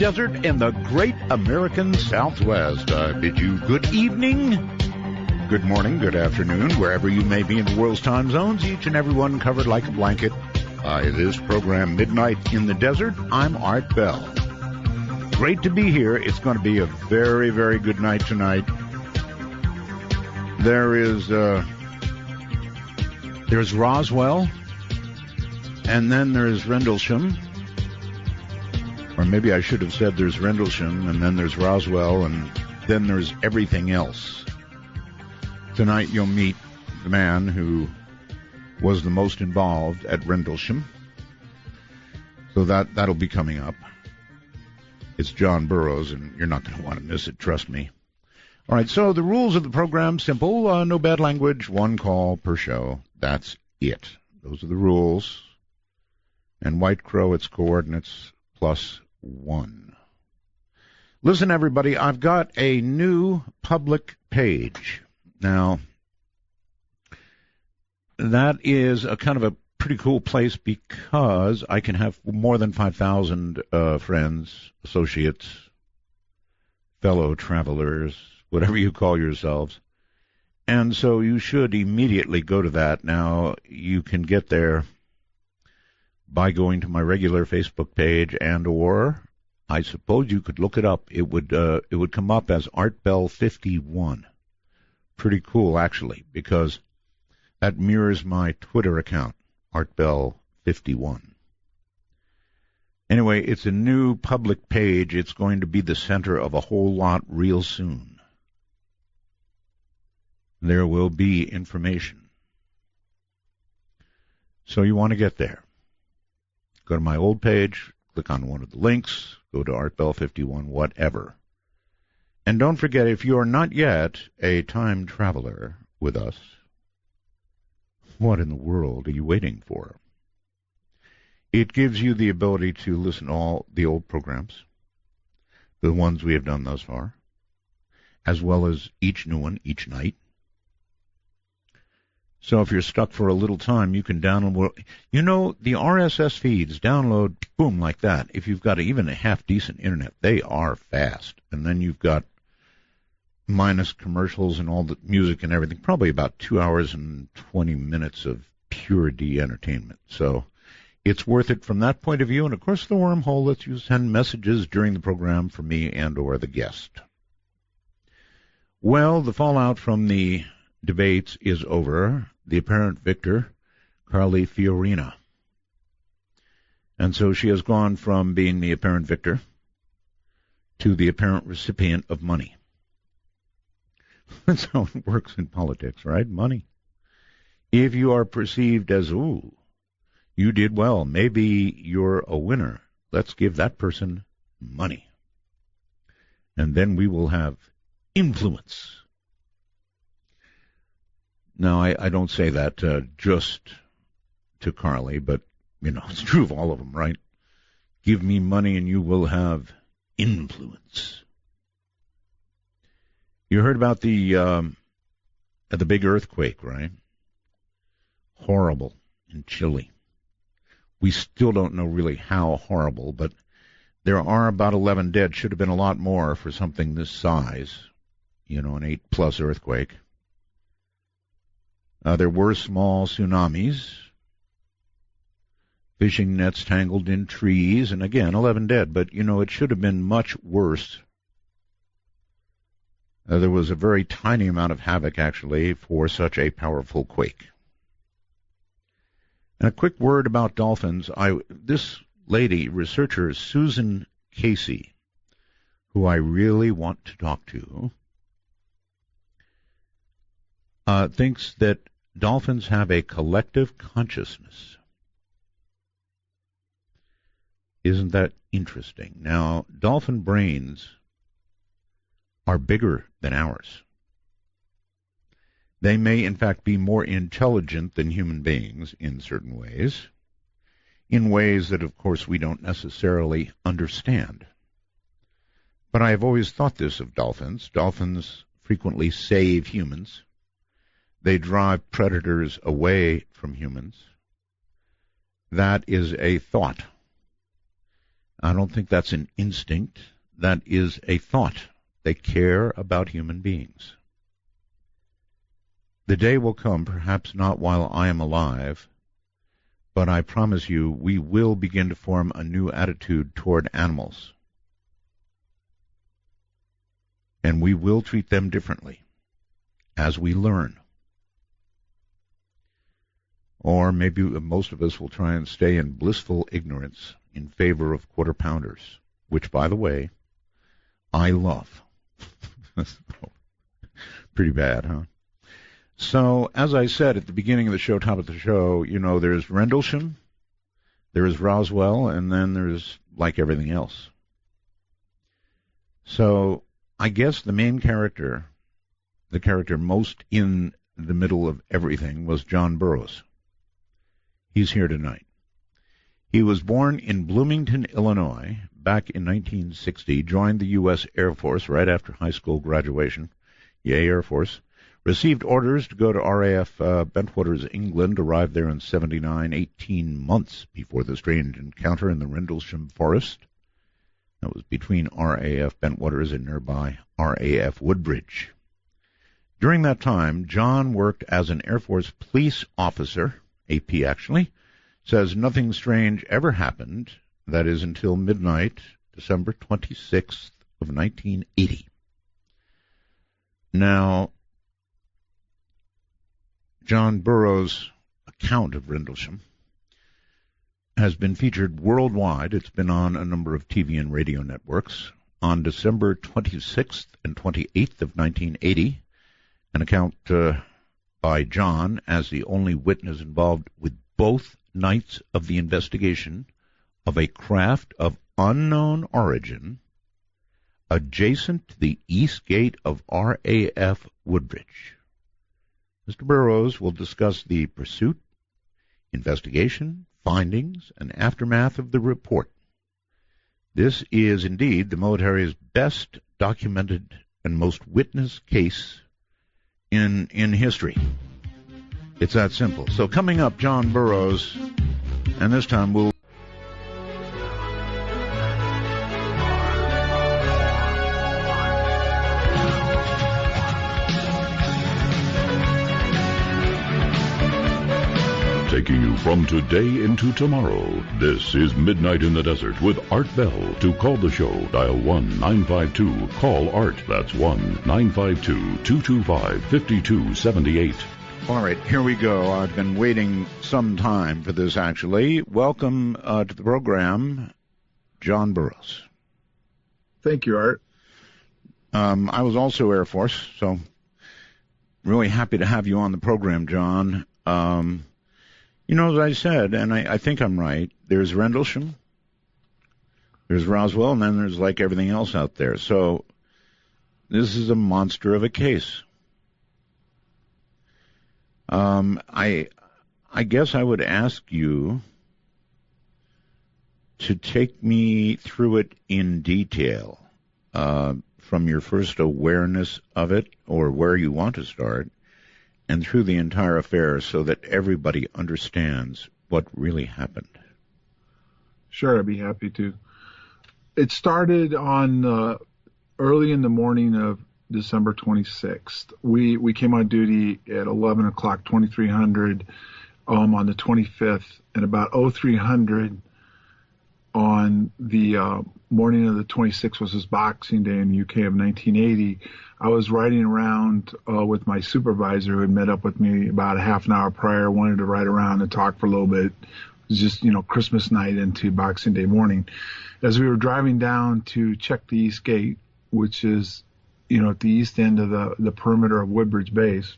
desert in the great American Southwest. I bid you good evening, good morning, good afternoon, wherever you may be in the world's time zones, each and every one covered like a blanket by this program, Midnight in the Desert. I'm Art Bell. Great to be here. It's going to be a very, very good night tonight. There is, uh, there's Roswell, and then there's Rendlesham or maybe I should have said there's Rendlesham, and then there's Roswell, and then there's everything else. Tonight you'll meet the man who was the most involved at Rendlesham. So that, that'll be coming up. It's John Burroughs, and you're not going to want to miss it, trust me. All right, so the rules of the program simple. Uh, no bad language, one call per show. That's it. Those are the rules. And White Crow, its coordinates plus one. Listen, everybody, I've got a new public page. Now, that is a kind of a pretty cool place because I can have more than 5,000 uh, friends, associates, fellow travelers, whatever you call yourselves. And so you should immediately go to that. Now, you can get there by going to my regular Facebook page and or I suppose you could look it up. It would uh, it would come up as Art Bell 51. Pretty cool actually because that mirrors my Twitter account, Art Bell 51. Anyway, it's a new public page. It's going to be the center of a whole lot real soon. There will be information. So you want to get there. Go to my old page, click on one of the links, go to ArtBell51, whatever. And don't forget, if you are not yet a time traveler with us, what in the world are you waiting for? It gives you the ability to listen to all the old programs, the ones we have done thus far, as well as each new one each night. So if you're stuck for a little time, you can download. You know, the RSS feeds download, boom, like that. If you've got even a half decent internet, they are fast. And then you've got minus commercials and all the music and everything, probably about two hours and 20 minutes of pure D entertainment. So it's worth it from that point of view. And of course, the wormhole lets you send messages during the program for me and or the guest. Well, the fallout from the debates is over. The apparent victor, Carly Fiorina. And so she has gone from being the apparent victor to the apparent recipient of money. That's how it works in politics, right? Money. If you are perceived as, ooh, you did well, maybe you're a winner, let's give that person money. And then we will have influence. Now, I, I don't say that uh, just to Carly, but, you know, it's true of all of them, right? Give me money and you will have influence. You heard about the um, the big earthquake, right? Horrible in Chile. We still don't know really how horrible, but there are about 11 dead. Should have been a lot more for something this size. You know, an 8 plus earthquake. Uh, there were small tsunamis, fishing nets tangled in trees, and again, 11 dead. But, you know, it should have been much worse. Uh, there was a very tiny amount of havoc, actually, for such a powerful quake. And a quick word about dolphins. I, this lady, researcher Susan Casey, who I really want to talk to, uh, thinks that dolphins have a collective consciousness. Isn't that interesting? Now, dolphin brains are bigger than ours. They may, in fact, be more intelligent than human beings in certain ways, in ways that, of course, we don't necessarily understand. But I have always thought this of dolphins. Dolphins frequently save humans they drive predators away from humans. That is a thought. I don't think that's an instinct. That is a thought. They care about human beings. The day will come, perhaps not while I am alive, but I promise you we will begin to form a new attitude toward animals. And we will treat them differently as we learn. Or maybe most of us will try and stay in blissful ignorance in favor of quarter pounders, which, by the way, I love. Pretty bad, huh? So, as I said at the beginning of the show, top of the show, you know, there's Rendlesham, there is Roswell, and then there's like everything else. So, I guess the main character, the character most in the middle of everything, was John Burroughs. He's here tonight. He was born in Bloomington, Illinois, back in 1960, joined the U.S. Air Force right after high school graduation. Yay, Air Force. Received orders to go to RAF uh, Bentwaters, England, arrived there in 79, 18 months before the strange encounter in the Rendlesham Forest. That was between RAF Bentwaters and nearby RAF Woodbridge. During that time, John worked as an Air Force police officer AP actually, says nothing strange ever happened. That is until midnight, December 26th of 1980. Now, John Burroughs' account of Rendlesham has been featured worldwide. It's been on a number of TV and radio networks. On December 26th and 28th of 1980, an account uh, by John as the only witness involved with both nights of the investigation of a craft of unknown origin adjacent to the east gate of RAF Woodbridge. Mr. Burroughs will discuss the pursuit, investigation, findings, and aftermath of the report. This is indeed the military's best documented and most witnessed case in in history. It's that simple. So coming up, John Burroughs, and this time we'll. From today into tomorrow. This is Midnight in the Desert with Art Bell. To call the show, dial 1-952-CALL-ART. That's 1-952-225-5278. All right, here we go. I've been waiting some time for this, actually. Welcome uh, to the program, John Burroughs. Thank you, Art. Um, I was also Air Force, so really happy to have you on the program, John. Um, you know, as I said, and I, I think I'm right, there's Rendlesham, there's Roswell, and then there's like everything else out there. So this is a monster of a case. Um, I, I guess I would ask you to take me through it in detail, uh, from your first awareness of it, or where you want to start, and through the entire affair so that everybody understands what really happened. Sure, I'd be happy to. It started on uh, early in the morning of December 26th. We we came on duty at 11 o'clock, 2300 um, on the 25th, and about 0300 on the uh, morning of the 26th was his Boxing Day in the UK of 1980. I was riding around uh, with my supervisor who had met up with me about a half an hour prior, wanted to ride around and talk for a little bit. It was just, you know, Christmas night into Boxing Day morning. As we were driving down to check the East Gate, which is, you know, at the east end of the, the perimeter of Woodbridge Base,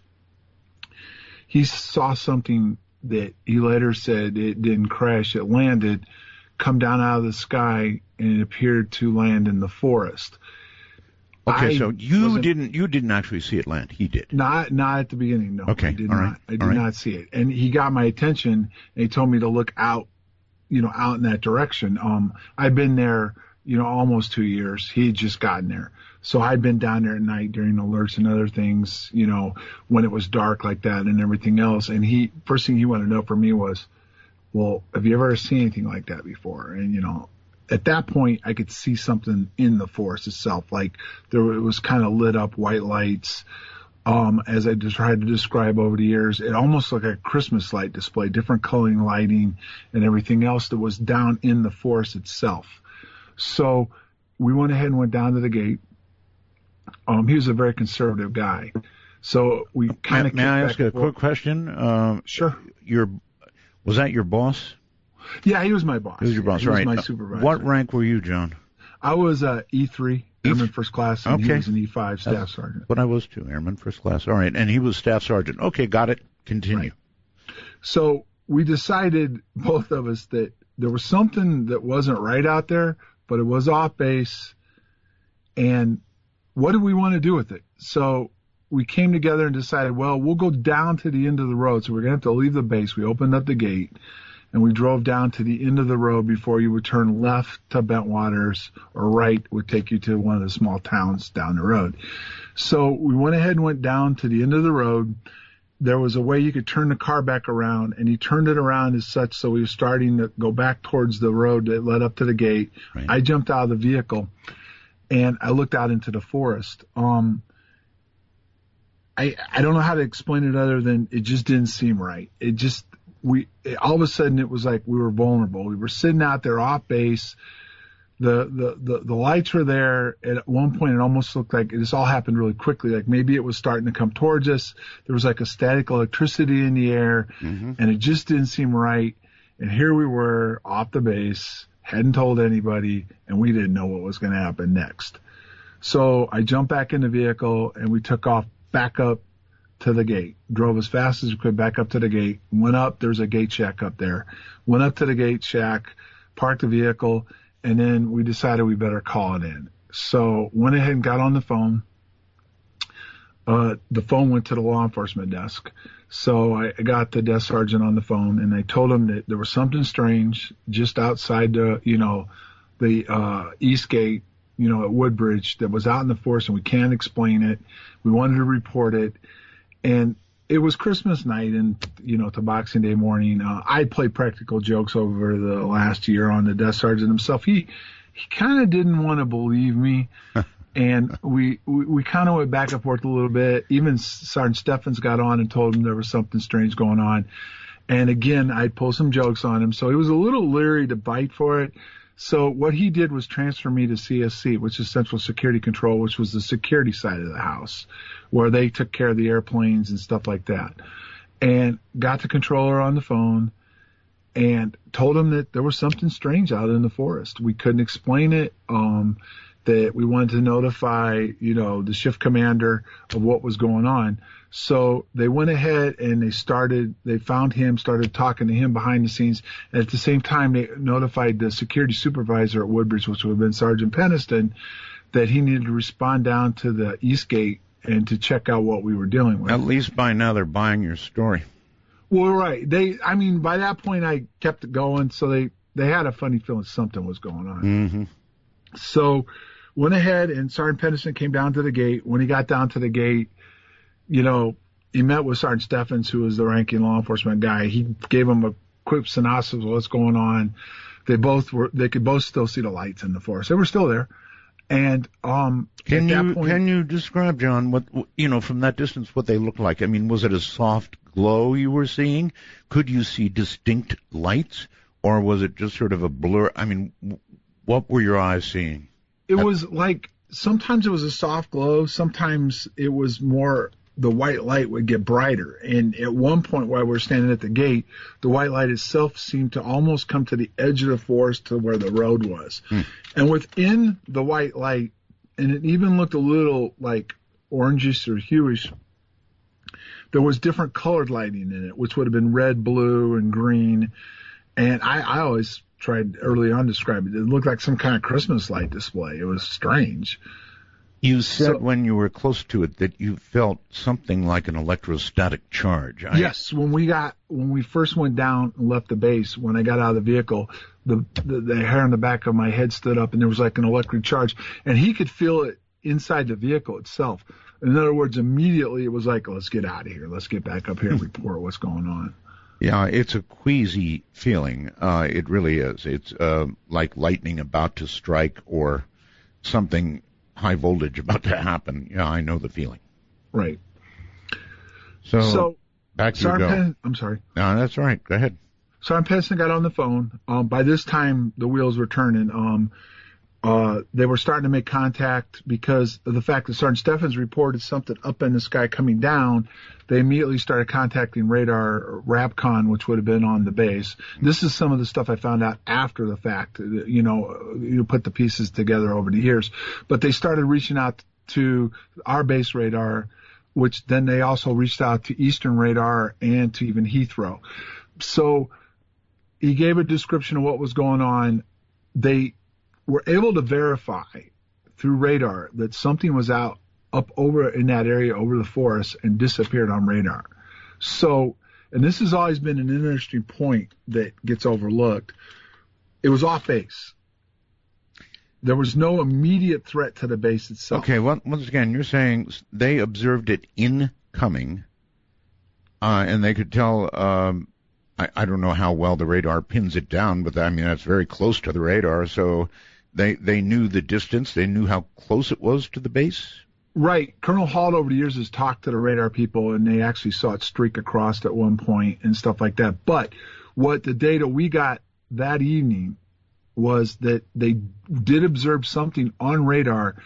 he saw something that he later said it didn't crash, it landed come down out of the sky and it appeared to land in the forest. Okay, I so you didn't you didn't actually see it land. He did. Not not at the beginning, no. Okay, I did all not. right, I did all right. not see it. And he got my attention and he told me to look out, you know, out in that direction. Um I've been there, you know, almost two years. He had just gotten there. So I'd been down there at night during alerts and other things, you know, when it was dark like that and everything else. And he first thing he wanted to know from me was, Well, have you ever seen anything like that before? And you know, at that point, I could see something in the forest itself. Like there it was kind of lit up white lights. Um, as I just tried to describe over the years, it almost looked like a Christmas light display, different coloring lighting and everything else that was down in the forest itself. So we went ahead and went down to the gate. Um, he was a very conservative guy. So we kind of may, may I ask a quick question? Um, sure. Your was that your boss? Yeah, he was my boss. He was your boss, he right? Was my supervisor. What rank were you, John? I was uh, E3, Airman First Class, and okay. he was an E5 Staff That's Sergeant. What I was too, Airman First Class. All right, and he was Staff Sergeant. Okay, got it. Continue. Right. So we decided, both of us, that there was something that wasn't right out there, but it was off base. And what do we want to do with it? So we came together and decided, well, we'll go down to the end of the road. So we're going to have to leave the base. We opened up the gate and we drove down to the end of the road before you would turn left to Bentwaters or right would take you to one of the small towns down the road. So we went ahead and went down to the end of the road. There was a way you could turn the car back around and he turned it around as such so we were starting to go back towards the road that led up to the gate. Right. I jumped out of the vehicle and I looked out into the forest. Um, I I don't know how to explain it other than it just didn't seem right. It just we all of a sudden it was like we were vulnerable. We were sitting out there off base. The, the, the, the lights were there. At one point, it almost looked like it. this all happened really quickly. Like maybe it was starting to come towards us. There was like a static electricity in the air, Mhm. and it just didn't seem right. And here we were off the base, hadn't told anybody, and we didn't know what was going to happen next. So I jumped back in the vehicle and we took off back up to the gate. Drove as fast as we could back up to the gate. Went up. There's a gate shack up there. Went up to the gate shack, parked the vehicle, and then we decided we better call it in. So went ahead and got on the phone. Uh, the phone went to the law enforcement desk. So I got the desk sergeant on the phone and I told him that there was something strange just outside the, you know, the, uh, east gate, you know, at Woodbridge that was out in the forest and we can't explain it. We wanted to report it. And it was Christmas night and, you know, to Boxing Day morning. Uh, I played practical jokes over the last year on the death sergeant himself. He, he kind of didn't want to believe me. and we, we, we kind of went back and forth a little bit. Even Sergeant Steffens got on and told him there was something strange going on. And again, I pulled some jokes on him. So he was a little leery to bite for it. So what he did was transfer me to CSC, which is Central Security Control, which was the security side of the house, where they took care of the airplanes and stuff like that. And got the controller on the phone and told him that there was something strange out in the forest. We couldn't explain it. Um, that we wanted to notify, you know, the shift commander of what was going on. So they went ahead and they started, they found him, started talking to him behind the scenes. And at the same time, they notified the security supervisor at Woodbridge, which would have been Sergeant Penniston, that he needed to respond down to the East Gate and to check out what we were dealing with. At least by now they're buying your story. Well, right. They, I mean, by that point I kept it going. So they, they had a funny feeling something was going on. Mm-hmm. So went ahead and Sergeant Penniston came down to the gate. When he got down to the gate, you know, he met with Sergeant Steffens, who was the ranking law enforcement guy. He gave him a quick synopsis of what's going on. They both were, they could both still see the lights in the forest. They were still there. And, um, Can you point, can you describe, John, what you know from that distance what they looked like? I mean, was it a soft glow you were seeing? Could you see distinct lights, or was it just sort of a blur? I mean, what were your eyes seeing? it was like, sometimes it was a soft glow. Sometimes it was more, the white light would get brighter. And at one point while we were standing at the gate, the white light itself seemed to almost come to the edge of the forest to where the road was. Hmm. And within the white light, and it even looked a little like orangish or hueish, there was different colored lighting in it, which would have been red, blue, and green. And I, I always tried early on to describe it. It looked like some kind of Christmas light display. It was strange. You said So- when you were close to it that you felt something like an electrostatic charge. I, Yes, when we got when we first went down and left the base, when I got out of the vehicle, the, the the hair on the back of my head stood up, and there was like an electric charge, and he could feel it inside the vehicle itself. In other words, immediately it was like, let's get out of here, let's get back up here and report what's going on. Yeah, it's a queasy feeling. Uh, it really is. It's uh, like lightning about to strike or something high voltage about to happen. Yeah, I know the feeling. Right. So, So, back to go. I'm sorry. No, that's right. Go ahead. Sergeant Penniston got on the phone. Um, by this time, the wheels were turning. Um, uh, they were starting to make contact because of the fact that Sergeant Steffens reported something up in the sky coming down. They immediately started contacting radar Rapcon, which would have been on the base. This is some of the stuff I found out after the fact. You know, you put the pieces together over the years, but they started reaching out to our base radar, which then they also reached out to Eastern Radar and to even Heathrow. So he gave a description of what was going on. They were able to verify through radar that something was out up over in that area over the forest and disappeared on radar. So, and this has always been an interesting point that gets overlooked. It was off base. There was no immediate threat to the base itself. Okay, well, once again, you're saying they observed it incoming, uh, and they could tell. Um, I, I don't know how well the radar pins it down, but I mean that's very close to the radar. So they they knew the distance. They knew how close it was to the base. Right. Colonel Halt over the years has talked to the radar people and they actually saw it streak across at one point and stuff like that. But what the data we got that evening was that they did observe something on radar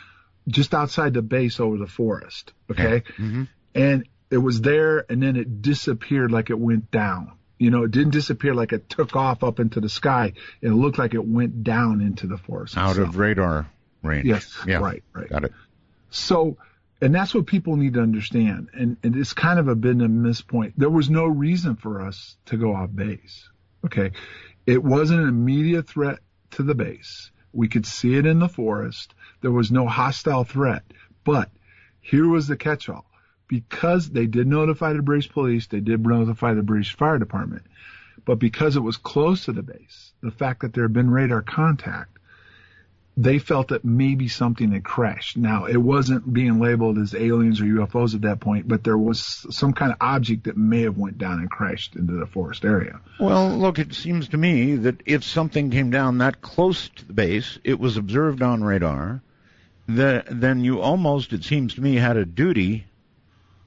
just outside the base over the forest. Okay. Mm-hmm. And it was there and then it disappeared like it went down. You know, it didn't disappear like it took off up into the sky. It looked like it went down into the forest. Out itself. of radar range. Yes. Yeah. Right. Right. Got it. So, and that's what people need to understand. And, and it's kind of a been a miss point. There was no reason for us to go off base. Okay. It wasn't an immediate threat to the base. We could see it in the forest. There was no hostile threat. But here was the catch all. Because they did notify the British police, they did notify the British fire department. But because it was close to the base, the fact that there had been radar contact, they felt that maybe something had crashed. Now, it wasn't being labeled as aliens or UFOs at that point, but there was some kind of object that may have went down and crashed into the forest area. Well, look, it seems to me that if something came down that close to the base, it was observed on radar, the, then you almost, it seems to me, had a duty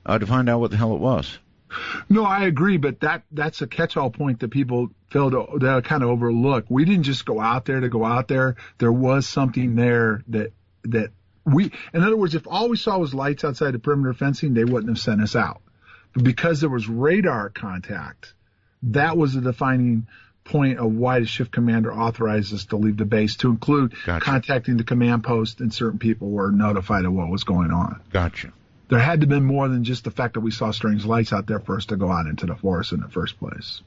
uh, to find out what the hell it was. No, I agree, but that that's a catch-all point that people fail to that kind of overlook. We didn't just go out there to go out there. There was something there that that we, in other words, if all we saw was lights outside the perimeter fencing, they wouldn't have sent us out. But because there was radar contact, that was the defining point of why the shift commander authorized us to leave the base, to include Gotcha. contacting the command post, and certain people were notified of what was going on Gotcha. There had to have been more than just the fact that we saw strange lights out there for us to go out into the forest in the first place.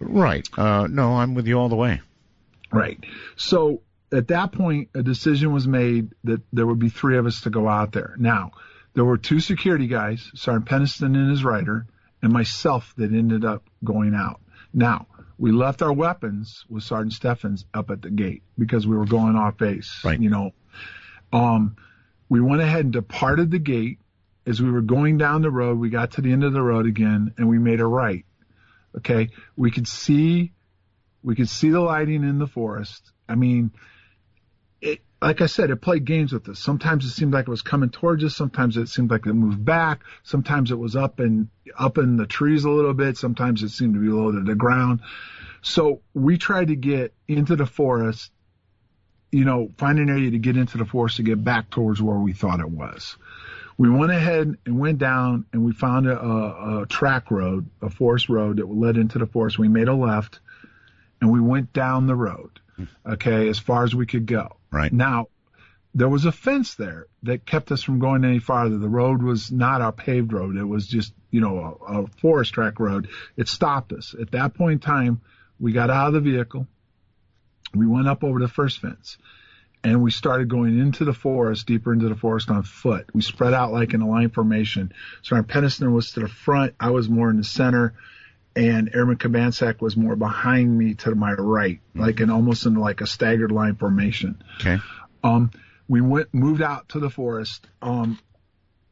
Right. Uh, no, I'm with you all the way. Right. So at that point, a decision was made that there would be three of us to go out there. Now, there were two security guys, Sergeant Penniston and his rider, and myself that ended up going out. Now, we left our weapons with Sergeant Steffens up at the gate because we were going off base. Right. You know, um, we went ahead and departed the gate. As we were going down the road, we got to the end of the road again and we made a right. Okay. We could see, we could see the lighting in the forest. I mean, it, like I said, it played games with us. Sometimes it seemed like it was coming towards us. Sometimes it seemed like it moved back. Sometimes it was up in, up in the trees a little bit. Sometimes it seemed to be low to the ground. So we tried to get into the forest, you know, find an area to get into the forest to get back towards where we thought it was. We went ahead and went down and we found a, a, a track road, a forest road that led into the forest. We made a left and we went down the road, hmm. okay, as far as we could go. Right. Now, there was a fence there that kept us from going any farther. The road was not a paved road. It was just, you know, a, a forest track road. It stopped us. At that point in time, we got out of the vehicle. We went up over the first fence and we started going into the forest, deeper into the forest on foot. We spread out like in a line formation. So our Penniston was to the front. I was more in the center and Airman Cabansag was more behind me to my right, like in almost in like a staggered line formation. Okay. Um, we went, moved out to the forest. Um,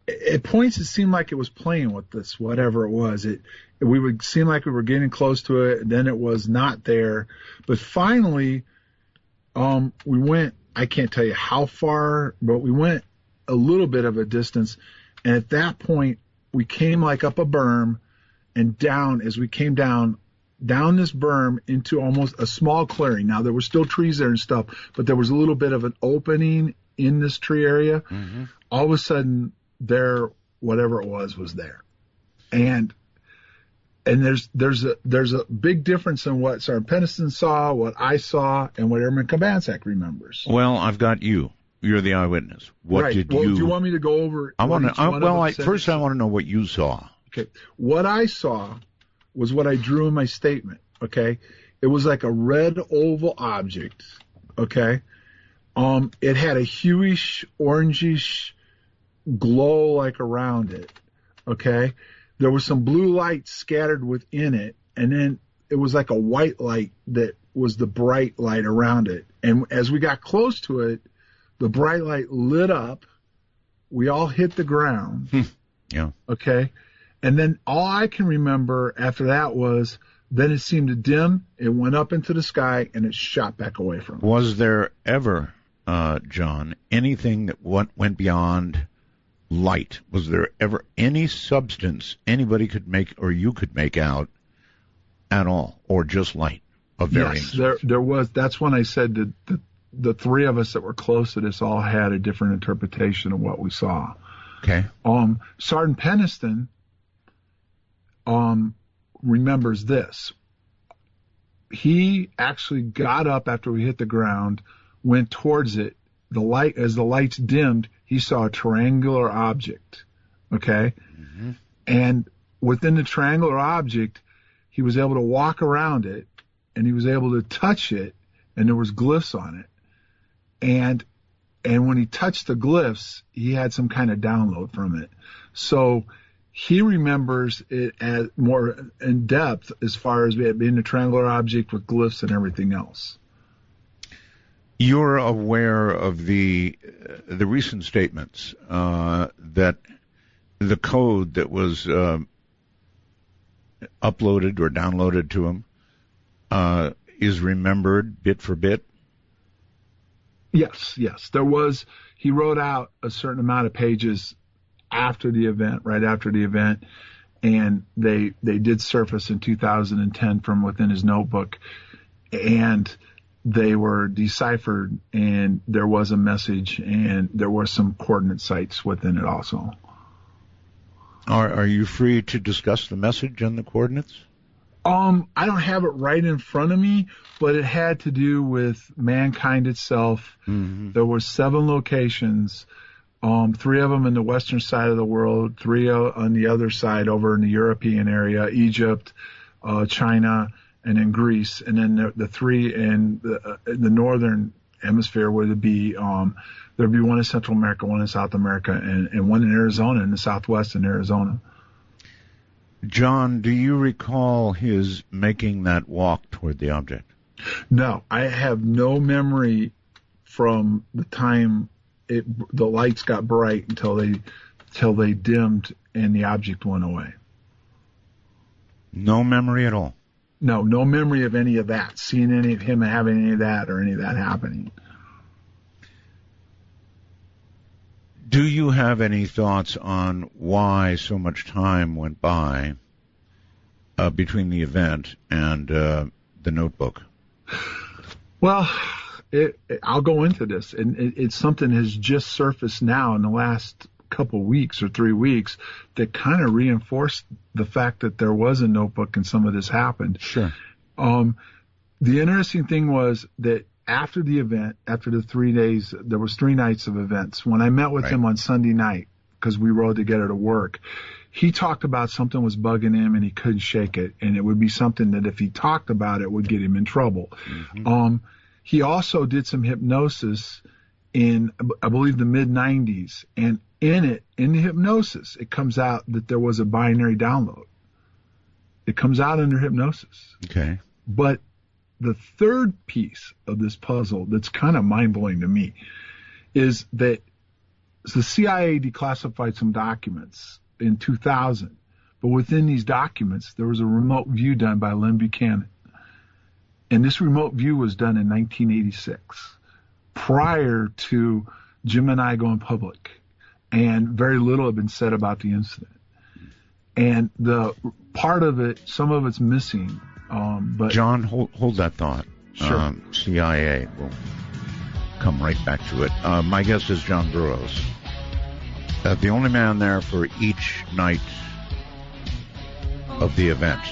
at points it seemed like it was playing with this whatever it was it we would seem like we were getting close to it then it was not there but finally um we went i can't tell you how far but we went a little bit of a distance. And at that point we came like up a berm and down as we came down down this berm into almost a small clearing. Now there were still trees there and stuff but there was a little bit of an opening in this tree area. Mm-hmm. all of a sudden there whatever it was was there. And and there's there's a there's a big difference in what Sergeant Penniston saw, what I saw, and what Airman Cabansag remembers. Well, I've got you. You're the eyewitness. What right. did well, you? do you want me to go over? I want to. Well, I, first I want to know what you saw. Okay. What I saw was what I drew in my statement. Okay. It was like a red oval object. Okay. Um, it had a hueish, orangish glow like around it. Okay. There was some blue light scattered within it. And then it was like a white light that was the bright light around it. And as we got close to it, the bright light lit up. We all hit the ground. Yeah. Okay. And then all I can remember after that was then it seemed to dim, it went up into the sky, and it shot back away from us. Was there ever, uh, John, anything that went, went beyond light? Was there ever any substance anybody could make or you could make out at all, or just light varying? Yes, there, there was. That's when I said that the, the three of us that were close to this all had a different interpretation of what we saw. Okay. Um, Sergeant Penniston um, remembers this. He actually got up after we hit the ground, went towards it. The light, as the lights dimmed, he saw a triangular object. Okay, and within the triangular object, he was able to walk around it, and he was able to touch it, and there was glyphs on it, and and when he touched the glyphs, he had some kind of download from it. So he remembers it as more in depth as far as being a triangular object with glyphs and everything else. You're aware of the uh, the recent statements uh, that the code that was um uploaded or downloaded to him uh, is remembered bit for bit. Yes, yes. There was, he wrote out a certain amount of pages after the event, right after the event, and they, they did surface in 2010 from within his notebook, and they were deciphered, and there was a message, and there were some coordinate sites within it also. Are, are you free to discuss the message and the coordinates? Um, I don't have it right in front of me, but it had to do with mankind itself. Mm-hmm. There were seven locations, um, three of them in the western side of the world, three on the other side over in the European area, Egypt, uh, China, and then Greece, and then the, the three in the, uh, in the northern hemisphere would be um, there'd be one in Central America, one in South America, and, and one in Arizona, in the southwest in Arizona. John, do you recall his making that walk toward the object? No, I have no memory from the time it the lights got bright until they until they dimmed and the object went away. No memory at all. No, no memory of any of that, seeing any of him having any of that or any of that happening. Do you have any thoughts on why so much time went by uh, between the event and uh, the notebook? Well, it, it, I'll go into this, and it, it's something has just surfaced now in the last couple weeks or three weeks that kind of reinforced the fact that there was a notebook and some of this happened. Sure. Um, the interesting thing was that after the event, after the three days, there was three nights of events. When I met with Right. him on Sunday night, because we rode together to work, he talked about something was bugging him and he couldn't shake it, and it would be something that if he talked about it would get him in trouble. Um, he also did some hypnosis in, I believe, the mid 90s, and in it, in the hypnosis, it comes out that there was a binary download. It comes out under hypnosis. Okay. But the third piece of this puzzle that's kind of mind blowing to me is that the CIA declassified some documents in 2000, but within these documents, there was a remote view done by Lyn Buchanan. And this remote view was done in 1986, prior to Jim and I going public. And very little had been said about the incident. And the part of it, some of it's missing. Um, but John, hold, hold that thought. Sure. Um, CIA. We'll come right back to it. Uh, my guest is John Burroughs. Uh, the only man there for each night of the event.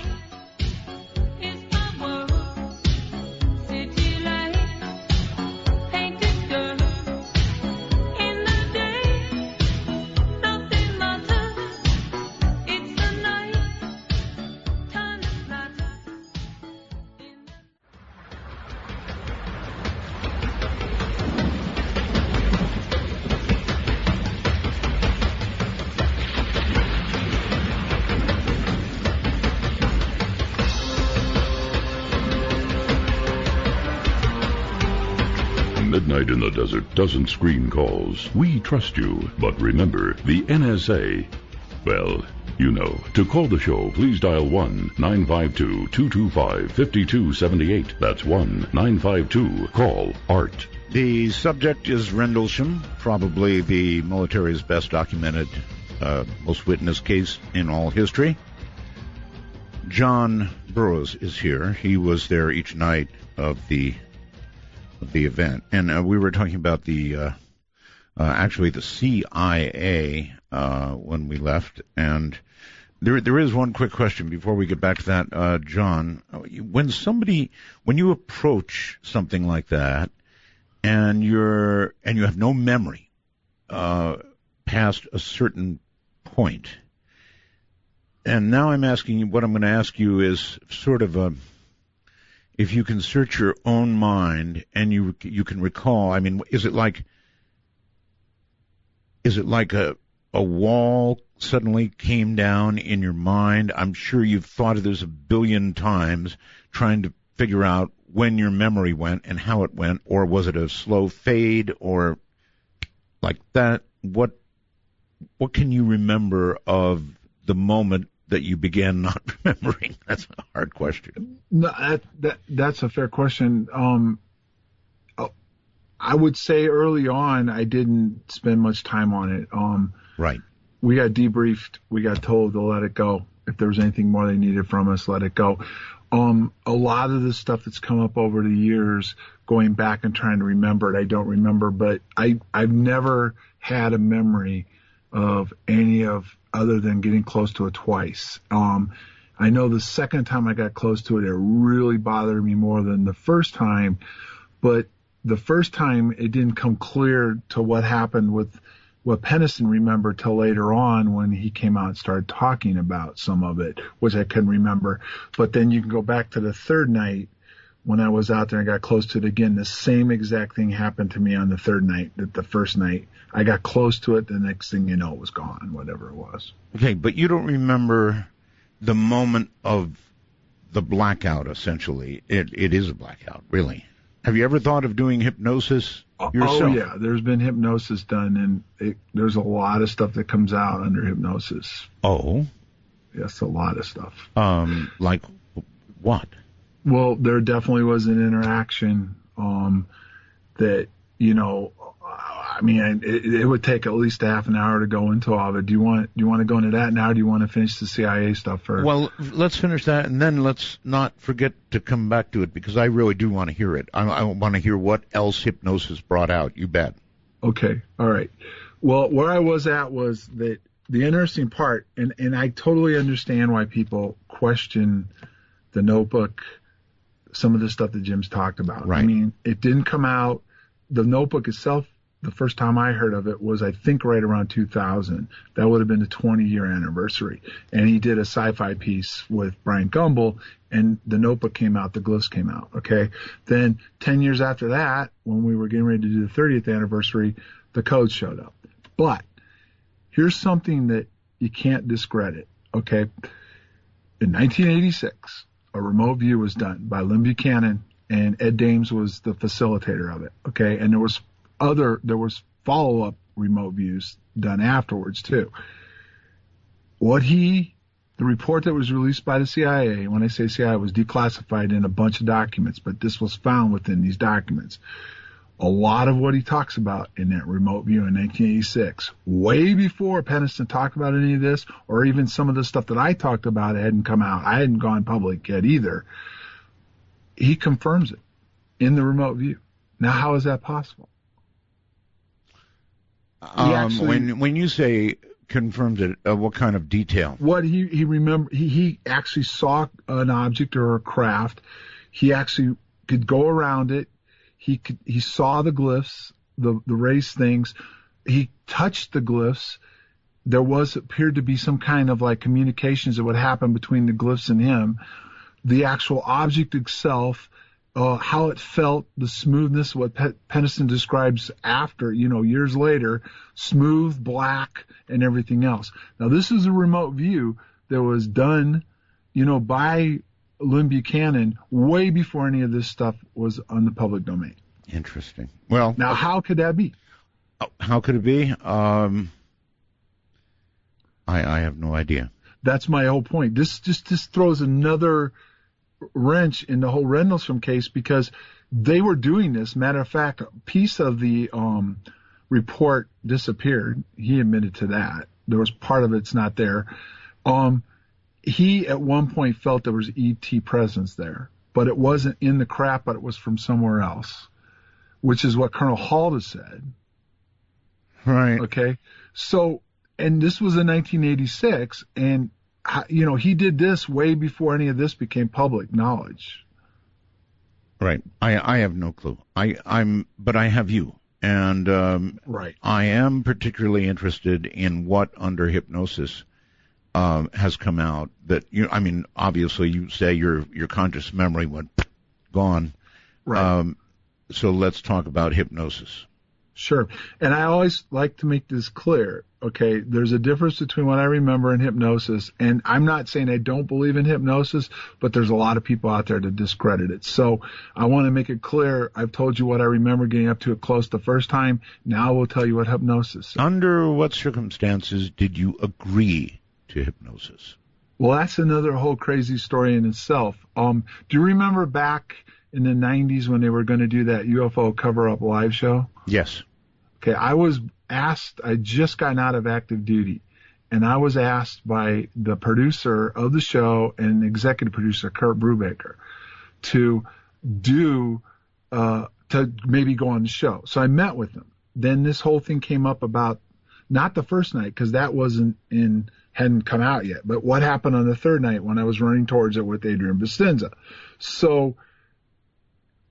In the Desert doesn't screen calls. We trust you. But remember, the NSA, well, you know. To call the show, please dial 1-952-225-5278. That's 1-952-CALL-ART. The subject is Rendlesham, probably the military's best documented, uh, most witnessed case in all history. John Burroughs is here. He was there each night of the the event, and uh, we were talking about the uh, uh, actually the CIA uh, when we left, and there there is one quick question before we get back to that, uh, John. When somebody when you approach something like that, and you're and you have no memory uh, past a certain point, and now I'm asking you what I'm going to ask you is sort of a if you can search your own mind and you you can recall, I mean, is it like is it like a a wall suddenly came down in your mind? I'm sure you've thought of this a billion times, trying to figure out when your memory went and how it went, or was it a slow fade, or like that? What what can you remember of the moment that you began not remembering? That's a hard question. No, that, that that's a fair question. Um, I would say early on I didn't spend much time on it. Um, Right. we got debriefed. We got told to let it go. If there was anything more they needed from us, let it go. Um, a lot of the stuff that's come up over the years, going back and trying to remember it, I don't remember, but I, I've never had a memory of any of other than getting close to it twice. Um, I know the second time I got close to it, it really bothered me more than the first time, but the first time it didn't come clear to what happened with what Penniston remembered till later on when he came out and started talking about some of it, which I couldn't remember. But then you can go back to the third night when I was out there and got close to it again. The same exact thing happened to me on the third night that the first night. I got close to it. The next thing you know, it was gone, whatever it was. Okay, but you don't remember the moment of the blackout. Essentially, it it is a blackout, really. Have you ever thought of doing hypnosis yourself? Oh yeah, there's been hypnosis done, and it, there's a lot of stuff that comes out under hypnosis. Oh, Yes, a lot of stuff. um, like what? Well, there definitely was an interaction um, that you know. I mean, it, it would take at least a half an hour to go into all of it. Do you want do you want to go into that now? Or do you want to finish the CIA stuff first? Well, let's finish that, and then let's not forget to come back to it because I really do want to hear it. I, I want to hear what else hypnosis brought out. You bet. Okay. All right. Well, where I was at was that the interesting part, and, and I totally understand why people question the notebook, some of the stuff that Jim's talked about. Right. I mean, it didn't come out. The notebook itself, the first time I heard of it was, I think, right around 2000. That would have been the 20 year anniversary. And he did a sci fi piece with Bryant Gumbel, and the notebook came out, the glyphs came out. Okay. Then 10 years after that, when we were getting ready to do the 30th anniversary, the code showed up. But here's something that you can't discredit. Okay. In 1986, a remote view was done by Lyn Buchanan and Ed Dames was the facilitator of it. Okay. And there was other, there was follow up remote views done afterwards too. What he, the report that was released by the CIA, when I say CIA, was declassified in a bunch of documents, but this was found within these documents. A lot of what he talks about in that remote view in 1986, way before Penniston talked about any of this, or even some of the stuff that I talked about hadn't come out. I hadn't gone public yet either. He confirms it in the remote view. Now, how is that possible? Um, actually, when when you say confirms it, uh, what kind of detail? What he he remember he he actually saw an object or a craft. He actually could go around it. He could he saw the glyphs, the the race things. He touched the glyphs. There was appeared to be some kind of like communications that would happen between the glyphs and him. The actual object itself uh, how it felt, the smoothness, what Pe- Penniston describes after, you know, years later, smooth, black, and everything else. Now, this is a remote view that was done, you know, by Lyn Buchanan way before any of this stuff was on the public domain. Interesting. Well, now, how could that be? Oh, how could it be? Um, I, I have no idea. That's my whole point. This just this throws another wrench in the whole Rendlesham case because they were doing this. Matter of fact, a piece of the um, report disappeared. He admitted to that. There was part of it's not there. Um, he at one point felt there was ET presence there, but it wasn't in the crap, but it was from somewhere else, which is what Colonel has said. Right. Okay. So, and this was in 1986, and you know, he did this way before any of this became public knowledge. Right. I I have no clue. I I'm but I have you. And um, right. I am particularly interested in what under hypnosis um, has come out that you I mean obviously you say your your conscious memory went gone. Right. Um, so let's talk about hypnosis. Sure. And I always like to make this clear. Okay. There's a difference between what I remember in hypnosis. And I'm not saying I don't believe in hypnosis, but there's a lot of people out there to discredit it. So I want to make it clear. I've told you what I remember getting up to it close the first time. Now I will tell you what hypnosis is. Under what circumstances did you agree to hypnosis? Well, that's another whole crazy story in itself. Um, do you remember back in the 90s when they were going to do that UFO cover up live show? Yes. Okay, I was asked, I just gotten out of active duty, and I was asked by the producer of the show and executive producer, Kurt Brubaker, to do, uh, to maybe go on the show. So I met with him. Then this whole thing came up about not the first night, because that wasn't in, hadn't come out yet, but what happened on the third night when I was running towards it with Adrian Bustinza. So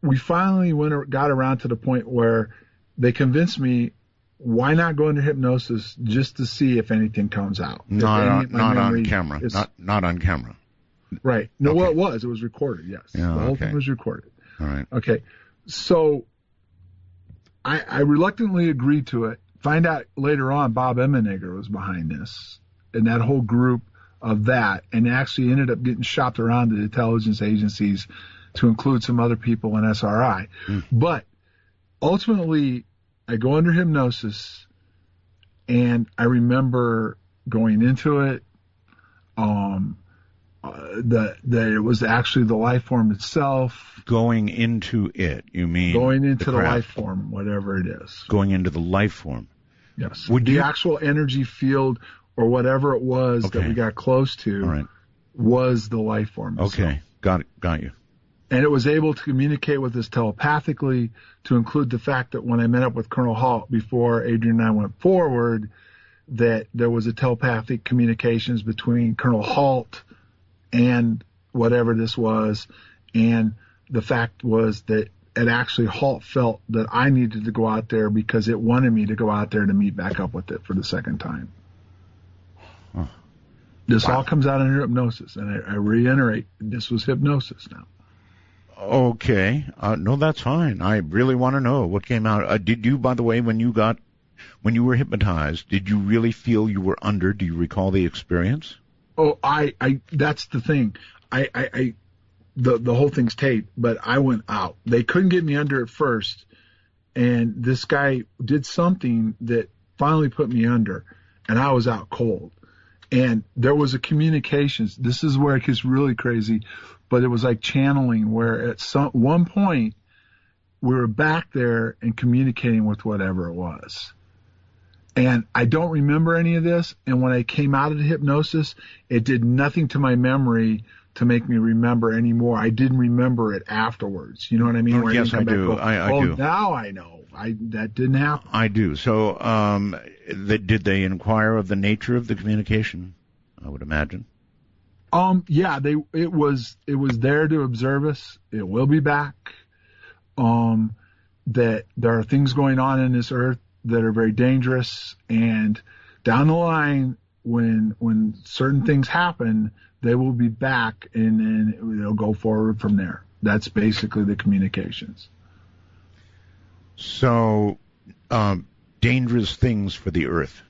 we finally went, got around to the point where they convinced me why not go into hypnosis just to see if anything comes out? Not on, not on camera. Is, not not on camera. Right. No, okay. well, it was. It was recorded. Yes. Yeah, the whole okay. thing was recorded. All right. Okay. So I, I reluctantly agreed to it. Find out later on Bob Emenegger was behind this and that whole group of that and actually ended up getting shopped around to the intelligence agencies to include some other people in SRI. Mm. But ultimately, I go under hypnosis, and I remember going into it. Um, uh, that that it was actually the life form itself. Going into it, you mean? Going into the, the life form, whatever it is. Going into the life form. Yes. Would the you... actual energy field or whatever it was okay. that we got close to right. was the life form. Itself. Okay, got it, got you and it was able to communicate with us telepathically to include the fact that when I met up with Colonel Halt before Adrian and I went forward, that there was a telepathic communications between Colonel Halt and whatever this was, and the fact was that it actually Halt felt that I needed to go out there because it wanted me to go out there to meet back up with it for the second time. This Wow. all comes out in hypnosis, and I, I reiterate, this was hypnosis now. Okay. Uh, no, that's fine. I really want to know what came out. Uh, did you, by the way, when you got, when you were hypnotized, did you really feel you were under? Do you recall the experience? Oh, I, I, that's the thing. I, I, I, the, the whole thing's taped, but I went out. They couldn't get me under at first. And this guy did something that finally put me under, and I was out cold. And there was a communications. This is where it gets really crazy, but it was like channeling where at some one point we were back there and communicating with whatever it was. And I don't remember any of this. And when I came out of the hypnosis, it did nothing to my memory to make me remember anymore. I didn't remember it afterwards. You know what I mean? Oh, yes, I do. I, I oh, do. now I know. I that didn't happen. I do. So, um, they, did they inquire of the nature of the communication? I would imagine. Um, yeah, they it was it was there to observe us. It will be back. Um, that there are things going on in this earth that are very dangerous, and down the line, when when certain things happen, they will be back, and then they'll go forward from there. That's basically the communications. So, um, dangerous things for the earth.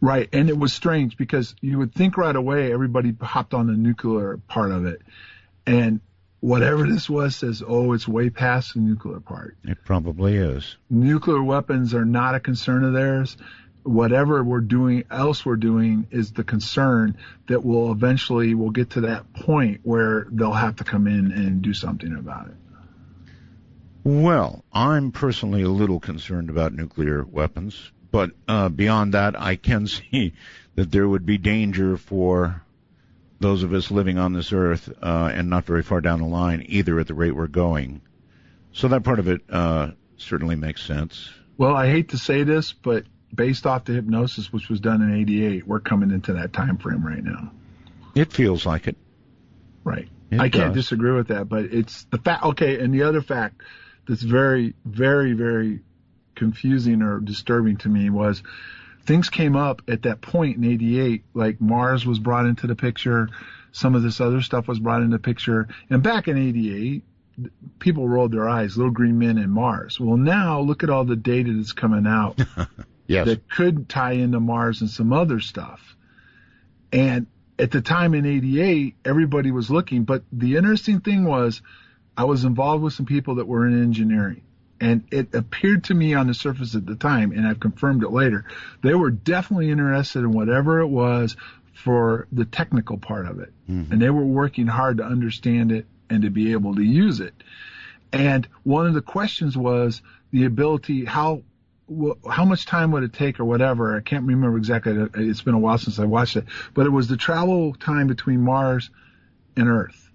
Right, and it was strange because you would think right away everybody hopped on the nuclear part of it, and whatever this was says, oh, it's way past the nuclear part. It probably is. Nuclear weapons are not a concern of theirs. Whatever we're doing else we're doing is the concern that we'll eventually we'll get to that point where they'll have to come in and do something about it. Well, I'm personally a little concerned about nuclear weapons, but uh, beyond that, I can see that there would be danger for those of us living on this earth uh, and not very far down the line either at the rate we're going. So that part of it uh, certainly makes sense. Well, I hate to say this, but based off the hypnosis, which was done in '88, we're coming into that time frame right now. It feels like it. Right. It I can't disagree with that, but it's the fact. Okay, and the other fact that's very, very, very confusing or disturbing to me was things came up at that point in 88, like Mars was brought into the picture, some of this other stuff was brought into the picture, and back in 88, people rolled their eyes, little green men and Mars. Well, now look at all the data that's coming out Yes. that could tie into Mars and some other stuff. And at the time in 88, everybody was looking, but the interesting thing was I was involved with some people that were in engineering. And it appeared to me on the surface at the time, and I've confirmed it later, they were definitely interested in whatever it was for the technical part of it. Mm-hmm. And they were working hard to understand it and to be able to use it. And one of the questions was the ability, how how much time would it take or whatever? I can't remember exactly. It's been a while since I watched it, but it was the travel time between Mars and Earth.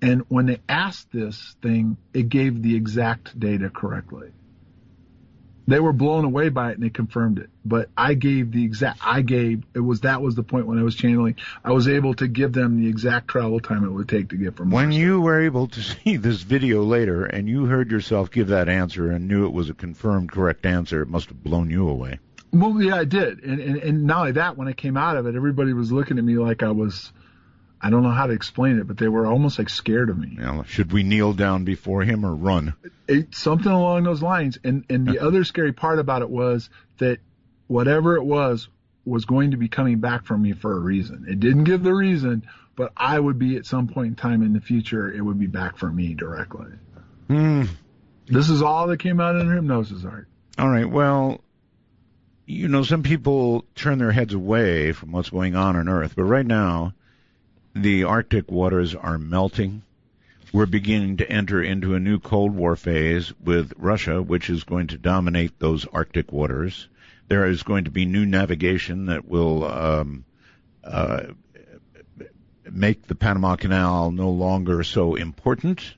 And when they asked this thing, it gave the exact data correctly. They were blown away by it and they confirmed it. But I gave the exact, I gave, it was, that was the point when I was channeling. I was able to give them the exact travel time it would take to get from When you were able to see this video later and you heard yourself give that answer and knew it was a confirmed correct answer, it must have blown you away. Well, yeah, I did. And, and, and not only that, when I came out of it, everybody was looking at me like I was, I don't know how to explain it, but they were almost like scared of me. Should we kneel down before him or run? It, something along those lines. And, and the other scary part about it was that whatever it was, was going to be coming back from me for a reason. It didn't give the reason, but I would be at some point in time in the future, it would be back for me directly. Hmm. This is all that came out in hypnosis art. All right. Well, you know, some people turn their heads away from what's going on on Earth, but right now, the Arctic waters are melting. We're beginning to enter into a new Cold War phase with Russia, which is going to dominate those Arctic waters. There is going to be new navigation that will um, uh, make the Panama Canal no longer so important.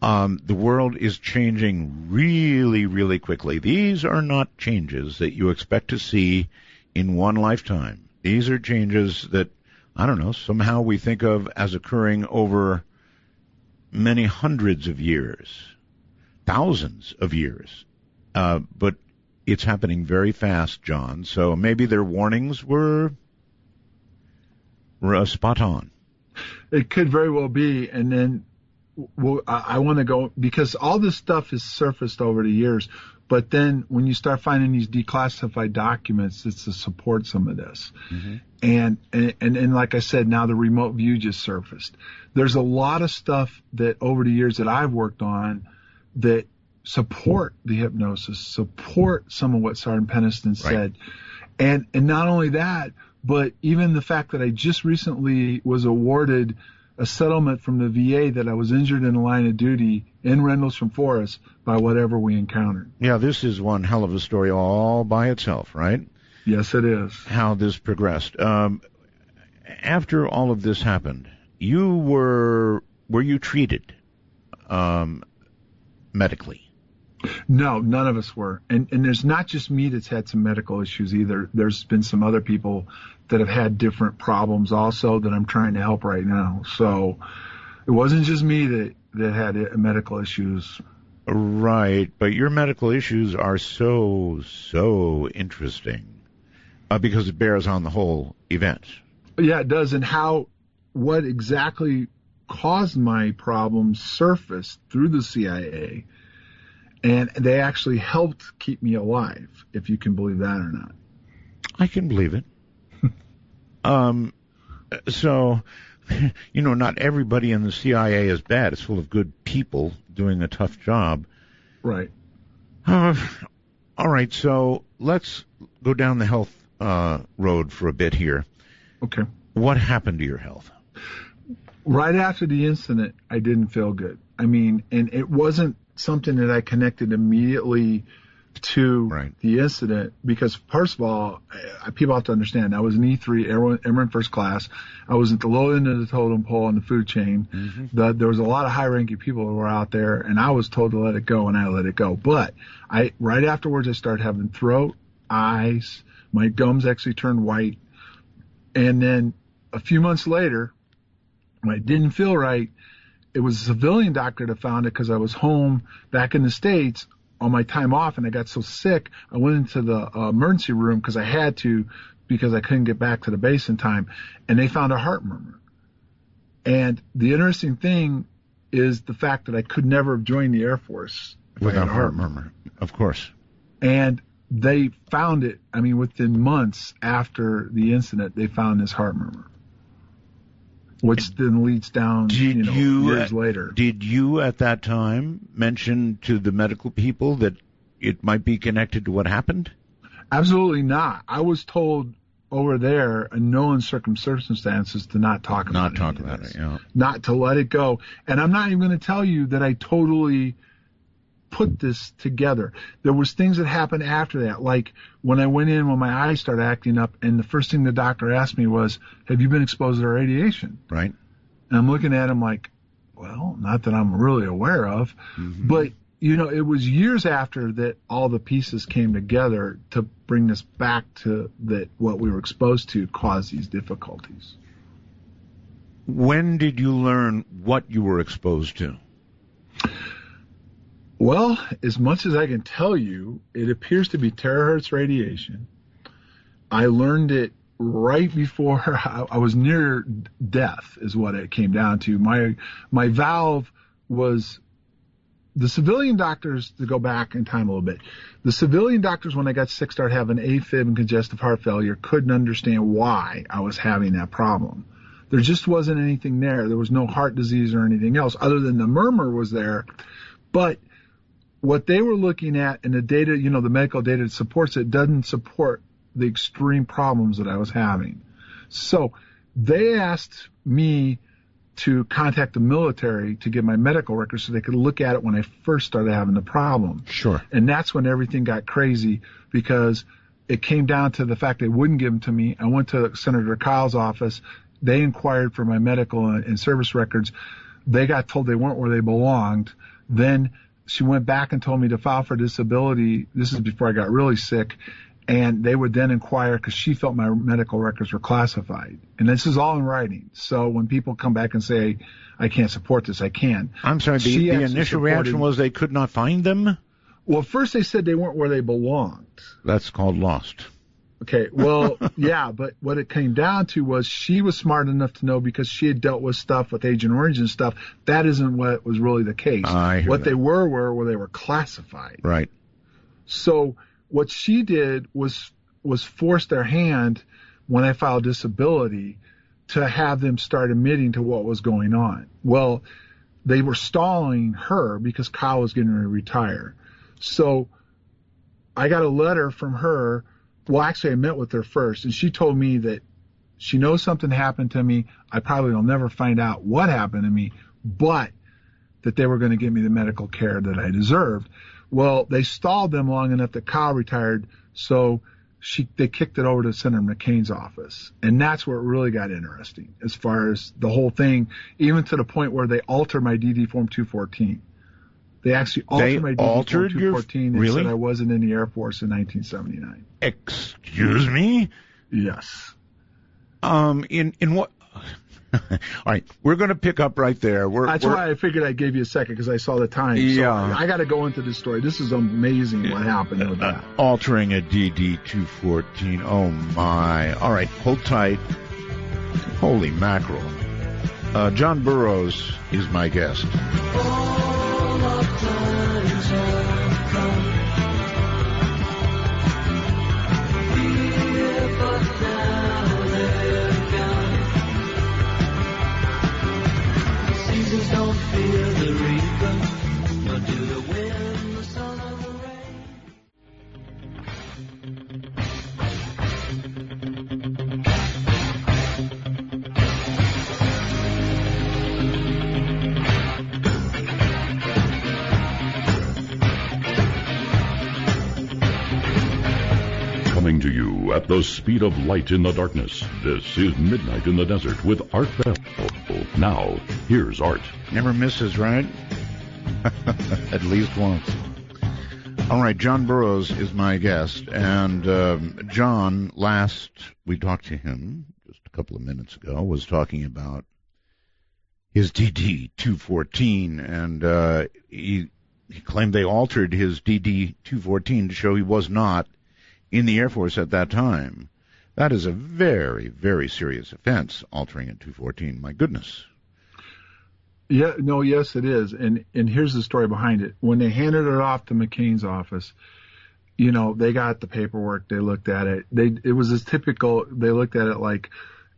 Um, the world is changing really, really quickly. These are not changes that you expect to see in one lifetime. These are changes that, I don't know, somehow we think of as occurring over many hundreds of years, thousands of years. Uh, but it's happening very fast, John. So maybe their warnings were, were uh, spot on. It could very well be, and then well, I, I want to go because all this stuff has surfaced over the years. But then when you start finding these declassified documents, it's to support some of this. Mm-hmm. And, and and and like I said, now the remote view just surfaced. There's a lot of stuff that over the years that I've worked on that support the hypnosis, support some of what Sergeant Penniston said. Right. And and not only that, but even the fact that I just recently was awarded a settlement from the VA that I was injured in the line of duty in Rendlesham Forest by whatever we encountered. Yeah, this is one hell of a story all by itself, right? Yes, it is. How this progressed. Um, after all of this happened, you were were you treated um, medically? No, none of us were. And and there's not just me that's had some medical issues either. There's been some other people that have had different problems also that I'm trying to help right now. So it wasn't just me that that had medical issues. Right, but your medical issues are so so interesting uh, because it bears on the whole event. Yeah, it does. And how what exactly caused my problems surfaced through the CIA and they actually helped keep me alive, if you can believe that or not. I can believe it. Um, so, you know, not everybody in the CIA is bad. It's full of good people doing a tough job. Right. Uh, all right. So let's go down the health uh, road for a bit here. Okay. What happened to your health? Right after the incident, I didn't feel good. I mean, and it wasn't something that I connected immediately to right. the incident because first of all, people have to understand I was an E3 airman, airman first class. I was at the low end of the totem pole on the food chain. Mm-hmm. The, there was a lot of high ranking people who were out there and I was told to let it go and I let it go. But I, right afterwards, I started having throat, eyes, my gums actually turned white. And then a few months later, when I didn't feel right, it was a civilian doctor that found it because I was home back in the States on my time off and I got so sick. I went into the uh, emergency room because I had to because I couldn't get back to the base in time and they found a heart murmur. And the interesting thing is the fact that I could never have joined the Air Force without a heart murmur. Of course. And they found it, I mean, within months after the incident, they found this heart murmur which then leads down did you know, you, years later. Did you at that time mention to the medical people that it might be connected to what happened? Absolutely not. I was told over there in no uncertain circumstances to not talk about not talk about it, yeah. Not to let it go. And I'm not even going to tell you that I totally put this together. There was things that happened after that, like when I went in when my eyes started acting up, and the first thing the doctor asked me was, "Have you been exposed to radiation?" Right. And I'm looking at him like, "Well, not that I'm really aware of," mm-hmm. but you know, it was years after that all the pieces came together to bring us back to that what we were exposed to caused these difficulties. When did you learn what you were exposed to? Well, as much as I can tell you, it appears to be terahertz radiation. I learned it right before I was near death, is what it came down to. My my valve was the civilian doctors to go back in time a little bit. The civilian doctors, when I got sick, started having AFib and congestive heart failure, couldn't understand why I was having that problem. There just wasn't anything there. There was no heart disease or anything else other than the murmur was there. But what they were looking at and the data, you know, the medical data that supports it doesn't support the extreme problems that I was having. So they asked me to contact the military to get my medical records so they could look at it when I first started having the problem. Sure. And that's when everything got crazy because it came down to the fact they wouldn't give them to me. I went to Senator Kyl's office. They inquired for my medical and service records. They got told they weren't where they belonged. Then she went back and told me to file for disability. This is before I got really sick. And they would then inquire because she felt my medical records were classified. And this is all in writing. So when people come back and say, I can't support this, I can. I'm sorry, the, the initial reaction was they could not find them? Well, first they said they weren't where they belonged. That's called lost. Okay, well, yeah, but what it came down to was she was smart enough to know because she had dealt with stuff with Agent Orange and stuff. That isn't what was really the case. Ah, I what that. they were were where they were classified. Right. So what she did was was force their hand when I filed disability to have them start admitting to what was going on. Well, they were stalling her because Kyl was getting ready to retire. So I got a letter from her. Well, actually, I met with her first, and she told me that she knows something happened to me. I probably will never find out what happened to me, but that they were going to give me the medical care that I deserved. Well, they stalled them long enough that Kyl retired, so she they kicked it over to Senator McCain's office, and that's where it really got interesting as far as the whole thing, even to the point where they altered my DD Form 214. They actually altered They my DD altered Form your- 214 and really? said I wasn't in the Air Force in 1979. Excuse me? Yes. Um, in, in what? All right, we're going to pick up right there. We're, That's we're- why I figured I'd give you a second because I saw the time. So Yeah. I got to go into this story. This is amazing what happened with that. altering a DD 214. Oh my. All right, hold tight. Holy mackerel. Uh, John Burroughs is my guest. Don't fear the reaper, nor do the wind, Coming to you at the speed of light in the darkness. This is Midnight in the Desert with Art Bell. Now, here's Art. Never misses, right? At least once. All right, John Burroughs is my guest, and um, John, last we talked to him just a couple of minutes ago, was talking about his DD 214, and uh, he he claimed they altered his DD 214 to show he was not in the Air Force at that time. That is a very, very serious offense, altering a 214. My goodness. Yeah, no, yes, it is. And and here's the story behind it. When they handed it off to McCain's office, you know, they got the paperwork, they looked at it. They it was as typical. They looked at it like,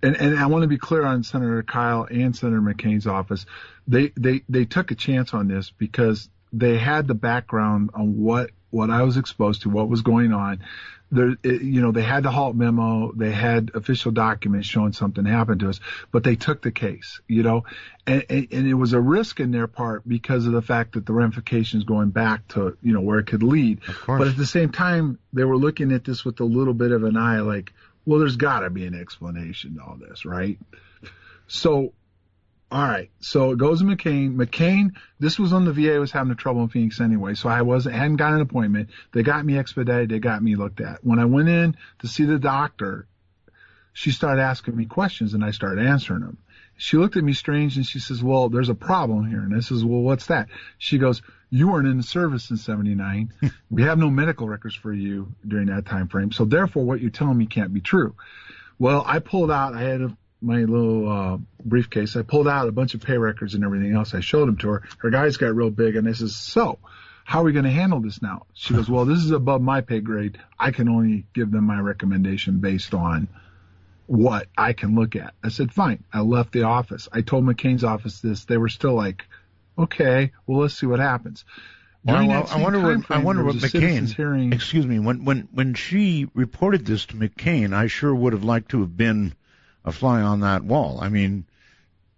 and and I want to be clear on Senator Kyl and Senator McCain's office. They they they took a chance on this because they had the background on what what I was exposed to, what was going on. There, you know, they had the Halt memo, they had official documents showing something happened to us, but they took the case, you know, and, and, and it was a risk in their part because of the fact that the ramifications going back to, you know, where it could lead. But at the same time, they were looking at this with a little bit of an eye, like, well, there's got to be an explanation to all this, right? So, all right. So it goes to McCain. McCain, this was when the VA was having trouble in Phoenix anyway. So I wasn't, hadn't got an appointment. They got me expedited. They got me looked at. When I went in to see the doctor, she started asking me questions and I started answering them. She looked at me strange and she says, well, there's a problem here. And I says, well, what's that? She goes, you weren't in the service in 79. we have no medical records for you during that time frame. So therefore what you're telling me can't be true. Well, I pulled out, I had a, my little uh, briefcase. I pulled out a bunch of pay records and everything else. I showed them to her. Her guys got real big and I says, so how are we going to handle this now? She goes, well, this is above my pay grade. I can only give them my recommendation based on what I can look at. I said, fine. I left the office. I told McCain's office this. They were still like, okay, well, let's see what happens. Well, well, I wonder what time I wonder what was a citizens McCain. hearing. Excuse me. When when when she reported this to McCain, I sure would have liked to have been a fly on that wall. I mean,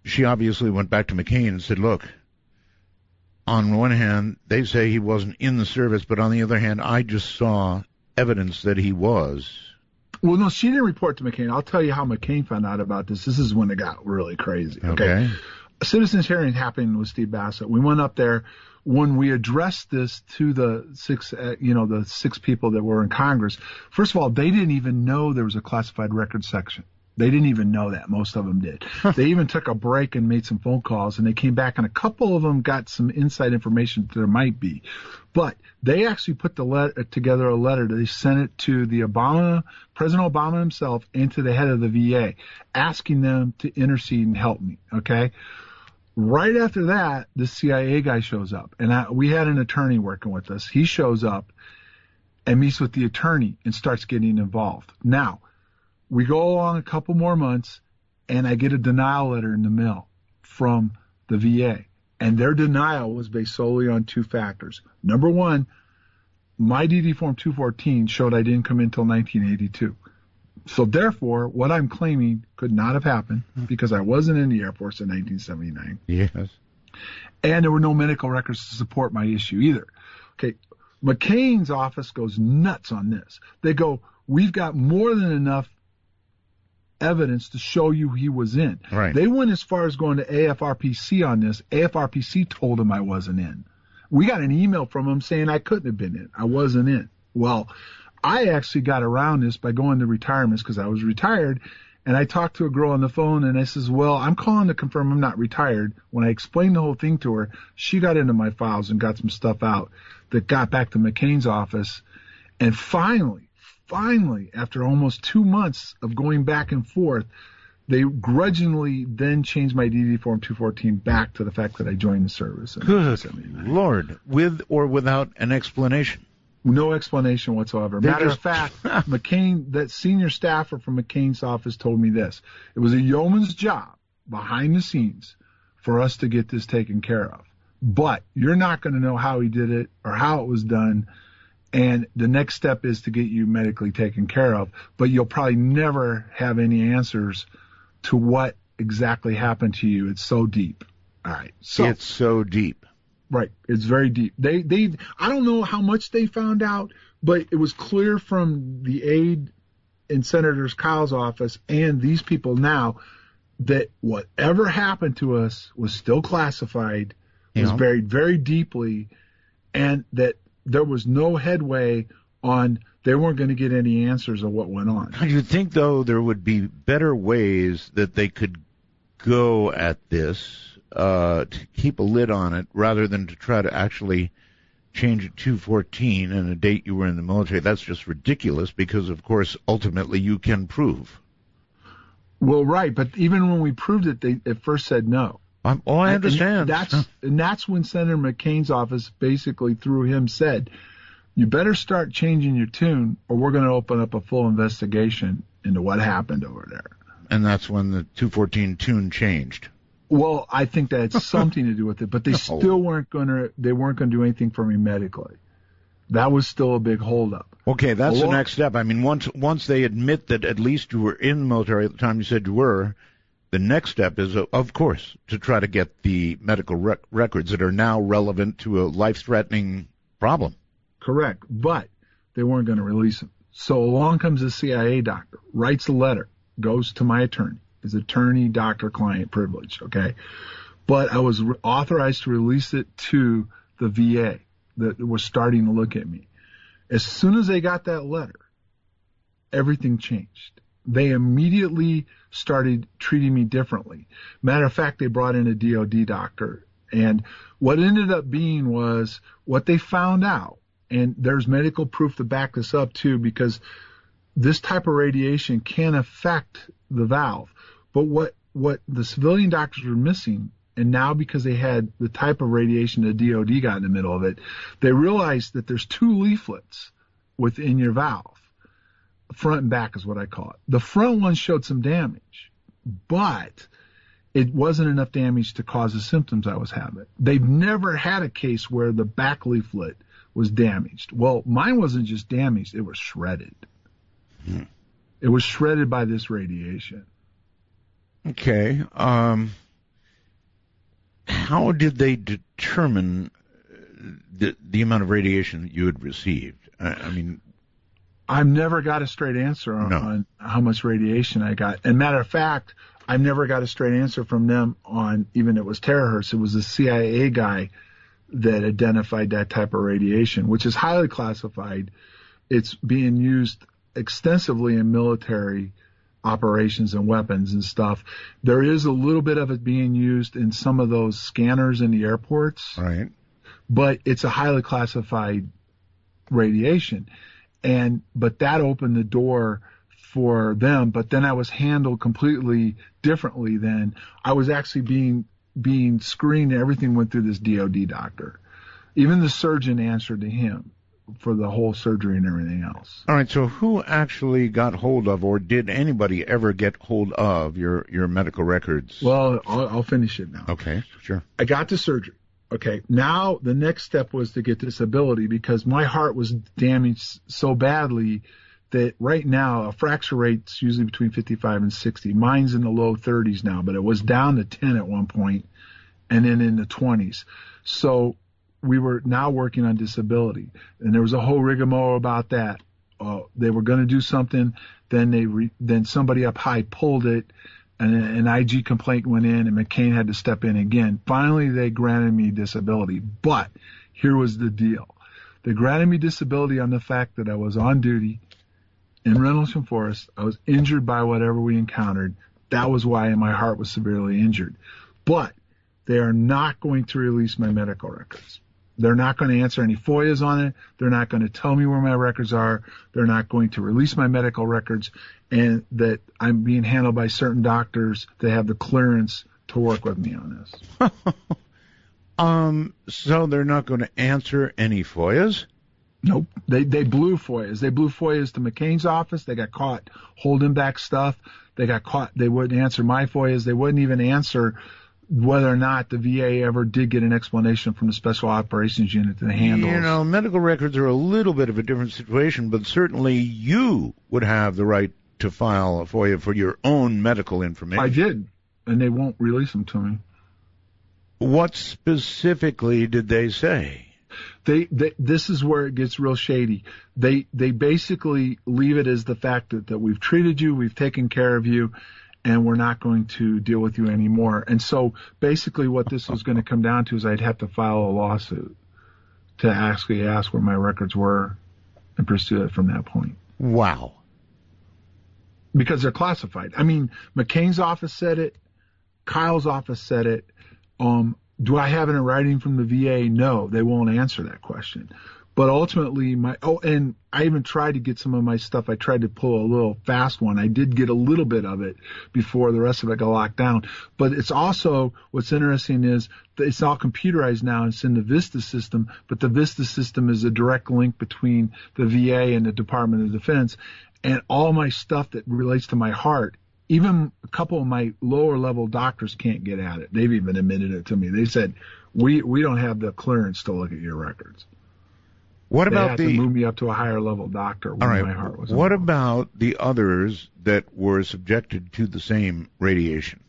she obviously went back to McCain and said, "Look, on one hand, they say he wasn't in the service, but on the other hand, I just saw evidence that he was." Well, no, she didn't report to McCain. I'll tell you how McCain found out about this. This is when it got really crazy. Okay. A citizens hearing happened with Steve Bassett. We went up there when we addressed this to the six, uh, you know, the six people that were in Congress. First of all, they didn't even know there was a classified records section. They didn't even know that. Most of them did. they even took a break and made some phone calls, and they came back, and a couple of them got some inside information that there might be. But they actually put the let- uh, together a letter. They sent it to the Obama, President Obama himself, and to the head of the VA, asking them to intercede and help me. Okay. Right after that, the CIA guy shows up, and I, we had an attorney working with us. He shows up and meets with the attorney and starts getting involved. Now, we go along a couple more months, and I get a denial letter in the mail from the VA. And their denial was based solely on two factors. Number one, my DD Form 214 showed I didn't come in until 1982. So therefore, what I'm claiming could not have happened hmm. because I wasn't in the Air Force in 1979 Yes. and there were no medical records to support my issue either. Okay, McCain's office goes nuts on this. They go, we've got more than enough evidence to show you he was in. Right. They went as far as going to AFRPC on this. AFRPC told him I wasn't in. We got an email from him saying I couldn't have been in. I wasn't in. Well, I actually got around this by going to retirements because I was retired. And I talked to a girl on the phone and I says, well, I'm calling to confirm I'm not retired. When I explained the whole thing to her, she got into my files and got some stuff out that got back to McCain's office. And finally, finally, after almost two months of going back and forth, they grudgingly then changed my DD Form 214 back to the fact that I joined the service. Good Lord, with or without an explanation. No explanation whatsoever. They're Matter just- of fact, McCain, that senior staffer from McCain's office told me this. It was a yeoman's job behind the scenes for us to get this taken care of. But you're not going to know how he did it or how it was done. And the next step is to get you medically taken care of. But you'll probably never have any answers to what exactly happened to you. It's so deep. All right. So it's so deep. Right. It's very deep. They they I don't know how much they found out, but it was clear from the aide in Senator Kyl's office and these people now that whatever happened to us was still classified, was buried very deeply, and that there was no headway on they weren't going to get any answers of what went on. You'd think, though, there would be better ways that they could go at this uh, to keep a lid on it rather than to try to actually change it to 14 and a date you were in the military. That's just ridiculous because, of course, ultimately you can prove. Well, right, but even when we proved it, they at first said no. I'm, oh, I And understand. that's and that's when Senator McCain's office basically through him said, "You better start changing your tune, or we're going to open up a full investigation into what happened over there." and that's when the 214 tune changed. Well, I think that had something to do with it, but they oh. still weren't going to they weren't going to do anything for me medically. That was still a big holdup. Okay, that's the next step. I mean, once once they admit that at least you were in the military at the time you said you were, the next step is, of course, to try to get the medical rec- records that are now relevant to a life-threatening problem. Correct. But they weren't going to release him. So along comes the CIA doctor, writes a letter, goes to my attorney. His attorney, doctor, client privilege. Okay. But I was re- authorized to release it to the VA that was starting to look at me. As soon as they got that letter, everything changed. They immediately started treating me differently. Matter of fact, they brought in a DOD doctor. And what ended up being was what they found out, and there's medical proof to back this up too, because this type of radiation can affect the valve. But what, what the civilian doctors were missing, and now because they had the type of radiation the DOD got in the middle of it, they realized that there's two leaflets within your valve front and back is what I call it. The front one showed some damage, but it wasn't enough damage to cause the symptoms I was having. They've never had a case where the back leaflet was damaged. Well, mine wasn't just damaged, it was shredded. It was shredded by this radiation. Okay. Um, how did they determine uh, the the amount of radiation that you had received? I, I mean, I've never got a straight answer on, No. on how much radiation I got. And matter of fact, I've never got a straight answer from them on even it was terahertz. It was the CIA guy that identified that type of radiation, which is highly classified. It's being used extensively in military operations and weapons and stuff. There is a little bit of it being used in some of those scanners in the airports right? but it's a highly classified radiation. And, but that opened the door for them. But then I was handled completely differently then. I was actually being, being screened. Everything went through this DOD doctor. Even the surgeon answered to him. for the whole surgery and everything else. All right. So who actually got hold of, or did anybody ever get hold of your your medical records? Well, I'll, I'll finish it now. okay, sure. I got to surgery. Okay, now the next step was to get disability because my heart was damaged so badly that right now a fracture rate's usually between 55 and 60. Mine's in the low 30s now, but it was down to 10 at one point and then in the 20s. So we were now working on disability and there was a whole rigmarole about that. Uh, they were going to do something, then they re- then somebody up high pulled it and an IG complaint went in and McCain had to step in again. Finally, they granted me disability, but here was the deal. They granted me disability on the fact that I was on duty in Rendlesham Forest. I was injured by whatever we encountered. That was why my heart was severely injured. But they are not going to release my medical records. They're not going to answer any FOIAs on it. They're not going to tell me where my records are. They're not going to release my medical records and that I'm being handled by certain doctors that have the clearance to work with me on this. Um. So they're not going to answer any FOIAs. Nope. They they blew FOIAs. They blew FOIAs to McCain's office. They got caught holding back stuff. They got caught. They wouldn't answer my FOIAs. They wouldn't even answer whether or not the VA ever did get an explanation from the Special Operations Unit that handles. You know, medical records are a little bit of a different situation, but certainly you would have the right to file a FOIA for your own medical information. I did, and they won't release them to me. What specifically did they say? They, they this is where it gets real shady. They they basically leave it as the fact that, that we've treated you, we've taken care of you, and we're not going to deal with you anymore. And so basically what this was going to come down to is I'd have to file a lawsuit to actually ask where my records were and pursue it from that point. Wow. Because they're classified. I mean, McCain's office said it, Kyl's office said it. Um, do I have it in writing from the VA? No, they won't answer that question. But ultimately, my oh, and I even tried to get some of my stuff. I tried to pull a little fast one. I did get a little bit of it before the rest of it got locked down. But it's also what's interesting is it's all computerized now. It's in the Vista system, but the Vista system is a direct link between the VA and the Department of Defense. And all my stuff that relates to my heart even a couple of my lower level doctors can't get at it. They've even admitted it to me. They said, we, we don't have the clearance to look at your records. What They about the to move me up to a higher level doctor when All right. my heart was What involved. about the others that were subjected to the same radiation?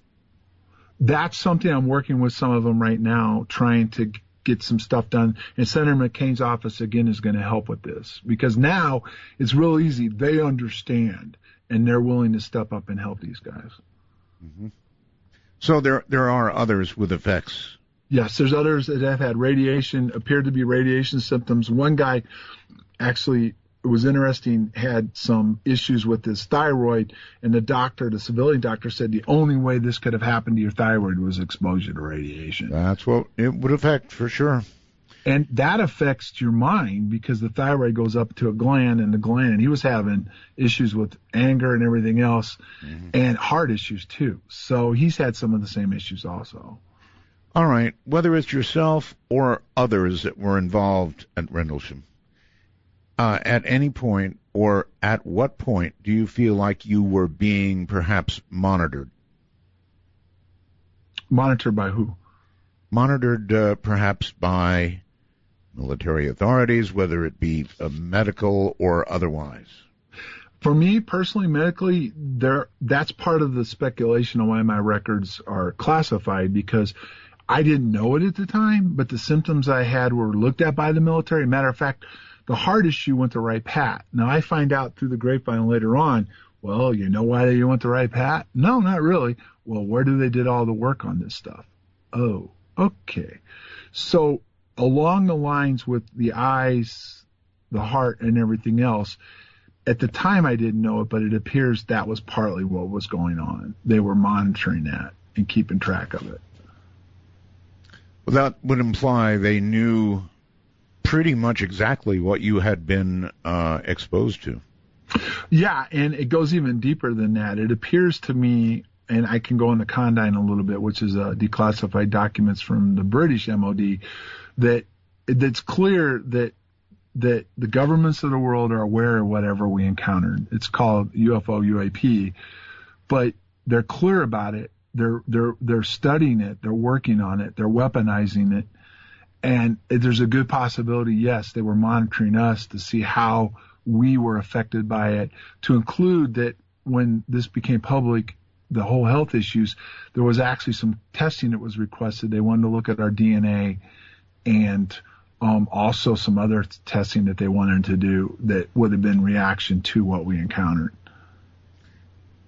That's something I'm working with some of them right now, trying to get some stuff done. And Senator McCain's office again is going to help with this because now it's real easy. They understand and they're willing to step up and help these guys. Mm-hmm. So there there are others with effects. Yes, there's others that have had radiation, appeared to be radiation symptoms. One guy actually it was interesting, had some issues with his thyroid, and the doctor, the civilian doctor, said the only way this could have happened to your thyroid was exposure to radiation. That's what it would affect for sure. And that affects your mind because the thyroid goes up to a gland and the gland, and he was having issues with anger and everything else mm-hmm. and heart issues too. So he's had some of the same issues also. All right, whether it's yourself or others that were involved at Rendlesham, uh, at any point or at what point do you feel like you were being perhaps monitored? Monitored by who? Monitored uh, perhaps by military authorities, whether it be uh, medical or otherwise. For me personally, medically, there that's part of the speculation on why my records are classified because I didn't know it at the time, but the symptoms I had were looked at by the military. Matter of fact, the heart issue went to Wright-Pat. Now I find out through the grapevine later on. Well, you know why they went to Wright-Pat? No, not really. Well, where do they did all the work on this stuff? Oh, okay. So along the lines with the eyes, the heart, and everything else, at the time I didn't know it, but it appears that was partly what was going on. They were monitoring that and keeping track of it. Well, that would imply they knew pretty much exactly what you had been uh, exposed to. Yeah, and it goes even deeper than that. It appears to me, and I can go into Condign a little bit, which is uh, declassified documents from the British MOD, that that's clear that that the governments of the world are aware of whatever we encountered. It's called UFO UAP, but they're clear about it. They're they're they're studying it. They're working on it. They're weaponizing it. And there's a good possibility, yes, they were monitoring us to see how we were affected by it, to include that when this became public, the whole health issues, there was actually some testing that was requested. They wanted to look at our DNA and um, also some other testing that they wanted to do that would have been reaction to what we encountered.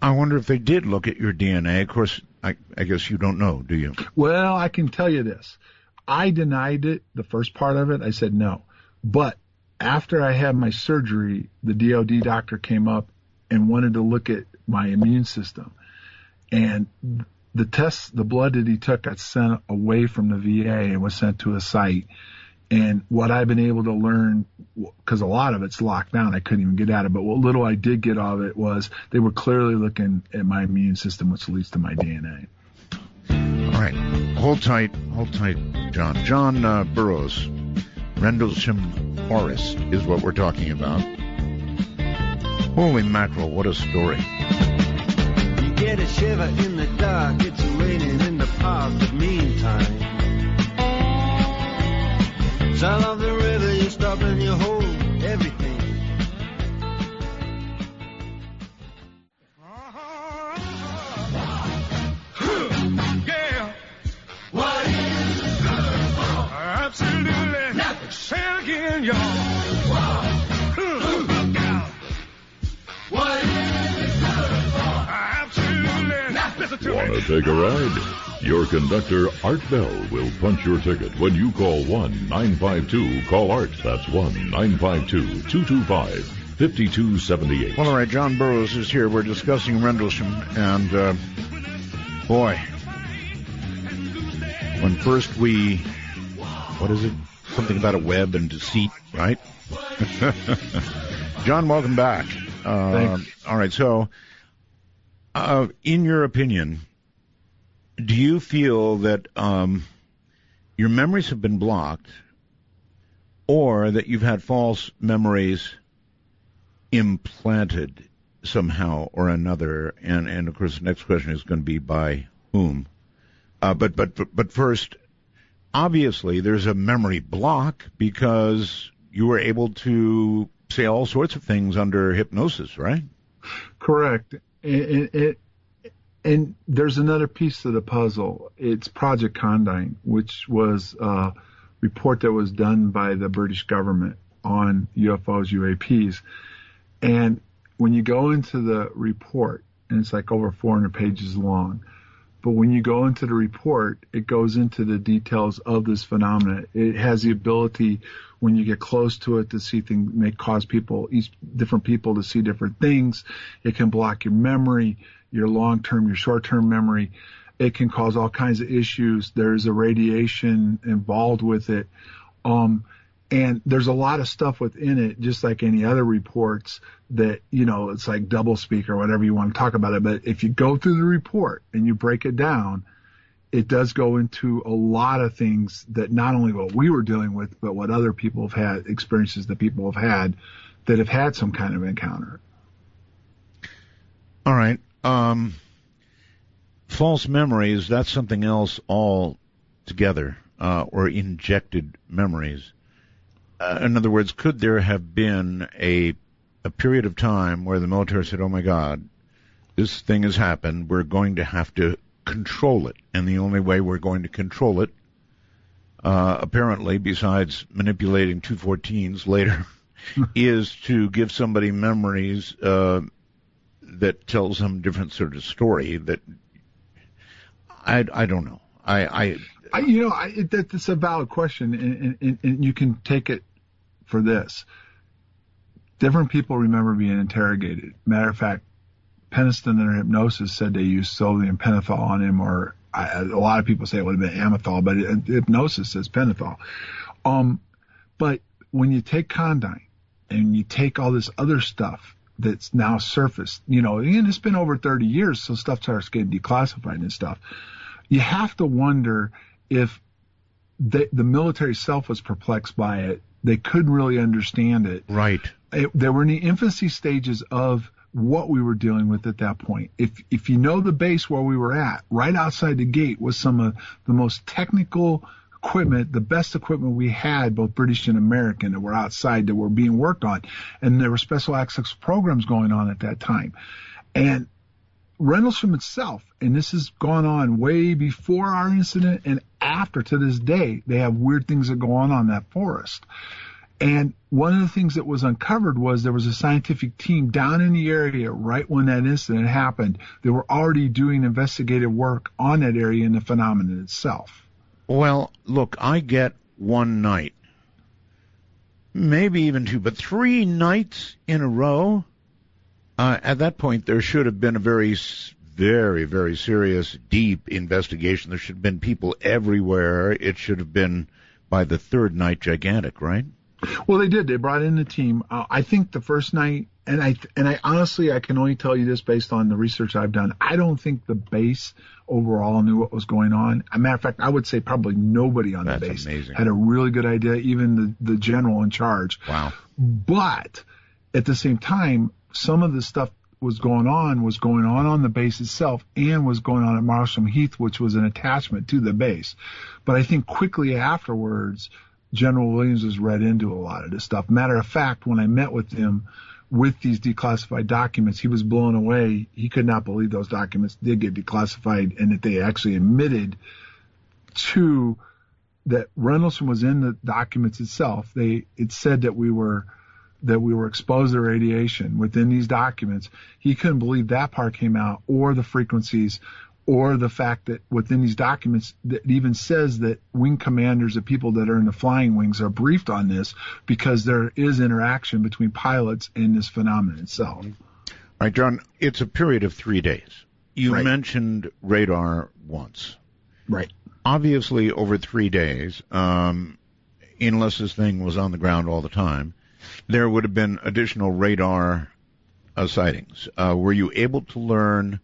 I wonder if they did look at your DNA. Of course, I, I guess you don't know, do you? Well, I can tell you this. I denied it, the first part of it. I said no. But after I had my surgery, the DOD doctor came up and wanted to look at my immune system. And the test, the blood that he took got sent away from the VA and was sent to a site. And what I've been able to learn, because a lot of it's locked down, I couldn't even get at it. But what little I did get of it was they were clearly looking at my immune system, which leads to my DNA. All right. Hold tight. Hold tight, John. John uh, Burroughs, Rendlesham Forest is what we're talking about. Holy mackerel, what a story. You get a shiver in the dark, it's raining in the park, but meantime. Sound of the river, you stop and you hold everything. Uh-huh. Yeah. What is good for? Absolutely. Say it again, y'all. What is good for? Absolutely. Listen Wanna take a ride? Your conductor, Art Bell, will punch your ticket when you call 1-952-CALL-ART. That's 1-952-225-5278. Well, all right, John Burroughs is here. We're discussing Rendlesham, and uh, boy, when first we, what is it? Something about a web and deceit, right? John, welcome back. Uh, Thanks. all right, so, uh, in your opinion, do you feel that um, your memories have been blocked, or that you've had false memories? implanted somehow or another, and and of course the next question is going to be by whom. Uh, but but but first, obviously there's a memory block because you were able to say all sorts of things under hypnosis, right? Correct. And, and, and there's another piece to the puzzle. It's Project Condign, which was a report that was done by the British government on UFOs, UAPs. And when you go into the report, and it's like over 400 pages long, but when you go into the report, it goes into the details of this phenomenon. It has the ability, when you get close to it, to see things, may cause people, each different people to see different things. It can block your memory, your long-term, your short-term memory. It can cause all kinds of issues. There's a radiation involved with it. Um, and there's a lot of stuff within it, just like any other reports that, you know, it's like double speak or whatever you want to talk about it. But if you go through the report and you break it down, it does go into a lot of things that not only what we were dealing with, but what other people have had, experiences that people have had that have had some kind of encounter. All right. Um, false memories, that's something else altogether, uh, or injected memories. Uh, in other words, could there have been a, a period of time where the military said, oh my God, this thing has happened, we're going to have to control it, and the only way we're going to control it, uh, apparently, besides manipulating 214s later, is to give somebody memories, uh, that tells some different sort of story that I, I don't know. I, I I, you know, I, that's a valid question, and, and, and you can take it for this. Different people remember being interrogated. Matter of fact, Penniston and hypnosis said they used sodium pentothal on him, or I, a lot of people say it would have been amytal, but hypnosis says pentothal. Um, but when you take Condign and you take all this other stuff that's now surfaced, you know, and it's been over 30 years, so stuff starts getting declassified and stuff. You have to wonder if the, the military itself was perplexed by it, They couldn't really understand it. Right. it, they were in the infancy stages of what we were dealing with at that point. If if you know the base where we were at, right outside the gate was some of the most technical equipment, the best equipment we had, both British and American, that were outside that were being worked on, and there were special access programs going on at that time, and Rendlesham itself, and this has gone on way before our incident and after to this day, they have weird things that go on on that forest. And one of the things that was uncovered was there was a scientific team down in the area right when that incident happened. They were already doing investigative work on that area and the phenomenon itself. Well, look, I get one night, maybe even two, but three nights in a row. Uh, at that point, there should have been a very, very, very serious, deep investigation. There should have been people everywhere. It should have been by the third night gigantic, right? Well, they did. They brought in a team. Uh, I think the first night, and I and I honestly, I can only tell you this based on the research I've done. I don't think the base overall knew what was going on. As a matter of fact, I would say probably nobody on That's the base amazing. had a really good idea. Even the the general in charge. Wow. But at the same time, some of the stuff was going on was going on on the base itself and was going on at Martlesham Heath, which was an attachment to the base. But I think quickly afterwards, General Williams was read into a lot of this stuff. Matter of fact, when I met with him with these declassified documents, he was blown away. He could not believe those documents did get declassified and that they actually admitted to that Rendlesham was in the documents itself. They it said that we were that we were exposed to radiation within these documents. He couldn't believe that part came out, or the frequencies, or the fact that within these documents that it even says that wing commanders, the people that are in the flying wings, are briefed on this because there is interaction between pilots and this phenomenon itself. Right, John, it's a period of three days. You Right. mentioned radar once. Right. Obviously, over three days, um, unless this thing was on the ground all the time, there would have been additional radar uh, sightings. Uh, were you able to learn,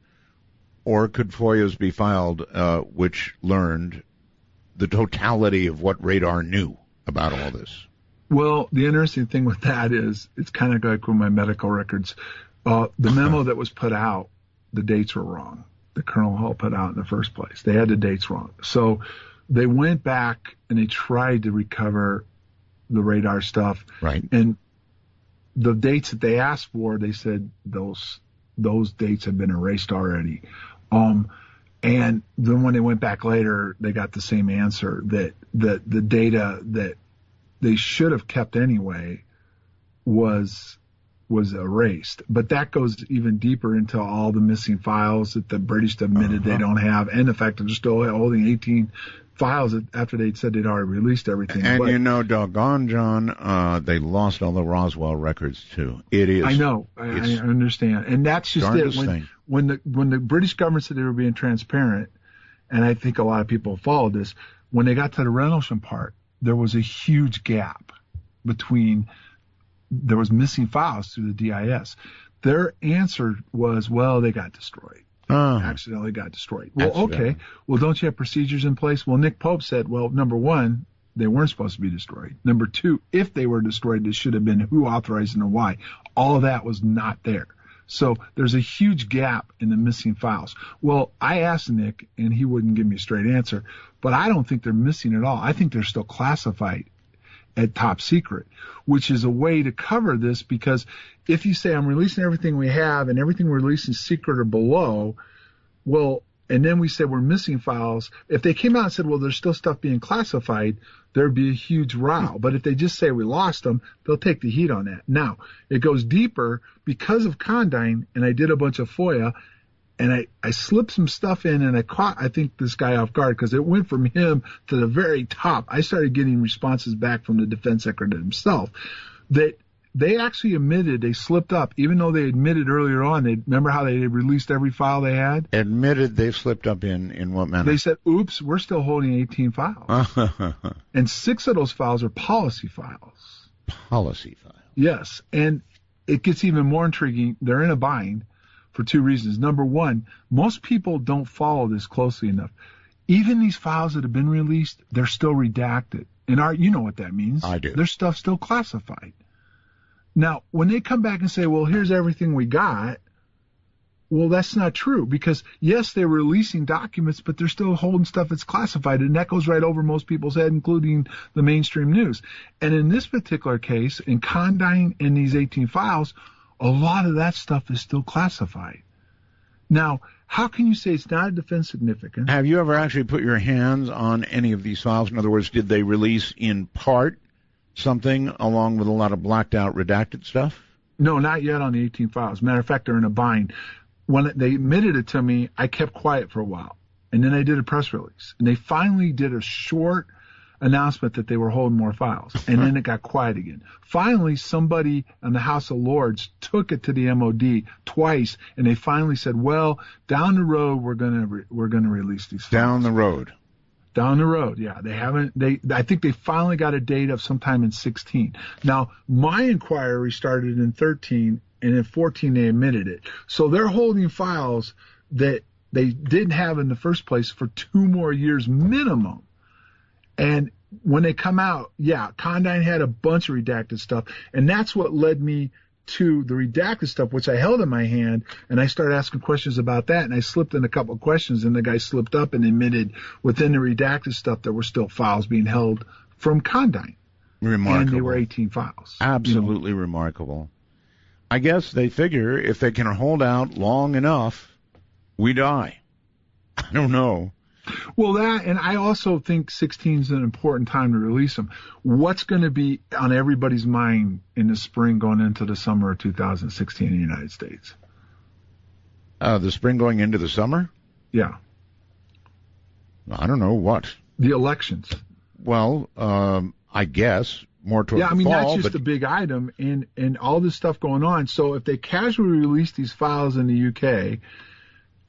or could FOIAs be filed uh, which learned the totality of what radar knew about all this? Well, the interesting thing with that is it's kind of like with my medical records. Uh, the memo that was put out, the dates were wrong. The Colonel Halt put out in the first place. They had the dates wrong. So they went back and they tried to recover the radar stuff. Right. And the dates that they asked for, they said those those dates have been erased already. Um, and then when they went back later, they got the same answer that that the data that they should have kept anyway was was erased. But that goes even deeper into all the missing files that the British admitted they Uh-huh. don't have, and the fact that they're still holding 18 files that- after they'd said they'd already released everything. And But- you know, doggone, John, uh, they lost all the Roswell records too. It is. I know, I, I understand, and that's just it. When, thing. When the when the British government said they were being transparent, and I think a lot of people followed this. When they got to the Rendlesham part, there was a huge gap between there was missing files through the DIS. Their answer was, well, they got destroyed. Ah, Accidentally got destroyed. Well, Accidentally. okay. Well, don't you have procedures in place? Well, Nick Pope said, well, number one, they weren't supposed to be destroyed. Number two, if they were destroyed, it should have been who authorized and why. All of that was not there. So there's a huge gap in the missing files. Well, I asked Nick and he wouldn't give me a straight answer, but I don't think they're missing at all. I think they're still classified at top secret, which is a way to cover this because if you say I'm releasing everything we have and everything we're releasing secret or below, well, and then we said we're missing files. If they came out and said, well, there's still stuff being classified, there'd be a huge row. But if they just say we lost them, they'll take the heat on that. Now, it goes deeper because of Condign, and I did a bunch of FOIA, and I, I slipped some stuff in and I caught, I think, this guy off guard because it went from him to the very top. I started getting responses back from the defense secretary himself that they actually admitted they slipped up, even though they admitted earlier on. They remember how they released every file they had. admitted they slipped up in in what manner? They said, "Oops, we're still holding 18 files, and six of those files are policy files." Policy files. Yes, and it gets even more intriguing. They're in a bind for two reasons. Number one, most people don't follow this closely enough. Even these files that have been released, they're still redacted. And Art, you know what that means. I do. Their stuff's still classified. Now, when they come back and say, well, here's everything we got, well, that's not true because yes, they're releasing documents, but they're still holding stuff that's classified, and that goes right over most people's head, including the mainstream news. And in this particular case, in Condign and these 18 files, a lot of that stuff is still classified. Now, how can you say it's not a defense significance? Have you ever actually put your hands on any of these files? In other words, did they release in part something along with a lot of blacked out redacted stuff? No, not yet on the 18 files. Matter of fact, they're in a bind. When they admitted it to me, I kept quiet for a while. And then they did a press release. And they finally did a short announcement that they were holding more files. And then it got quiet again. Finally, somebody in the House of Lords took it to the MOD twice. And they finally said, well, down the road, we're going to, re- we're going to release these files. Down the road. Down the road, yeah. They haven't, they, I think they finally got a date of sometime in 16. Now, my inquiry started in 13 and in 14 they admitted it. So they're holding files that they didn't have in the first place for two more years minimum. And when they come out, yeah, Condign had a bunch of redacted stuff. And that's what led me to the redacted stuff, which I held in my hand, and I started asking questions about that, and I slipped in a couple of questions, and the guy slipped up and admitted within the redacted stuff there were still files being held from Condign, Remarkable. and they were 18 files. You know, Absolutely remarkable. I guess they figure if they can hold out long enough, we die. I don't know. Well, that, and I also think 16 is an important time to release them. What's going to be on everybody's mind in the spring going into the summer of 2016 in the United States? Uh, the spring going into the summer? Yeah, I don't know what. the elections. Well, um, I guess more toward yeah, I mean fall, that's just but a big item, and and all this stuff going on. So if they casually release these files in the UK,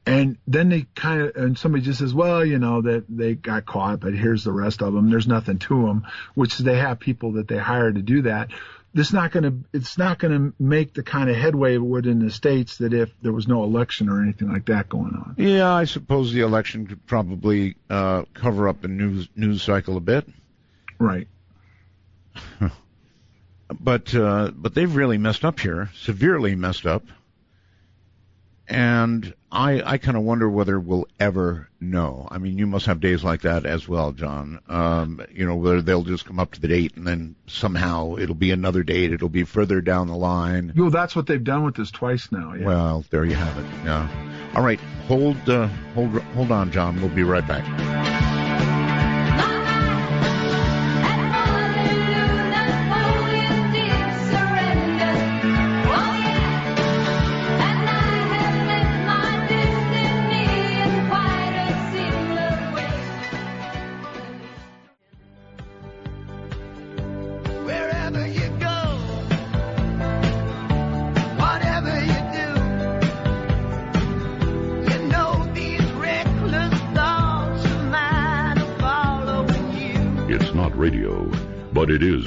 and then they kind of and somebody just says, well, you know that they got caught, but here's the rest of them. There's nothing to them, which they have people that they hire to do that. This not going to it's not going to make the kind of headway it would in the states that if there was no election or anything like that going on. yeah, I suppose the election could probably uh, cover up the news news cycle a bit. Right. but uh, but they've really messed up here, severely messed up. And I I kind of wonder whether we'll ever know. I mean, you must have days like that as well, John. Um, you know, whether they'll just come up to the date and then somehow it'll be another date. It'll be further down the line. Well, that's what they've done with this twice now. Yeah. Well, there you have it. Yeah. All right, hold uh, hold hold on, John. We'll be right back.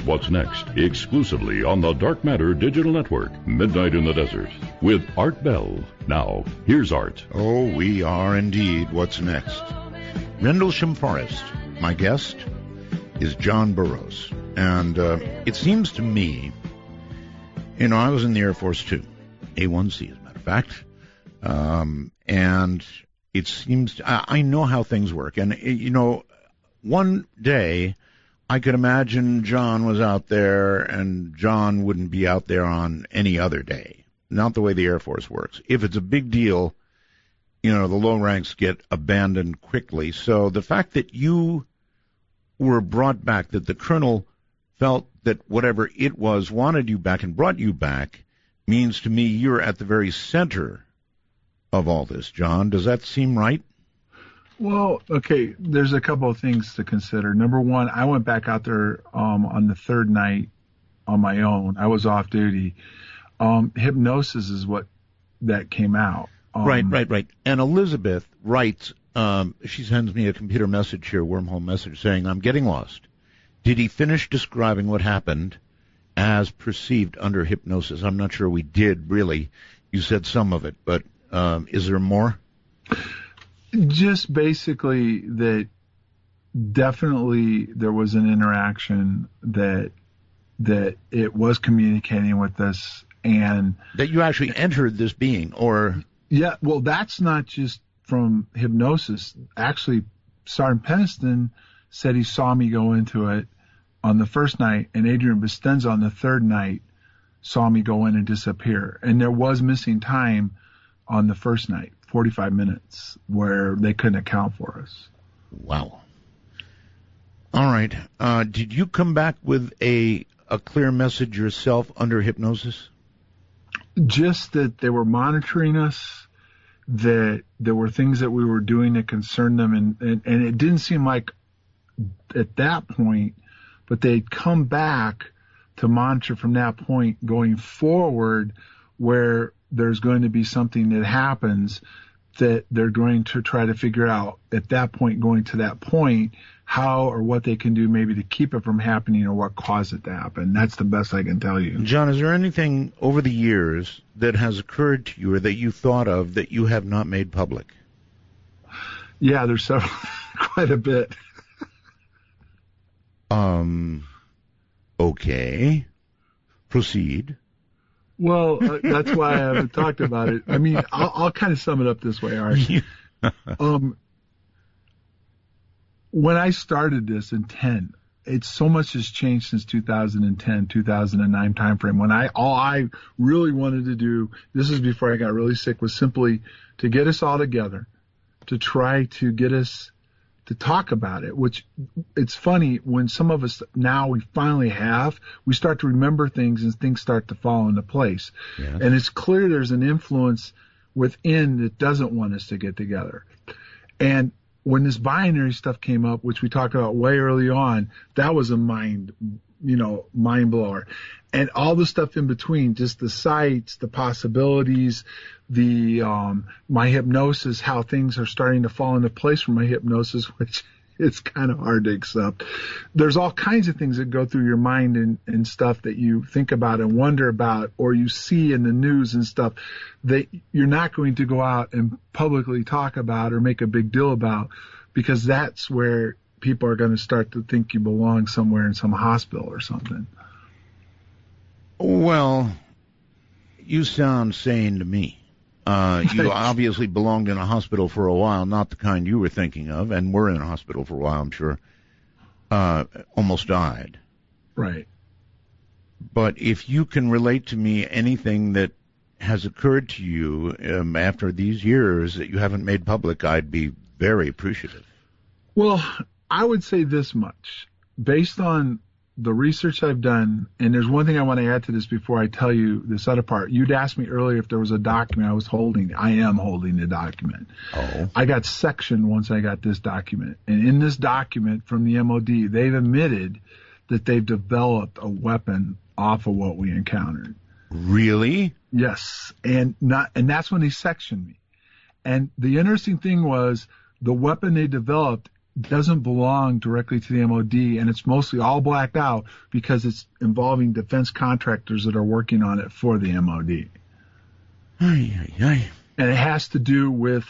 What's next, exclusively on the Dark Matter Digital Network, Midnight in the Desert, with Art Bell. Now, here's Art. Oh, we are indeed. What's next? Rendlesham Forest. My guest is John Burroughs. And uh, it seems to me, you know, I was in the Air Force too, A1C as a matter of fact. Um, and it seems, I, I know how things work. And, you know, one day I could imagine John was out there and John wouldn't be out there on any other day. Not the way the Air Force works. If it's a big deal, you know, the low ranks get abandoned quickly. So the fact that you were brought back, that the colonel felt that whatever it was wanted you back and brought you back, means to me you're at the very center of all this, John. Does that seem right? Well, okay, there's a couple of things to consider. Number one, I went back out there um, on the third night on my own. I was off duty. Um, hypnosis is what that came out. Um, right, right, right. And Elizabeth writes, um, she sends me a computer message here, wormhole message, saying, I'm getting lost. Did he finish describing what happened as perceived under hypnosis? I'm not sure we did really. You said some of it, but um, is there more? Just basically that definitely there was an interaction that that it was communicating with us and That you actually entered this being, or? Yeah well that's not just from hypnosis. Actually sergeant Penniston said he saw me go into it on the first night and adrian Bustinza on the third night saw me go in and disappear. And there was missing time on the first night 45 minutes where they couldn't account for us wow. All right. Uh, did you come back with a a clear message yourself under hypnosis? just that they were monitoring us, that there were things that we were doing that concerned them, and, and, and it didn't seem like at that point, but they'd come back to monitor from that point going forward where there's going to be something that happens that they're going to try to figure out at that point going to that point how or what they can do maybe to keep it from happening or what caused it to happen. That's the best I can tell you. John, is there anything over the years that has occurred to you or that you thought of that you have not made public? Yeah, there's several, quite a bit. Um, okay. Proceed. Well, uh, that's why I haven't talked about it. I mean, I'll, I'll kind of sum it up this way, Art. Um, when I started this in 10, it's so much has changed since 2010, 2009 timeframe. When I, all I really wanted to do, this is before I got really sick, was simply to get us all together, to try to get us to talk about it, which it's funny when some of us now we finally have, we start to remember things and things start to fall into place. And it's clear there's an influence within that doesn't want us to get together. And when this binary stuff came up, which we talked about way early on, that was a mind, you know, mind blower. And all the stuff in between, just the sites, the possibilities, the, um, my hypnosis, how things are starting to fall into place for my hypnosis, which it's kind of hard to accept. There's all kinds of things that go through your mind and, and stuff that you think about and wonder about or you see in the news and stuff that you're not going to go out and publicly talk about or make a big deal about because that's where people are going to start to think you belong somewhere in some hospital or something. Well, you sound sane to me. Uh, you obviously belonged in a hospital for a while, not the kind you were thinking of, and were in a hospital for a while, I'm sure. Uh, almost died. Right. But if you can relate to me anything that has occurred to you um, after these years that you haven't made public, I'd be very appreciative. Well, I would say this much. Based on the research I've done, and there's one thing I want to add to this before I tell you this other part. You'd asked me earlier if there was a document I was holding. I am holding the document. Oh. I got sectioned once I got this document. And in this document from the MOD, they've admitted that they've developed a weapon off of what we encountered. Really? Yes, and not, and that's when they sectioned me. And the interesting thing was the weapon they developed doesn't belong directly to the MOD, and it's mostly all blacked out because it's involving defense contractors that are working on it for the MOD, Ay, ay, ay. and it has to do with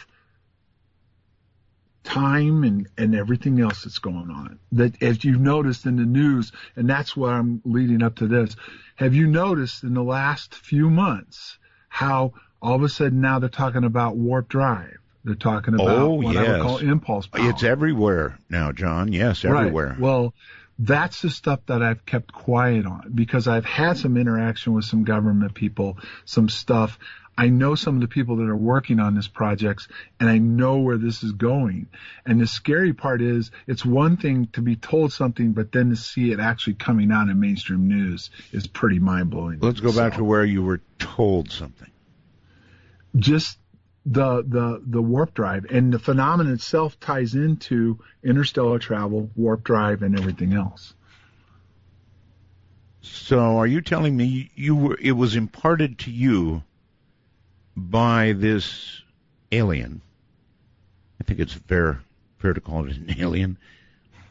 time and, and everything else that's going on. That as you've noticed in the news, and that's why I'm leading up to this. Have you noticed in the last few months how all of a sudden now they're talking about warp drive? They're talking about Oh, what I would call impulse power. It's everywhere now, John. Yes, everywhere. Right. Well, that's the stuff that I've kept quiet on because I've had some interaction with some government people, some stuff. I know some of the people that are working on this projects and I know where this is going. And the scary part is it's one thing to be told something, but then to see it actually coming out in mainstream news is pretty mind blowing. Let's go back to where you were told something. just the the the warp drive and the phenomenon itself ties into interstellar travel, warp drive, and everything else. So, are you telling me you were? It was imparted to you by this alien. I think it's fair fair to call it an alien.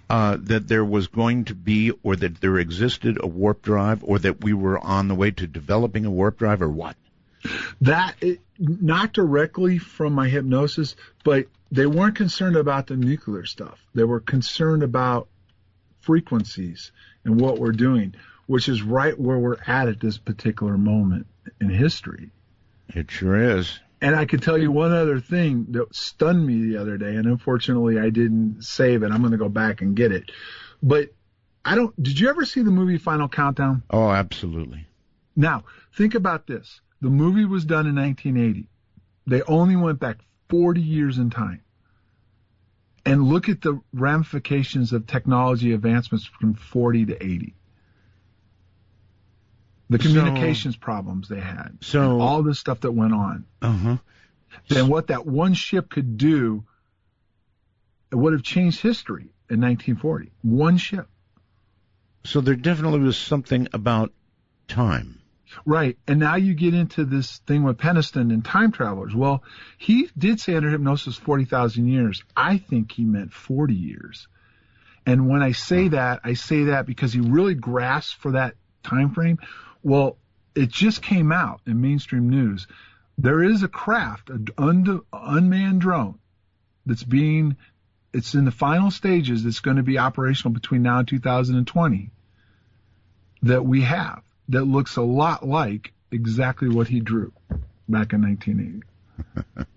Uh, that there was going to be, or that there existed a warp drive, or that we were on the way to developing a warp drive, or what? That it, not directly from my hypnosis, but they weren't concerned about the nuclear stuff. They were concerned about frequencies and what we're doing, which is right where we're at at this particular moment in history. It sure is. And I could tell you one other thing that stunned me the other day, and unfortunately I didn't save it. I'm going to go back and get it. But I don't. Did you ever see the movie Final Countdown? Oh, absolutely. Now, think about this. The movie was done in 1980. They only went back 40 years in time. And look at the ramifications of technology advancements from 40 to 80. The So- communications problems they had. So- all the stuff that went on. Uh huh. Then what that one ship could do, it would have changed history in 1940. One ship. So there definitely was something about time. Right. And now you get into this thing with Penniston and time travelers. Well, he did say under hypnosis 40,000 years. I think he meant 40 years. And when I say that, I say that because he really grasped for that time frame. Well, it just came out in mainstream news. There is a craft, an un- unmanned drone that's being, it's in the final stages that's going to be operational between now and 2020 that we have that looks a lot like exactly what he drew back in 1980.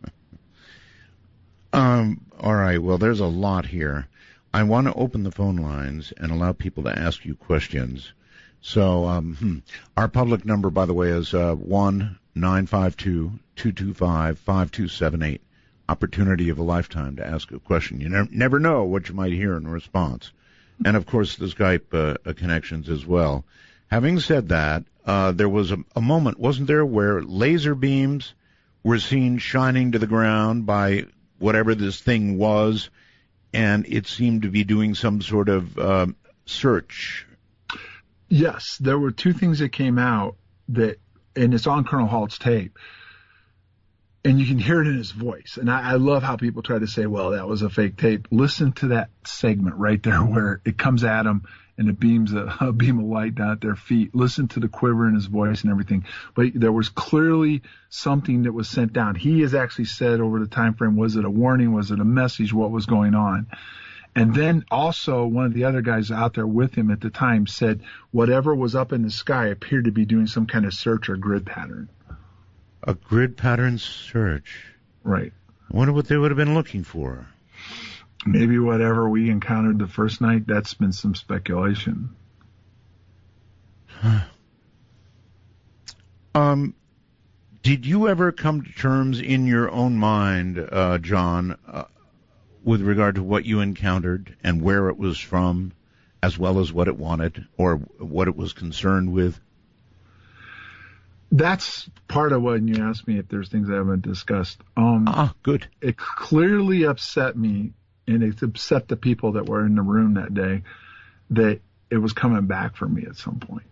Um, all right. Well, there's a lot here. I want to open the phone lines and allow people to ask you questions. So, um, hmm. our public number, by the way, is uh, one nine five two two two five five two seven eight. Opportunity of a lifetime to ask a question. You never, never know what you might hear in response. And of course, the Skype uh, connections as well. Having said that, uh, there was a, a moment, wasn't there, where laser beams were seen shining to the ground by whatever this thing was, and it seemed to be doing some sort of um, search. Yes, there were two things that came out that, and it's on Colonel Halt's tape, and you can hear it in his voice. And I, I love how people try to say, "Well, that was a fake tape." Listen to that segment right there where it comes at him and it beams a, a beam of light down at their feet. Listen to the quiver in his voice and everything. But there was clearly something that was sent down. He has actually said over the time frame, was it a warning? Was it a message? What was going on? And then also one of the other guys out there with him at the time said whatever was up in the sky appeared to be doing some kind of search or grid pattern. A grid pattern search. Right. I wonder what they would have been looking for. Maybe whatever we encountered the first night, that's been some speculation. Um, did you ever come to terms in your own mind, uh, John, uh, with regard to what you encountered and where it was from, as well as what it wanted or what it was concerned with? That's part of when you asked me if there's things I haven't discussed. Um, Ah, good. it clearly upset me and it upset the people that were in the room that day that it was coming back for me at some point.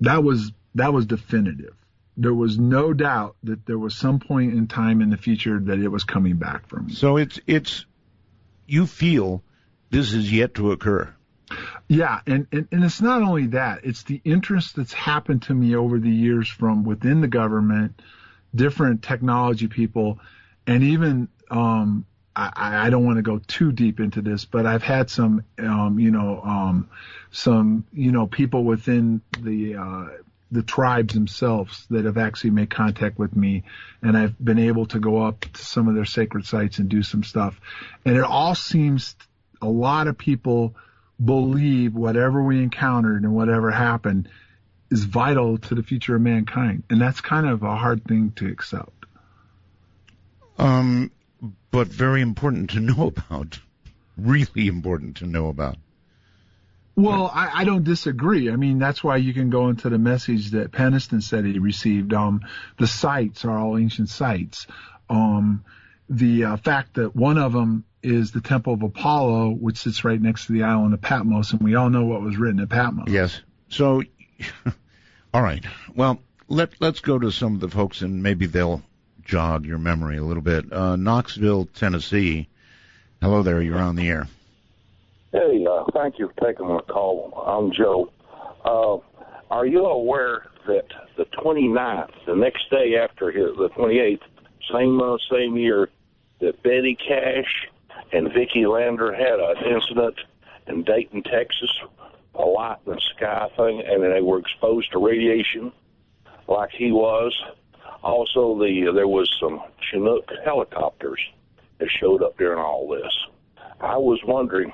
That was that was definitive. There was no doubt that there was some point in time in the future that it was coming back for me. So it's it's you feel this is yet to occur. Yeah, and, and, and it's not only that, it's the interest that's happened to me over the years from within the government, different technology people, and even um, I, I don't want to go too deep into this, but I've had some um, you know um, some you know people within the uh, the tribes themselves that have actually made contact with me, and I've been able to go up to some of their sacred sites and do some stuff, and it all seems a lot of people believe whatever we encountered and whatever happened is vital to the future of mankind. And that's kind of a hard thing to accept. Um, but very important to know about. Really important to know about. Well, I, I don't disagree. I mean, that's why you can go into the message that Penniston said he received. Um, the sites are all ancient sites. Um, the uh, fact that one of them is the Temple of Apollo, which sits right next to the island of Patmos, and we all know what was written at Patmos. Yes. So, all right. Well, let let's go to some of the folks, and maybe they'll jog your memory a little bit. Uh, Knoxville, Tennessee. Hello there. You're on the air. Hey, uh, thank you for taking my call. I'm Joe. Uh, are you aware that the 29th, the next day after his, the 28th, same month, same year, that Betty Cash and Vicki Lander had an incident in Dayton, Texas, a light in the sky thing, and they were exposed to radiation like he was. Also, the there was some Chinook helicopters that showed up during all this. I was wondering,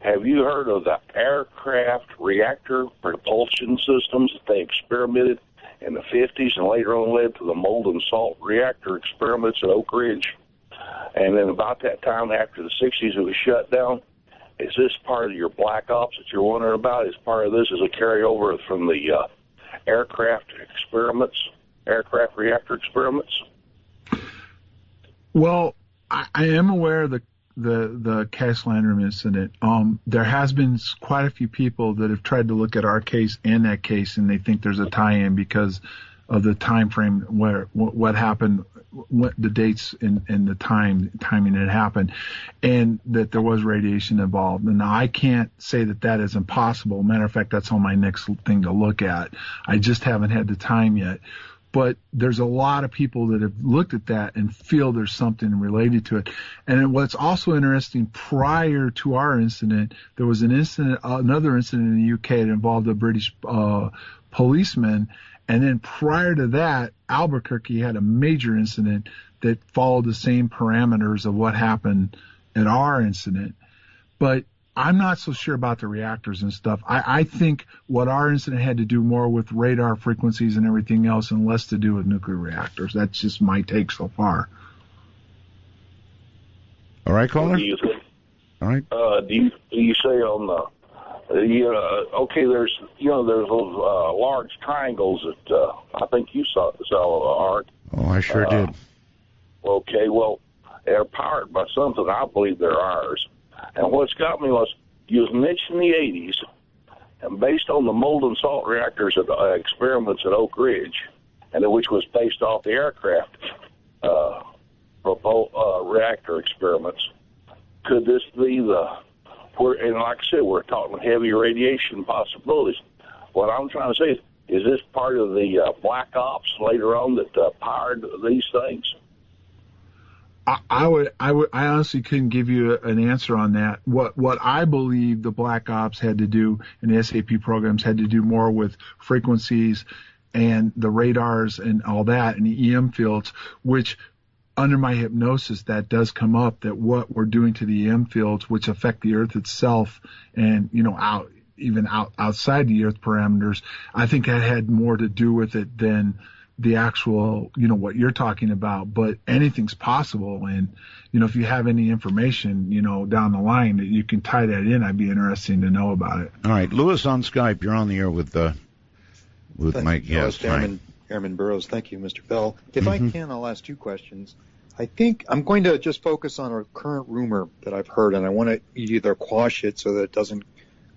have you heard of the aircraft reactor propulsion systems that they experimented in the 50s and later on led to the molten salt reactor experiments at Oak Ridge? And then about that time after the 60s, it was shut down. Is this part of your black ops that you're wondering about? Is part of this is a carryover from the uh, aircraft experiments, aircraft reactor experiments? Well, I, I am aware of the the the Cash Landrum incident. Um, there has been quite a few people that have tried to look at our case and that case, and they think there's a tie-in because of the time frame where what, what happened, what the dates and, and the time timing it happened, and that there was radiation involved. And I can't say that that is impossible. Matter of fact, that's on my next thing to look at. I just haven't had the time yet but there's a lot of people that have looked at that and feel there's something related to it. And what's also interesting, prior to our incident, there was an incident, another incident in the UK that involved a British uh, policeman. And then prior to that, Albuquerque had a major incident that followed the same parameters of what happened at our incident. But I'm not so sure about the reactors and stuff. I, I think what our incident had to do more with radar frequencies and everything else and less to do with nuclear reactors. That's just my take so far. All right, What caller. do you think? All right. Uh, do you do you say on the the uh, okay? There's you know there's those uh, large triangles that uh, I think you saw saw uh, Art. Oh, I sure Uh, did. Okay, well they're powered by something. I believe they're ours. And what's got me was you mentioned the 80s, and based on the molten salt reactors at uh, experiments at Oak Ridge, and which was based off the aircraft uh, uh, reactor experiments, could this be the? We're, and like I said, we're talking heavy radiation possibilities. What I'm trying to say is, is this part of the uh, black ops later on that uh, powered these things? I, I would, I would, I honestly couldn't give you an answer on that. What, what I believe the Black Ops had to do and the SAP programs had to do more with frequencies and the radars and all that and the EM fields, which under my hypnosis that does come up that what we're doing to the EM fields, which affect the earth itself and, you know, out, even out, outside the earth parameters, I think that had more to do with it than, the actual, you know, what you're talking about, but anything's possible. And, you know, if you have any information, you know, down the line that you can tie that in, I'd be interested to know about it. All right, Lewis on Skype. You're on the air with uh, with Thank Mike. Yes, Mr. Airman, Airman Burroughs. Thank you, Mr. Bell. If I can, I'll ask two questions. I think I'm going to just focus on a current rumor that I've heard, and I want to either quash it so that it doesn't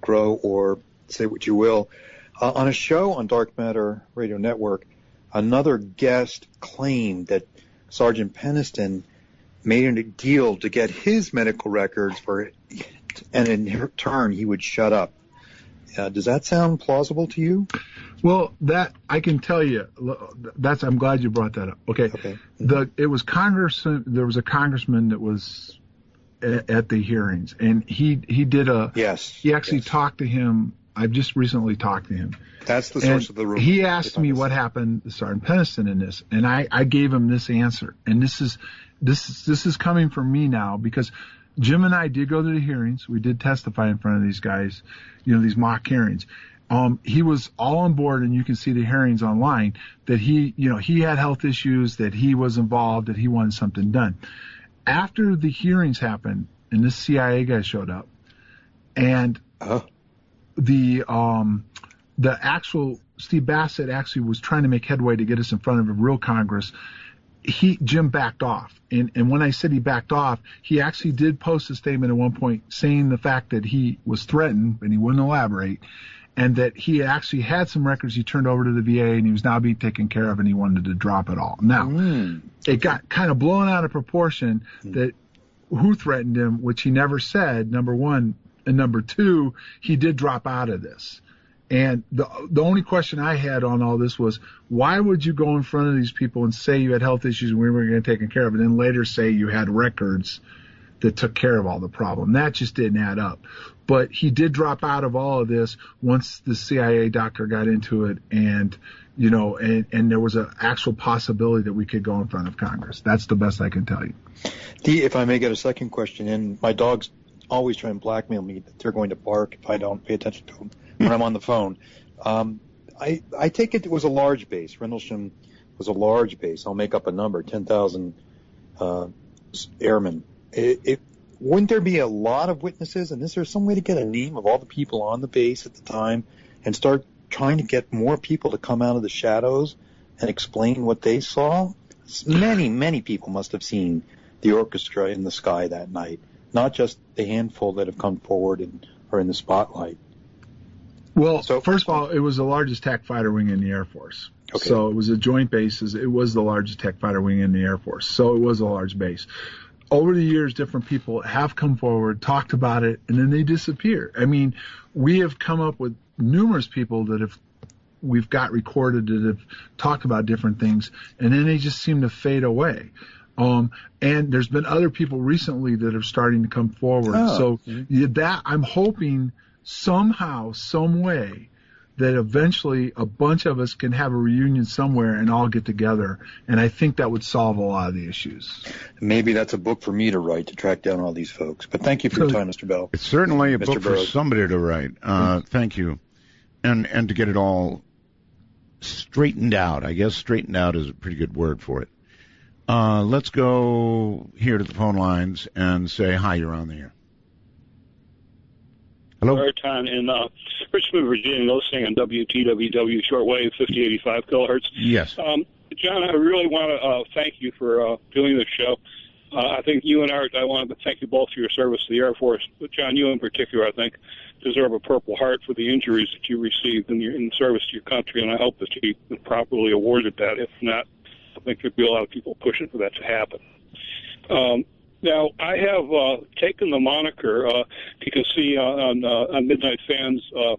grow or say what you will. Uh, on a show on Dark Matter Radio Network, another guest claimed that Sergeant Penniston made a deal to get his medical records for, and in turn he would shut up. Uh, does that sound plausible to you? Well, that I can tell you. That's I'm glad you brought that up. Okay. Okay. The it was Congress. There was a congressman that was at, at the hearings, and he he did a. Yes. He actually yes. talked to him. I've just recently talked to him. That's the And source of the rumor. He asked me what happened to Sergeant Penniston in this, and I, I gave him this answer. And this is this is this is coming from me now because Jim and I did go to the hearings. We did testify in front of these guys, you know, these mock hearings. Um, he was all on board, and you can see the hearings online. That he, you know, he had health issues, that he was involved, that he wanted something done. After the hearings happened, and this CIA guy showed up, and Oh, the um the actual Steve Bassett actually was trying to make headway to get us in front of a real Congress. He Jim backed off, and and when I said he backed off, he actually did post a statement at one point saying the fact that he was threatened, and he wouldn't elaborate, and that he actually had some records he turned over to the VA, and he was now being taken care of, and he wanted to drop it all. Now Hmm. it got kind of blown out of proportion that who threatened him, which he never said, number one. And number two, he did drop out of this. And the the only question I had on all this was, why would you go in front of these people and say you had health issues and we were going to take care of it, and then later say you had records that took care of all the problem? That just didn't add up. But he did drop out of all of this once the CIA doctor got into it, and you know, and and there was an actual possibility that we could go in front of Congress. That's the best I can tell you. D, if I may get a second question in, my dogs always try and blackmail me that they're going to bark if I don't pay attention to them when I'm on the phone. Um, I, I take it it was a large base. Rendlesham was a large base. I'll make up a number, 10,000 uh, airmen. It, it, wouldn't there be a lot of witnesses? And is there some way to get a name of all the people on the base at the time and start trying to get more people to come out of the shadows and explain what they saw? Many, many people must have seen the orchestra in the sky that night, not just the handful that have come forward and are in the spotlight. Well, So- first of all, it was the largest TAC fighter wing in the Air Force. Okay. So it was a joint base. It was the largest TAC fighter wing in the Air Force. So it was a large base. Over the years, different people have come forward, talked about it, and then they disappear. I mean, we have come up with numerous people that have we've got recorded that have talked about different things, and then they just seem to fade away. Um, and there's been other people recently that are starting to come forward. Oh. So yeah, that I'm hoping somehow, some way, that eventually a bunch of us can have a reunion somewhere and all get together. And I think that would solve a lot of the issues. Maybe that's a book for me to write to track down all these folks. But thank you for your time, Mr. Bell. It's certainly a Mr. book for somebody to write. Uh, Thank you, and and to get it all straightened out. I guess straightened out is a pretty good word for it. Uh, let's go here to the phone lines and say hi. You're on the air. Hello. Airtime in uh, Richmond, Virginia, listening on WTWW shortwave 5085 kilohertz. Yes. Um, John, I really want to uh, thank you for uh, doing this show. Uh, I think you and Art, I want to thank you both for your service to the Air Force. But John, you in particular, I think, deserve a Purple Heart for the injuries that you received in, your, in service to your country, and I hope that you been properly awarded that. If not, I think there'd be a lot of people pushing for that to happen. Um, now, I have uh, taken the moniker. Uh, you can see on, uh, on Midnight Fans, uh,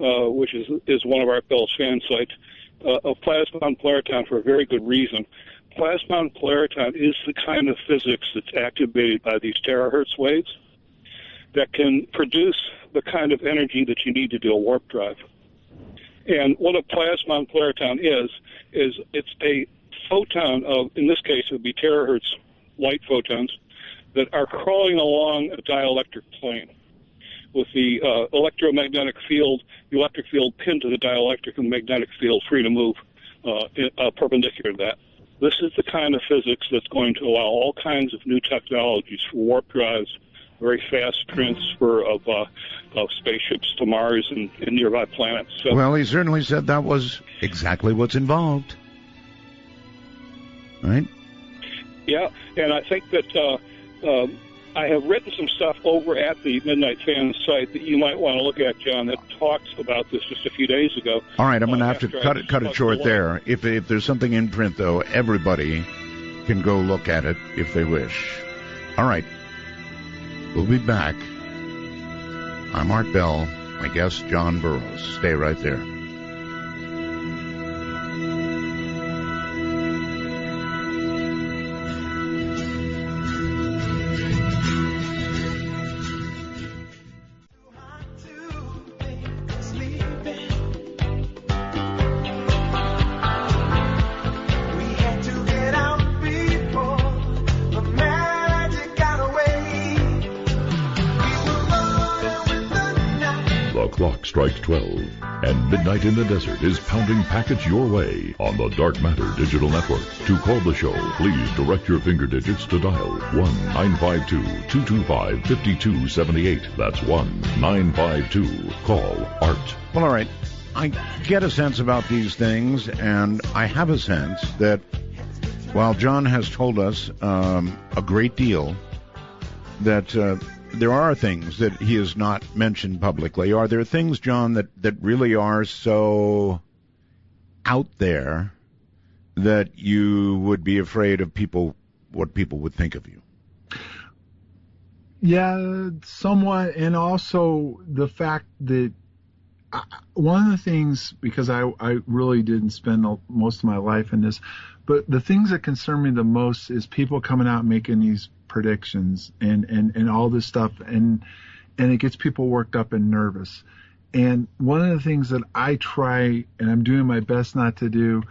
uh, which is is one of our Bell's fan sites, uh, of plasmon polariton for a very good reason. Plasmon polariton is the kind of physics that's activated by these terahertz waves that can produce the kind of energy that you need to do a warp drive. And what a plasmon polariton is, is it's a photon of, in this case, it would be terahertz light photons that are crawling along a dielectric plane with the uh, electromagnetic field, the electric field pinned to the dielectric and the magnetic field free to move uh, in, uh, perpendicular to that. This is the kind of physics that's going to allow all kinds of new technologies for warp drives, very fast transfer of, uh, of spaceships to Mars and, and nearby planets. So, Well, he certainly said that was exactly what's involved. Right? Yeah, and I think that uh, um, I have written some stuff over at the Midnight Fan site that you might want to look at, John, that talks about this just a few days ago. All right, I'm going to Uh, have to cut it cut it short the there. If if there's something in print though, everybody can go look at it if they wish. All right. We'll be back. I'm Art Bell. My guest John Burroughs. Stay right there. Strikes 12, and Midnight in the Desert is pounding packets your way on the Dark Matter Digital Network. To call the show, please direct your finger digits to dial 1-952-225-5278. That's 1-952. Call ART. Well, all right. I get a sense about these things, and I have a sense that while John has told us um, a great deal, that uh, there are things that he has not mentioned publicly. Are there things, John, that, that really are so out there that you would be afraid of people, what people would think of you? Yeah, somewhat, and also the fact that I, one of the things because I I really didn't spend most of my life in this, but the things that concern me the most is people coming out making these predictions and and and all this stuff and and it gets people worked up and nervous. And one of the things that I try and I'm doing my best not to do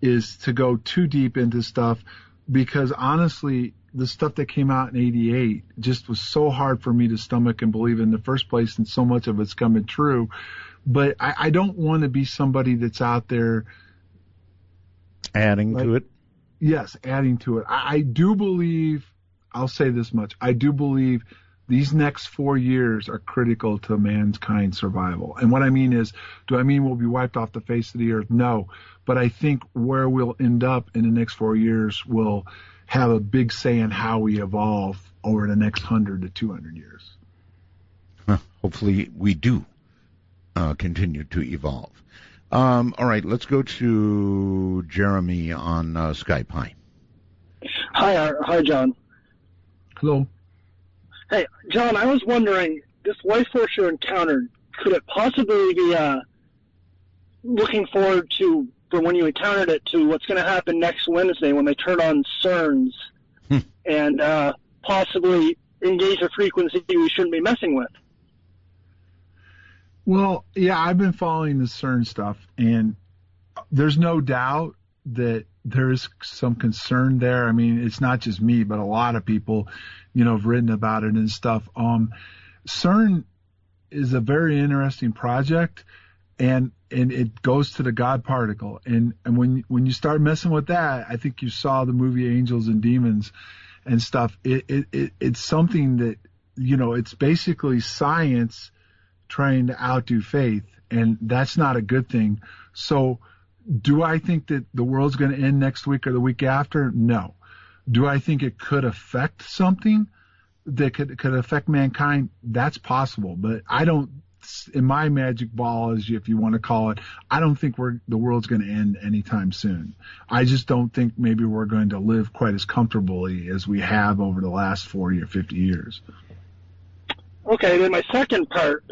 is to go too deep into stuff because honestly, the stuff that came out in 88 just was so hard for me to stomach and believe in the first place and so much of it's coming true. But I, I don't want to be somebody that's out there Adding to it. yes, adding to it. I, I do believe, I'll say this much, I do believe these next four years are critical to mankind's survival. And what I mean is, do I mean we'll be wiped off the face of the earth? No. But I think where we'll end up in the next four years will have a big say in how we evolve over the next 100 to 200 years. Huh, Hopefully, we do uh, continue to evolve. Um, all right, let's go to Jeremy on uh, Skype. Hi. Hi, Art. hi, John. Hello. Hey, John, I was wondering, this life force you encountered, could it possibly be uh, looking forward to, from when you encountered it, to what's going to happen next Wednesday when they turn on CERNs Hmm. and uh, possibly engage a frequency we shouldn't be messing with? Well, yeah, I've been following the CERN stuff, and there's no doubt that there is some concern there. I mean, it's not just me, but a lot of people, you know, have written about it and stuff. Um, CERN is a very interesting project, and and it goes to the God particle, and and when when you start messing with that, I think you saw the movie Angels and Demons and stuff. It it, it it's something that you know, it's basically science trying to outdo faith, and that's not a good thing. So, do I think that the world's going to end next week or the week after? No. Do I think it could affect something that could could affect mankind? That's possible, but I don't. In my magic ball, as if you want to call it, I don't think we're the world's going to end anytime soon. I just don't think maybe we're going to live quite as comfortably as we have over the last 40 or 50 years. Okay, then my second part,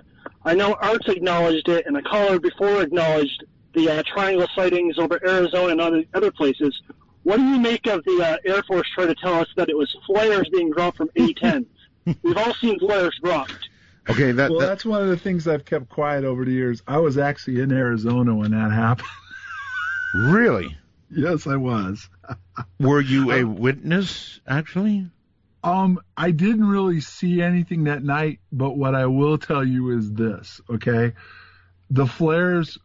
I know Arts acknowledged it, and a caller before acknowledged the uh, triangle sightings over Arizona and other, other places. What do you make of the uh, Air Force trying to tell us that it was flares being dropped from A-10? We've all seen flares dropped. Okay, that, well, that that's one of the things I've kept quiet over the years. I was actually in Arizona when that happened. really. yes, I was. Were you a witness, actually? Um, I didn't really see anything that night, but what I will tell you is this, okay? The flares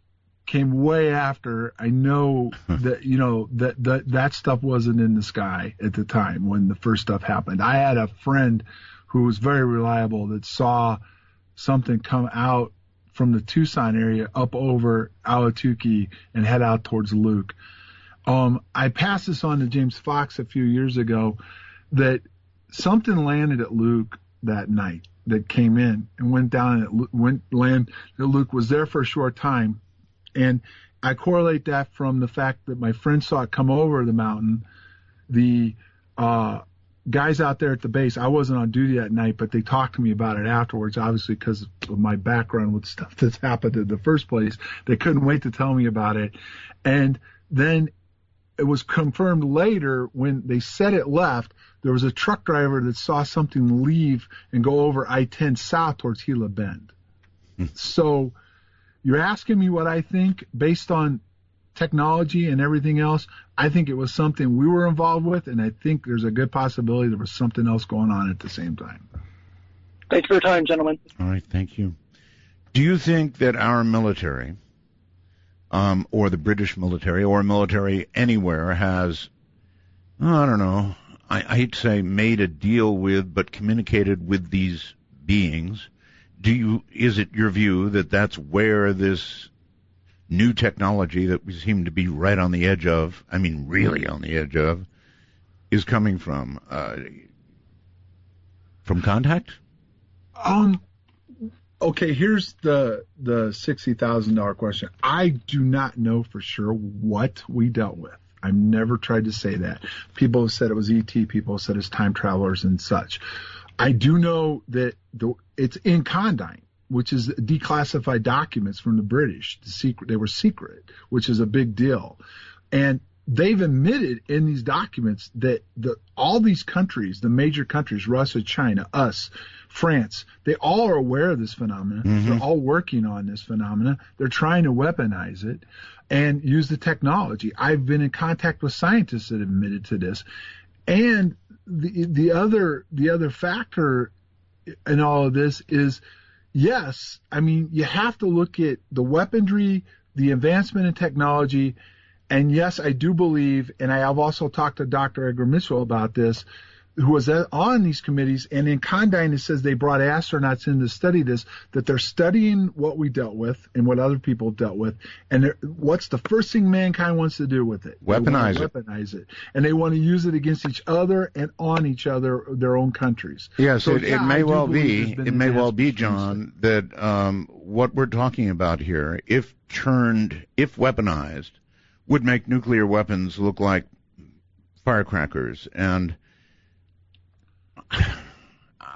came way after. I know that, you know, that, that, that stuff wasn't in the sky at the time when the first stuff happened. I had a friend who was very reliable that saw something come out from the Tucson area up over Ahwatukee and head out towards Luke. Um, I passed this on to James Fox a few years ago that something landed at Luke that night that came in and went down and it went land that Luke was there for a short time. And I correlate that from the fact that my friend saw it come over the mountain. The uh, guys out there at the base, I wasn't on duty that night, but they talked to me about it afterwards, obviously because of my background with stuff that's happened in the first place. They couldn't wait to tell me about it. And then it was confirmed later when they said it left. There was a truck driver that saw something leave and go over I-10 south towards Gila Bend. So you're asking me what I think based on technology and everything else. I think it was something we were involved with, and I think there's a good possibility there was something else going on at the same time. Thanks for your time, gentlemen. All right, thank you. Do you think that our military, um, or the British military, or military anywhere, has, I don't know, I, I hate to say made a deal with, but communicated with these beings? Do you? Is it your view that that's where this new technology that we seem to be right on the edge of, I mean, really on the edge of, is coming from? Uh, from contact? Um. Okay, here's the the sixty thousand dollar question. I do not know for sure what we dealt with. I've never tried to say that. People have said it was ET. People have said it's time travelers and such. I do know that the, it's in Condign. which is declassified documents from the British. The secret, they were secret, which is a big deal. And they've admitted in these documents that the, all these countries, the major countries, Russia, China, us, France, they all are aware of this phenomenon. Mhm. They're all working on this phenomenon. They're trying to weaponize it and use the technology. I've been in contact with scientists that have admitted to this. And the the other the other factor in all of this is yes, I mean you have to look at the weaponry, the advancement in technology, and yes, I do believe, and I have also talked to Dr. Edgar about this, who was on these committees, and in Condign it says they brought astronauts in to study this, that they're studying what we dealt with and what other people dealt with, and what's the first thing mankind wants to do with it? Weaponize it. Weaponize it, and they want to use it against each other and on each other, their own countries. Yes, So, it, yeah, it may well be. It may well be, John, that um, what we're talking about here, if turned, if weaponized, would make nuclear weapons look like firecrackers. And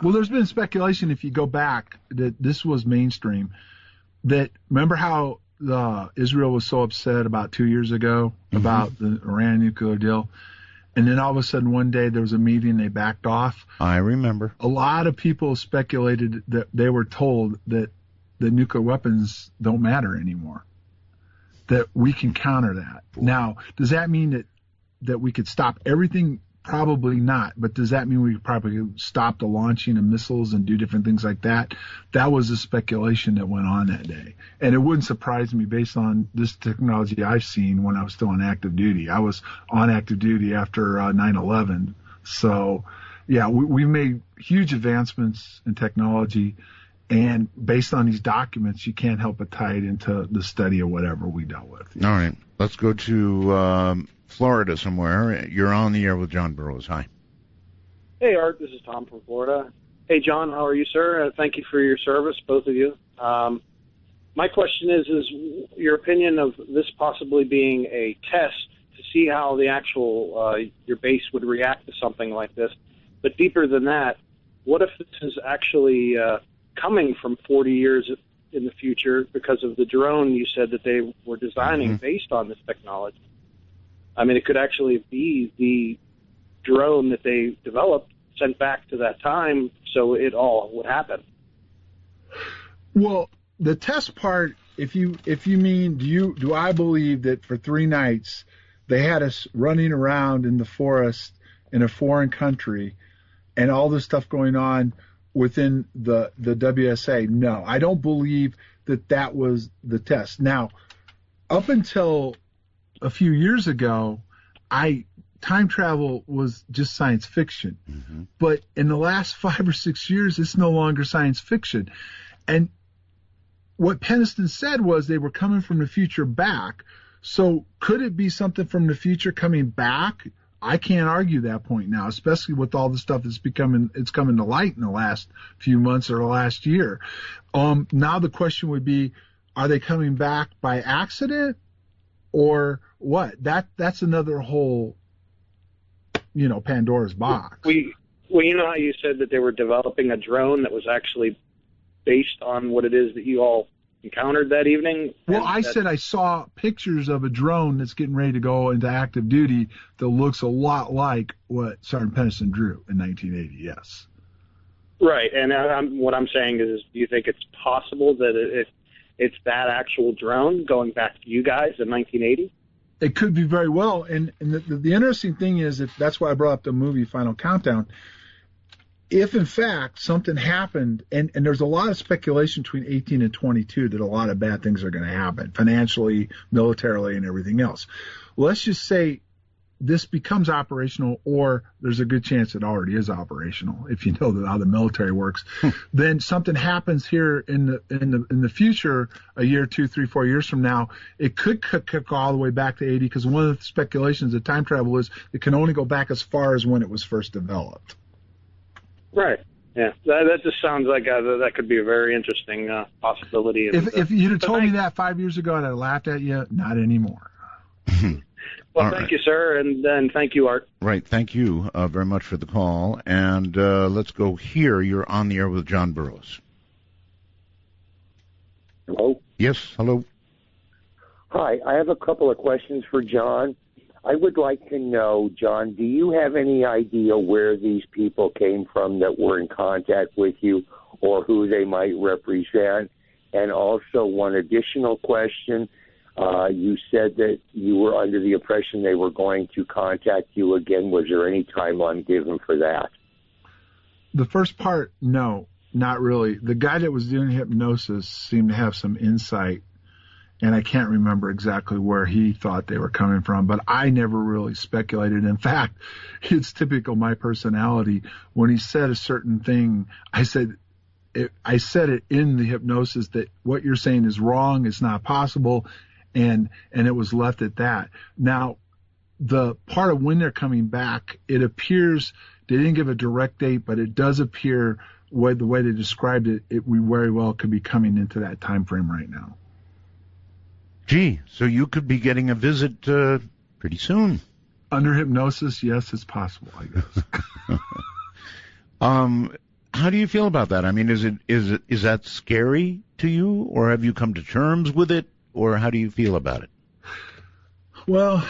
Well, there's been speculation if you go back that this was mainstream. That remember how uh, Israel was so upset about two years ago about the Iran nuclear deal, and then all of a sudden one day there was a meeting they backed off. I remember. A lot of people speculated that they were told that the nuclear weapons don't matter anymore. That we can counter that. Now, does that mean that that we could stop everything? Probably not. But does that mean we probably stop the launching of missiles and do different things like that? That was the speculation that went on that day. And it wouldn't surprise me based on this technology I've seen when I was still on active duty. I was on active duty after uh, 9/11. So, yeah, we, we made huge advancements in technology. And based on these documents, you can't help but tie it into the study of whatever we dealt with. All right, let's go to um, Florida somewhere. You're on the air with John Burroughs. Hi. Hey, Art. This is Tom from Florida. Hey, John. How are you, sir? Uh, thank you for your service, both of you. Um, my question is: is your opinion of this possibly being a test to see how the actual uh, your base would react to something like this? But deeper than that, what if this is actually uh, coming from 40 years in the future because of the drone you said that they were designing based on this technology? I mean, it could actually be the drone that they developed sent back to that time so it all would happen. Well, the test part, if you if you mean, do you do I believe that for three nights they had us running around in the forest in a foreign country and all this stuff going on within the the WSA? No, I don't believe that that was the test. Now, up until a few years ago, I time travel was just science fiction. But in the last five or six years, it's no longer science fiction. And what Penniston said was they were coming from the future back. So could it be something from the future coming back? I can't argue that point now, especially with all the stuff that's becoming it's coming to light in the last few months or the last year. Um, now the question would be, are they coming back by accident or what? That that's another whole, you know, Pandora's box. We, well, you know how you said that they were developing a drone that was actually based on what it is that you all encountered that evening? Well, I said I saw pictures of a drone that's getting ready to go into active duty that looks a lot like what Sergeant Penniston drew in 1980. Yes. Right, and I'm, what I'm saying is, do you think it's possible that it, it it's that actual drone going back to you guys in 1980? It could be very well. And, and the, the, the interesting thing is, if that's why I brought up the movie Final Countdown. If in fact something happened, and, and there's a lot of speculation between 18 and 22 that a lot of bad things are going to happen financially, militarily, and everything else. Let's just say this becomes operational, or there's a good chance it already is operational if you know how the military works. then something happens here in the in the in the future, a year, two, three, four years from now, it could kick, all the way back to 80 because one of the speculations of time travel is it can only go back as far as when it was first developed. Right. Yeah, that, that just sounds like a, that could be a very interesting uh, possibility. If if you'd have told I- me that five years ago, I'd have laughed at you. Not anymore. well, All thank right. you, sir, and and thank you, Art. Right. Thank you uh, very much for the call. And uh, let's go here. You're on the air with John Burroughs. Hello? Yes, hello. Hi, I have a couple of questions for John. I would like to know, John, do you have any idea where these people came from that were in contact with you or who they might represent? And also, one additional question. Uh, you said that you were under the impression they were going to contact you again. Was there any timeline given for that? The first part, no, not really. The guy that was doing hypnosis seemed to have some insight, and I can't remember exactly where he thought they were coming from, but I never really speculated. In fact, it's typical my personality. When he said a certain thing, I said, it, I said it in the hypnosis that what you're saying is wrong, it's not possible, and and it was left at that. Now, the part of when they're coming back, it appears they didn't give a direct date, but it does appear way, the way they described it, it we very well could be coming into that time frame right now. Gee, so you could be getting a visit uh, pretty soon. Under hypnosis, yes, it's possible. I guess. Um, how do you feel about that? I mean, is it is it is that scary to you, or have you come to terms with it, or how do you feel about it? Well,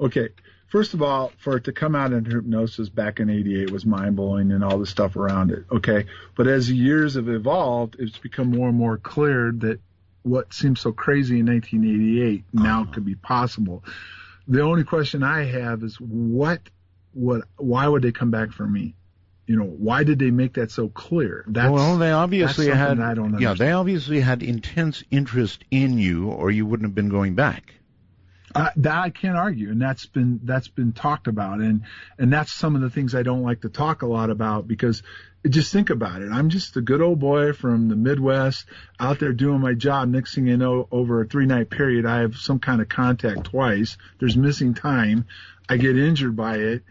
okay. First of all, for it to come out in hypnosis back in '88 was mind blowing, and all the stuff around it. Okay, but as the years have evolved, it's become more and more clear that what seemed so crazy in 1988 now uh-huh. could be possible. The only question I have is what, what, why would they come back for me? You know, why did they make that so clear? That's, well, they obviously had I don't yeah, they obviously had intense interest in you, or you wouldn't have been going back. Uh, that I can't argue, and that's been that's been talked about, and and that's some of the things I don't like to talk a lot about because just think about it. I'm just a good old boy from the Midwest out there doing my job. Next thing you know, over a three night period, I have some kind of contact twice. There's missing time. I get injured by it.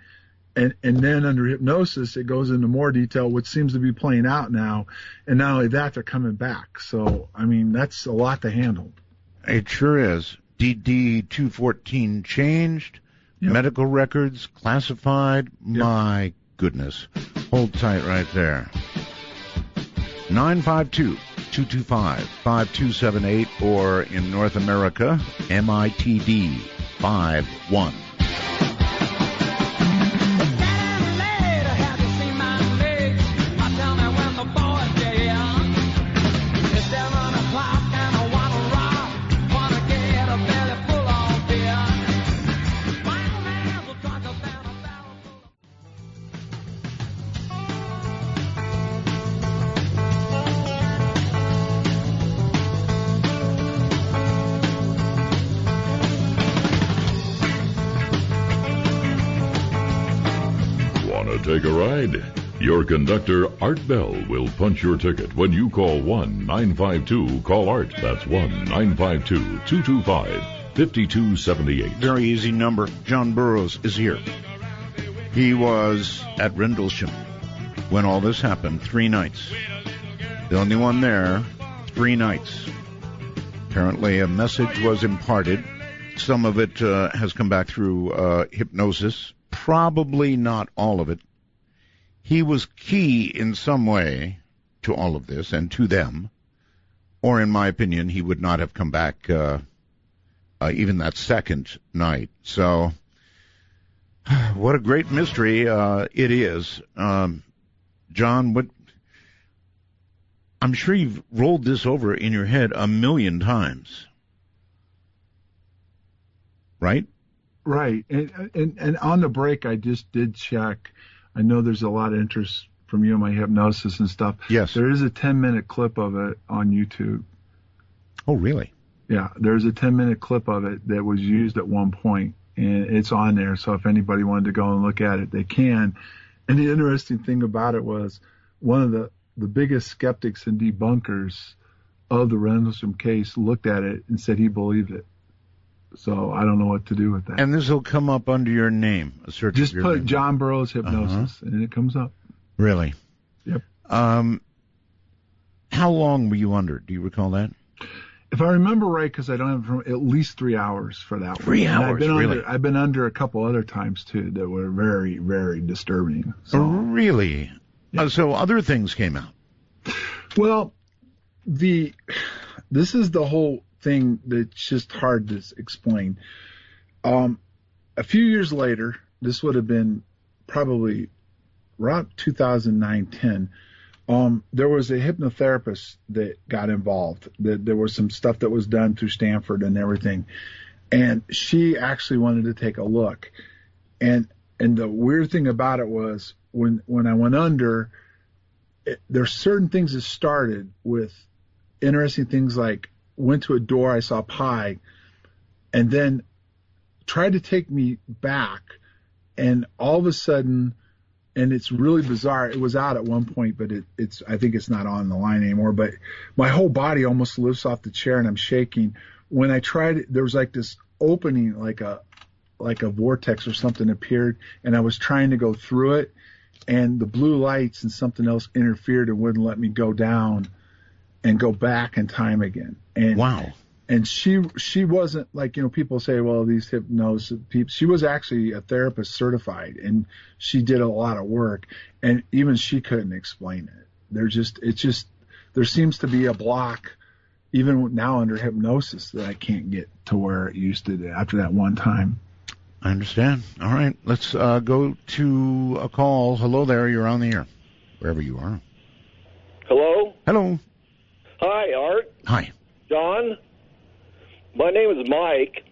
And, and then under hypnosis, it goes into more detail, which seems to be playing out now. And not only that, they're coming back. So, I mean, that's a lot to handle. It sure is. DD 214 changed. Medical records classified. My goodness. Hold tight right there. 952 225 5278 or in North America, MITD 51. Conductor, Art Bell, will punch your ticket when you call 1 952 Call Art. That's 1 952 225 5278. Very easy number. John Burroughs is here. He was at Rendlesham when all this happened, three nights. The only one there, three nights. Apparently, a message was imparted. Some of it uh, has come back through uh, hypnosis, probably not all of it. He was key in some way to all of this and to them, or in my opinion, he would not have come back uh, uh, even that second night. So, what a great mystery uh, it is, um, John. What I'm sure you've rolled this over in your head a million times, right? Right. And, and, and on the break, I just did check. I know there's a lot of interest from you in my hypnosis and stuff. Yes. There is a 10 minute clip of it on YouTube. Oh, really? Yeah. There's a 10 minute clip of it that was used at one point and it's on there. So if anybody wanted to go and look at it, they can. And the interesting thing about it was one of the, the biggest skeptics and debunkers of the Rendlesham case looked at it and said he believed it. So I don't know what to do with that. And this will come up under your name. A search Just put name. John Burroughs hypnosis and it comes up. Really? Yep. Um, how long were you under? Do you recall that? If I remember right, because I don't have at least three hours for that. Three one. And hours, I've been really? Under, I've been under a couple other times too that were very, very disturbing. So, Really? Uh, so other things came out. well, the this is the whole thing that's just hard to explain. Um, a few years later, this would have been probably around 2009, 10. Um, there was a hypnotherapist that got involved. That there was some stuff that was done through Stanford and everything, and she actually wanted to take a look. And and the weird thing about it was when when I went under, it, there's certain things that started with interesting things like went to a door, I saw pie, and then tried to take me back, and all of a sudden, and it's really bizarre. It was out at one point, but it, it's I think it's not on the line anymore. But my whole body almost lifts off the chair, and I'm shaking. When I tried, there was like this opening, like a like a vortex or something appeared, and I was trying to go through it, and the blue lights and something else interfered and wouldn't let me go down and go back in time again. And wow. And she she wasn't like you know people say well these hypnosis people she was actually a therapist certified and she did a lot of work and even she couldn't explain it. There just it's just there seems to be a block even now under hypnosis that I can't get to where it used to after that one time. I understand. All right, let's uh, go to a call. Hello there, you're on the air, wherever you are. Hello. Hello. Hi, Art. Hi. John. My name is Mike,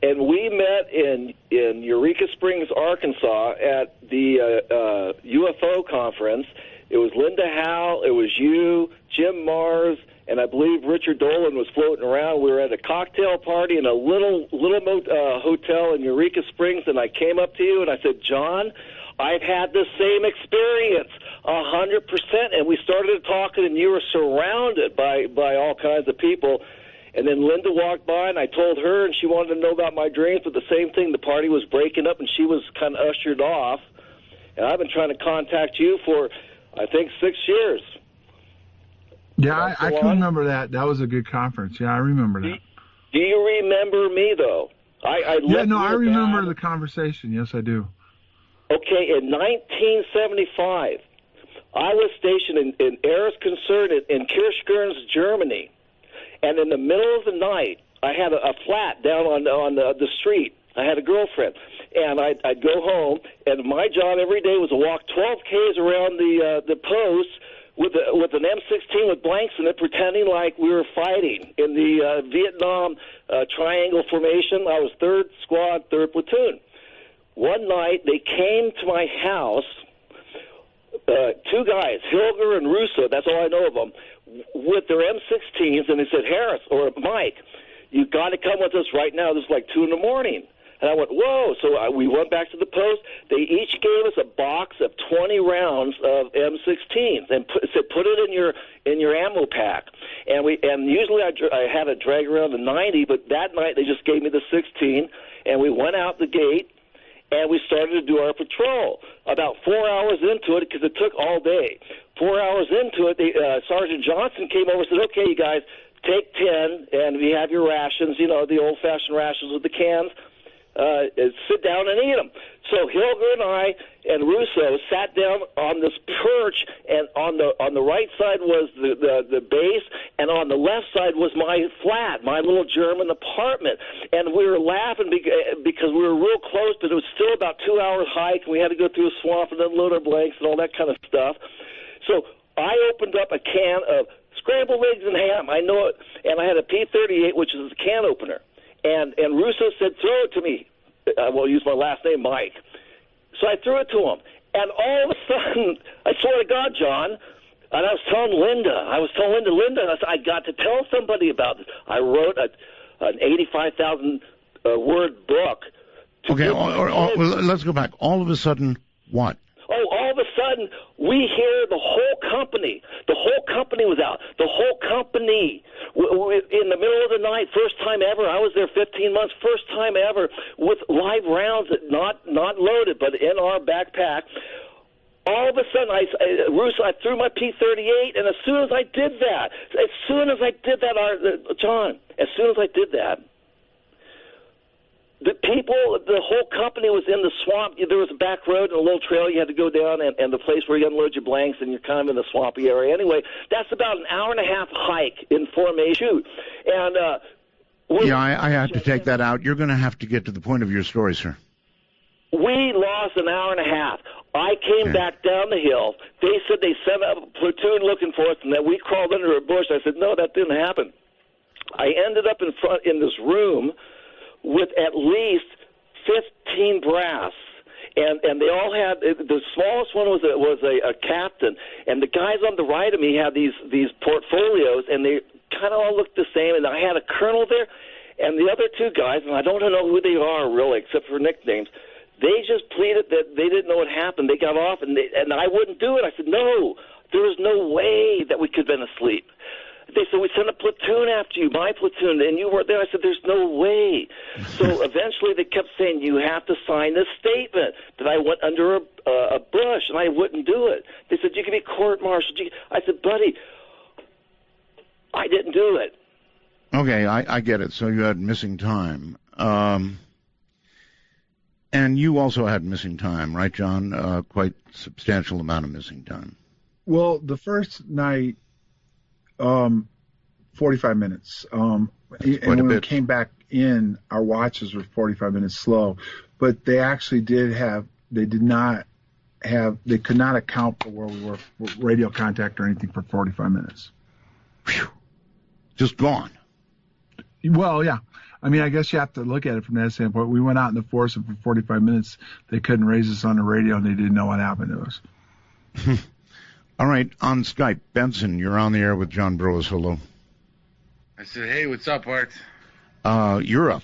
and we met in in Eureka Springs, Arkansas, at the uh, uh, UFO conference. It was Linda Howe, it was you, Jim Marrs, and I believe Richard Dolan was floating around. We were at a cocktail party in a little little mo- uh, hotel in Eureka Springs, and I came up to you and I said, John. I've had the same experience, a hundred percent. And we started talking, and you were surrounded by by all kinds of people. And then Linda walked by, and I told her, and she wanted to know about my dreams. But the same thing, the party was breaking up, and she was kind of ushered off. And I've been trying to contact you for, I think, six years. Yeah, I, I can one? remember that. That was a good conference. Yeah, I remember that. Do you remember me though? I, I Yeah, no, I remember bad. the conversation. Yes, I do. Okay, in 1975, I was stationed in, in Ayers Kaserne in, in Kirch-Göns, Germany, and in the middle of the night, I had a, a flat down on on the, the street. I had a girlfriend, and I'd, I'd go home, and my job every day was to walk 12 k's around the uh, the post with a, with an M16 with blanks in it, pretending like we were fighting in the uh, Vietnam uh, triangle formation. I was third squad, third platoon. One night they came to my house, uh, two guys, Hilger and Russo. That's all I know of them, with their M16s, and they said, Harris or Mike, you got to come with us right now. This is like two in the morning. And I went, whoa! So I, we went back to the post. They each gave us a box of 20 rounds of M16s and put, said, put it in your in your ammo pack. And we and usually I, I had a drag around the 90, but that night they just gave me the 16, and we went out the gate and we started to do our patrol. About four hours into it, because it took all day. Four hours into it, the, uh, Sergeant Johnson came over and said, "Okay, you guys, take ten, and we have your rations. You know, the old-fashioned rations with the cans. Uh, sit down and eat them." So Hilger and I and Russo sat down on this perch, and on the on the right side was the, the the base, and on the left side was my flat, my little German apartment. And we were laughing because we were real close, but it was still about two hours hike, and we had to go through a swamp and unload our blanks and all that kind of stuff. So I opened up a can of scrambled eggs and ham. I know it, and I had a P38, which is a can opener. And and Russo said, "Throw it to me." I will use my last name, Mike. So I threw it to him, and all of a sudden, I swear to God, John, and I was telling Linda, I was telling Linda, Linda, I, said, I got to tell somebody about this. I wrote a, an 85,000 uh, word book. Okay, or, or, or, well, let's go back. All of a sudden, what? Oh, all of a sudden, we hear the whole company. The whole company was out. The whole company in the middle of the night, first time ever. I was there 15 months, first time ever with live rounds, not not loaded, but in our backpack. All of a sudden, I, I Russo, I threw my P38, and as soon as I did that, as soon as I did that, our, uh, John, as soon as I did that, the people, the whole company was in the swamp. There was a back road and a little trail you had to go down, and, and the place where you unload your blanks, and you're kind of in the swampy area. Anyway, that's about an hour and a half hike in formation. And uh, Yeah, I, I have to take that out. You're going to have to get to the point of your story, sir. We lost an hour and a half. I came back down the hill. They said they sent up a platoon looking for us, and that we crawled under a bush. I said, no, that didn't happen. I ended up in front in this room with at least 15 brass. And and they all had the smallest one was a, was a, a captain, and the guys on the right of me had these these portfolios, and they kind of all looked the same. And I had a colonel there, and the other two guys, and I don't know who they are really, except for nicknames. They just pleaded that they didn't know what happened. They got off, and they, and I wouldn't do it. I said, no, there was no way that we could have been asleep. They said, we sent a platoon after you, my platoon, and you weren't there. I said, there's no way. So eventually they kept saying, you have to sign this statement that I went under a, uh, a bush, and I wouldn't do it. They said, you can be court-martialed. I said, buddy, I didn't do it. Okay, I, I get it. So you had missing time. Um, and you also had missing time, right, John? Uh, quite substantial amount of missing time. Well, the first night, um, 45 minutes. Um, and when we came back in, our watches were 45 minutes slow, but they actually did have, they did not have, they could not account for where we were, radio contact or anything for 45 minutes. Just gone. Well, yeah. I mean, I guess you have to look at it from that standpoint. We went out in the forest and for 45 minutes, they couldn't raise us on the radio and they didn't know what happened to us. All right, on Skype, Benson, you're on the air with John Burroughs. Hello. I said, hey, what's up, Art? Uh, you're up.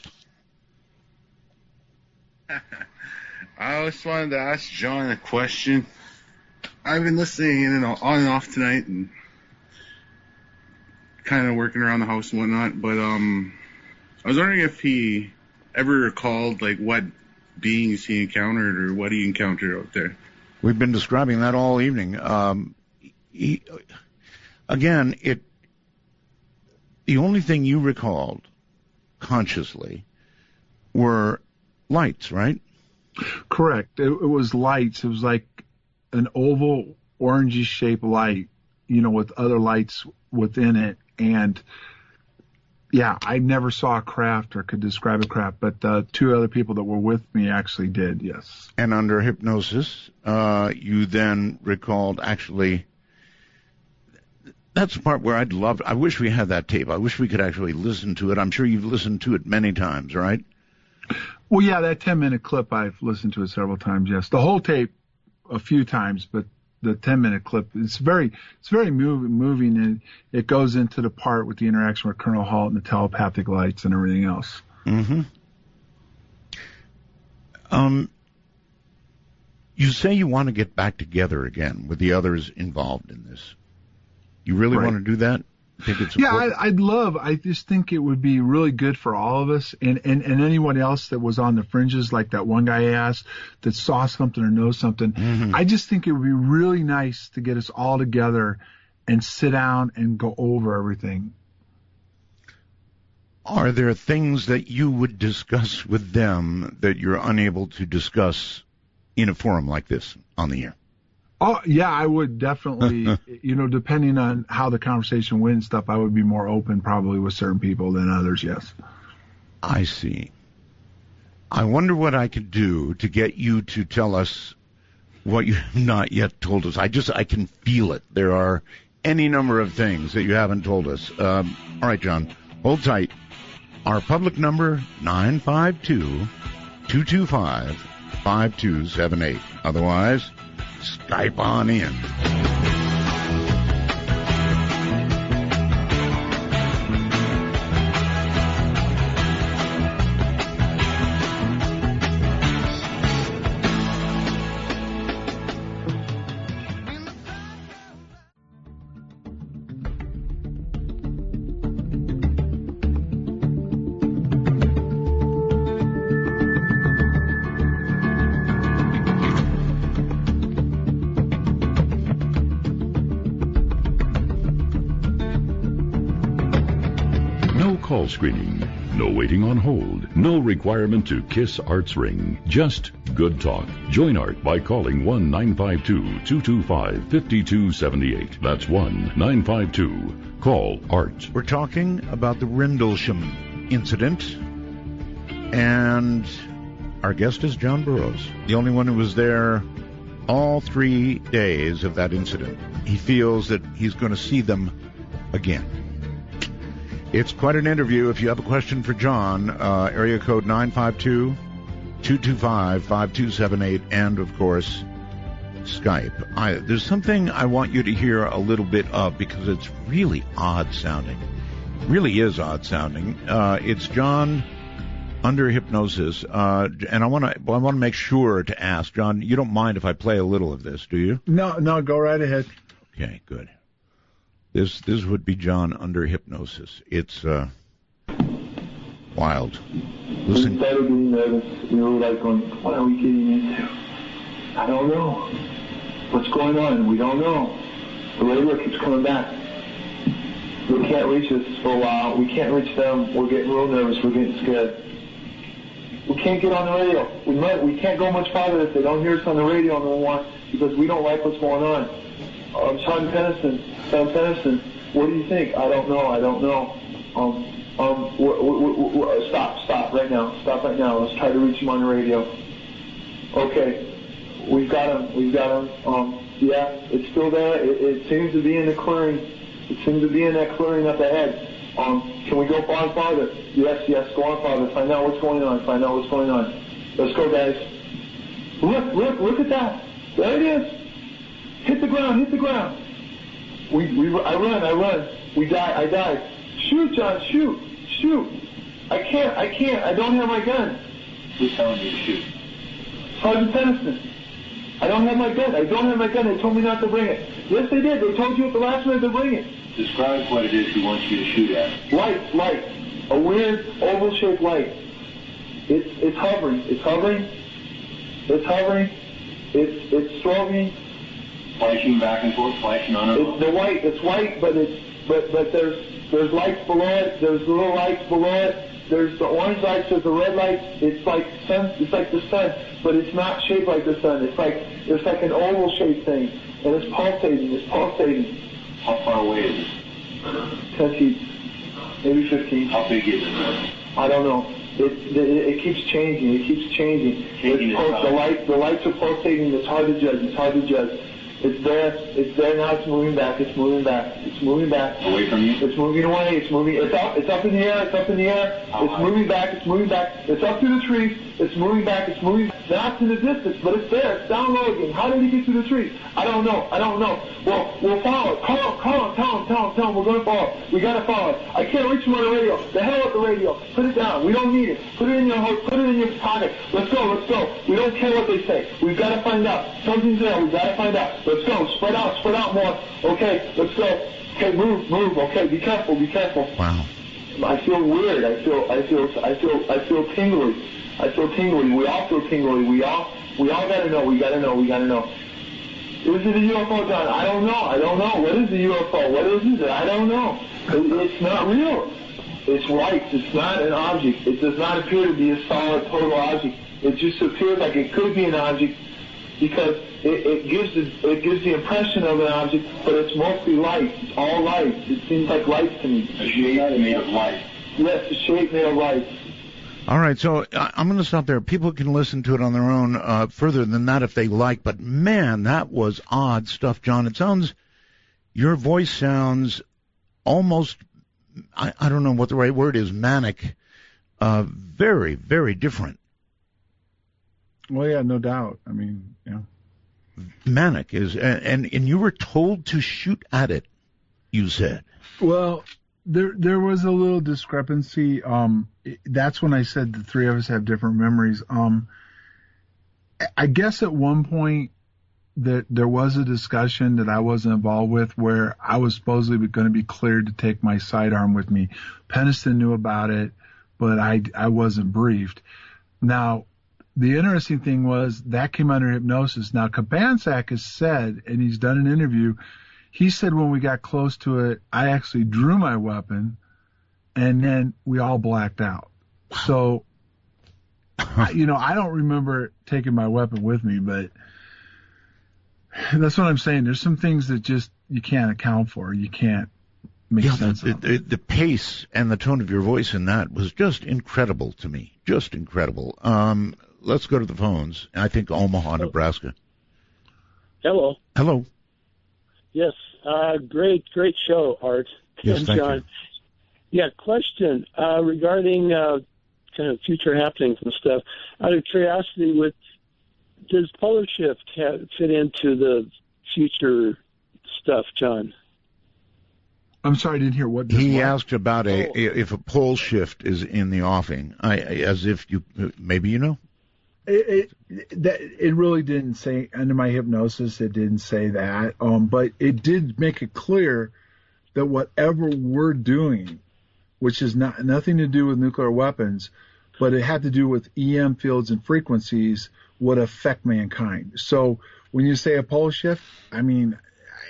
I just wanted to ask John a question. I've been listening in and on and off tonight and kind of working around the house and whatnot, but um, I was wondering if he ever recalled like what beings he encountered or what he encountered out there. We've been describing that all evening. Um, he, again, it. The only thing you recalled consciously were lights, right? Correct. It, it was lights. It was like an oval, orangey shaped light, you know, with other lights within it. And yeah, I never saw a craft or could describe a craft, but uh, two other people that were with me actually did. Yes. And under hypnosis, uh, you then recalled actually. That's the part where I'd love. I wish we had that tape. I wish we could actually listen to it. I'm sure you've listened to it many times, right? Well, yeah, that 10 minute clip, I've listened to it several times. Yes. The whole tape a few times, but the 10 minute clip, it's very, it's very moving, moving and it goes into the part with the interaction with Colonel Halt and the telepathic lights and everything else. Mm-hmm. Um, you say you want to get back together again with the others involved in this. You really Right. want to do that? Think it's Yeah. I, I'd love. I just think it would be really good for all of us, and, and and anyone else that was on the fringes, like that one guy asked, that saw something or knows something. Mm-hmm. I just think it would be really nice to get us all together and sit down and go over everything. Are there things that you would discuss with them that you're unable to discuss in a forum like this on the air? Oh yeah, I would definitely. you know, depending on how the conversation went and stuff, I would be more open probably with certain people than others. Yes. I see. I wonder what I could do to get you to tell us what you have not yet told us. I just I can feel it. There are any number of things that you haven't told us. Um, all right, John, hold tight. Our public number nine five two two two five five two seven eight. Otherwise, Skype on in. Requirement to kiss Art's ring. Just good talk. Join Art by calling 1 952 225 5278. That's 1 952. Call Art. We're talking about the Rendlesham incident, and our guest is John Burroughs, the only one who was there all three days of that incident. He feels that he's going to see them again. It's quite an interview. If you have a question for John, uh, area code 952 225 5278, and of course, Skype. I, there's something I want you to hear a little bit of because it's really odd sounding. Really is odd sounding. Uh, it's John under hypnosis, uh, and I want to well, I want to make sure to ask John. You don't mind if I play a little of this, do you? No, no, go right ahead. Okay, good. This this would be John under hypnosis. It's uh, wild. Listen. We started getting nervous. We were like going, what are we getting into? I don't know. What's going on? We don't know. The radio keeps coming back. We can't reach us for a while. We can't reach them. We're getting real nervous. We're getting scared. We can't get on the radio. We might, we can't go much farther if they don't hear us on the radio no more because we don't like what's going on. Um, Sean Penniston, Sean Penniston, what do you think? I don't know. I don't know. Um, um, stop, stop right now. Stop right now. Let's try to reach him on the radio. Okay, we've got him. We've got him. Um, yeah, it's still there. It, it seems to be in the clearing. It seems to be in that clearing up ahead. Um, can we go far farther? Yes, yes, go on farther. Find out what's going on. Find out what's going on. Let's go, guys. Look, look, look at that. There it is. Hit the ground, hit the ground. We, we, I run, I run. We die, I die. Shoot, John, shoot, shoot. I can't, I can't. I don't have my gun. Who's telling you to shoot? Sergeant Penniston. I don't have my gun. I don't have my gun. They told me not to bring it. Yes, they did. They told you at the last minute to bring it. Describe what it is he wants you to shoot at. Light, light. A weird oval-shaped light. It's it's hovering. It's hovering. It's hovering. It's it's strobing. Flashing back and forth, flashing on and It's off. the white. It's white, but it's but but there's there's lights below it. There's little lights below it. There's the orange lights. There's the red lights. It's like sun. It's like the sun, but it's not shaped like the sun. It's like it's like an oval-shaped thing, and it's pulsating. It's pulsating. How far away is it? Ten feet, maybe fifteen. How big is it? I don't know. It, it, it keeps changing. It keeps changing. Changing It's its the size. lights, the lights are pulsating. It's hard to judge. It's hard to judge. It's there. It's there now. It's moving back. It's moving back. It's moving back. Away from you? It's moving away. It's moving. It's up. It's up in the air. It's up in the air. It's moving back. It's moving back. It's up through the trees. It's moving back. It's moving. Not in the distance, but it's there. It's down low again. How did he get through the tree? I don't know. I don't know. Well, we'll follow it. Call him. Call him. Tell him. Tell him. Tell him. We're going to follow. it. We got to follow it. I can't reach him on the radio. The hell with the radio. Put it down. We don't need it. Put it in your ho- put it in your pocket. Let's go. Let's go. We don't care what they say. We've got to find out. Something's there. We've got to find out. Let's go. Spread out. Spread out more. Okay. Let's go. Okay. Move. Move. Okay. Be careful. Be careful. Wow. I feel weird. I feel. I feel. I feel. I feel tingly. I feel tingly. We all feel tingly. We all. We all gotta know. We gotta know. We gotta know. Is it a UFO, John? I don't know. I don't know. What is a UFO? What is it? I don't know. It, it's not real. It's light. It's not an object. It does not appear to be a solid total object. It just appears like it could be an object because it, it gives the, it gives the impression of an object, but it's mostly light. It's all light. It seems like light to me. A shape made of light. Yes, the shape made of light. All right, so I- I'm going to stop there. People can listen to it on their own uh, further than that if they like. But man, that was odd stuff, John. It sounds, your voice sounds almost, I, I don't know what the right word is, manic. Uh, very, very different. Well, yeah, no doubt. I mean, yeah. Manic is, and and, and you were told to shoot at it. You said. Well, there there was a little discrepancy. Um, that's when I said the three of us have different memories. Um, I- guess at one point that there was a discussion that I wasn't involved with where I was supposedly going to be cleared to take my sidearm with me. Penniston knew about it, but I I wasn't briefed. Now, the interesting thing was that came under hypnosis. Now, Cabansag has said, and he's done an interview, he said when we got close to it, I actually drew my weapon and then we all blacked out. So, you know, I don't remember taking my weapon with me, but that's what I'm saying. There's some things that just you can't account for. You can't make yeah, sense the, of. the, the pace and the tone of your voice in that was just incredible to me. Just incredible. Um, let's go to the phones. I think Omaha, Nebraska. Hello. Hello. Yes. Uh, great, great show, Art Yes, and thank John. you. Yeah, question uh, regarding uh, kind of future happenings and stuff. Out of curiosity, with does polar shift ha fit into the future stuff, John? I'm sorry, I didn't hear what. He what? asked about a if a pole shift is in the offing. I, as if you maybe you know. It, it that it really didn't say under my hypnosis. It didn't say that, um, but it did make it clear that whatever we're doing, which is not nothing to do with nuclear weapons, but it had to do with EM fields and frequencies, would affect mankind. So when you say a pole shift, I mean,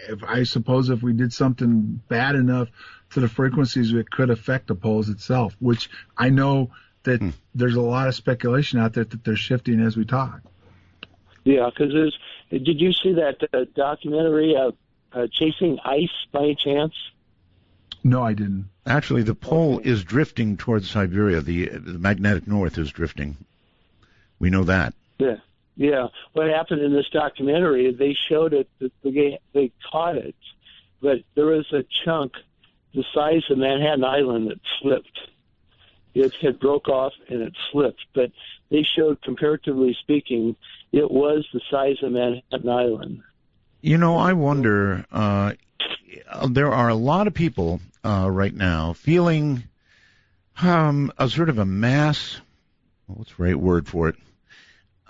if I suppose if we did something bad enough to the frequencies, it could affect the poles itself, which I know that there's a lot of speculation out there that they're shifting as we talk. Yeah, because did you see that uh, documentary uh, uh, Chasing Ice by any chance? No, I didn't. Actually, the pole is drifting towards Siberia. The, the magnetic north is drifting. We know that. Yeah, yeah. What happened in this documentary? They showed it. That they they caught it, but there was a chunk the size of Manhattan Island that slipped. It had broke off and it slipped, but they showed, comparatively speaking, it was the size of Manhattan Island. You know, I wonder. Uh, there are a lot of people uh, right now feeling um, a sort of a mass. What's the right word for it?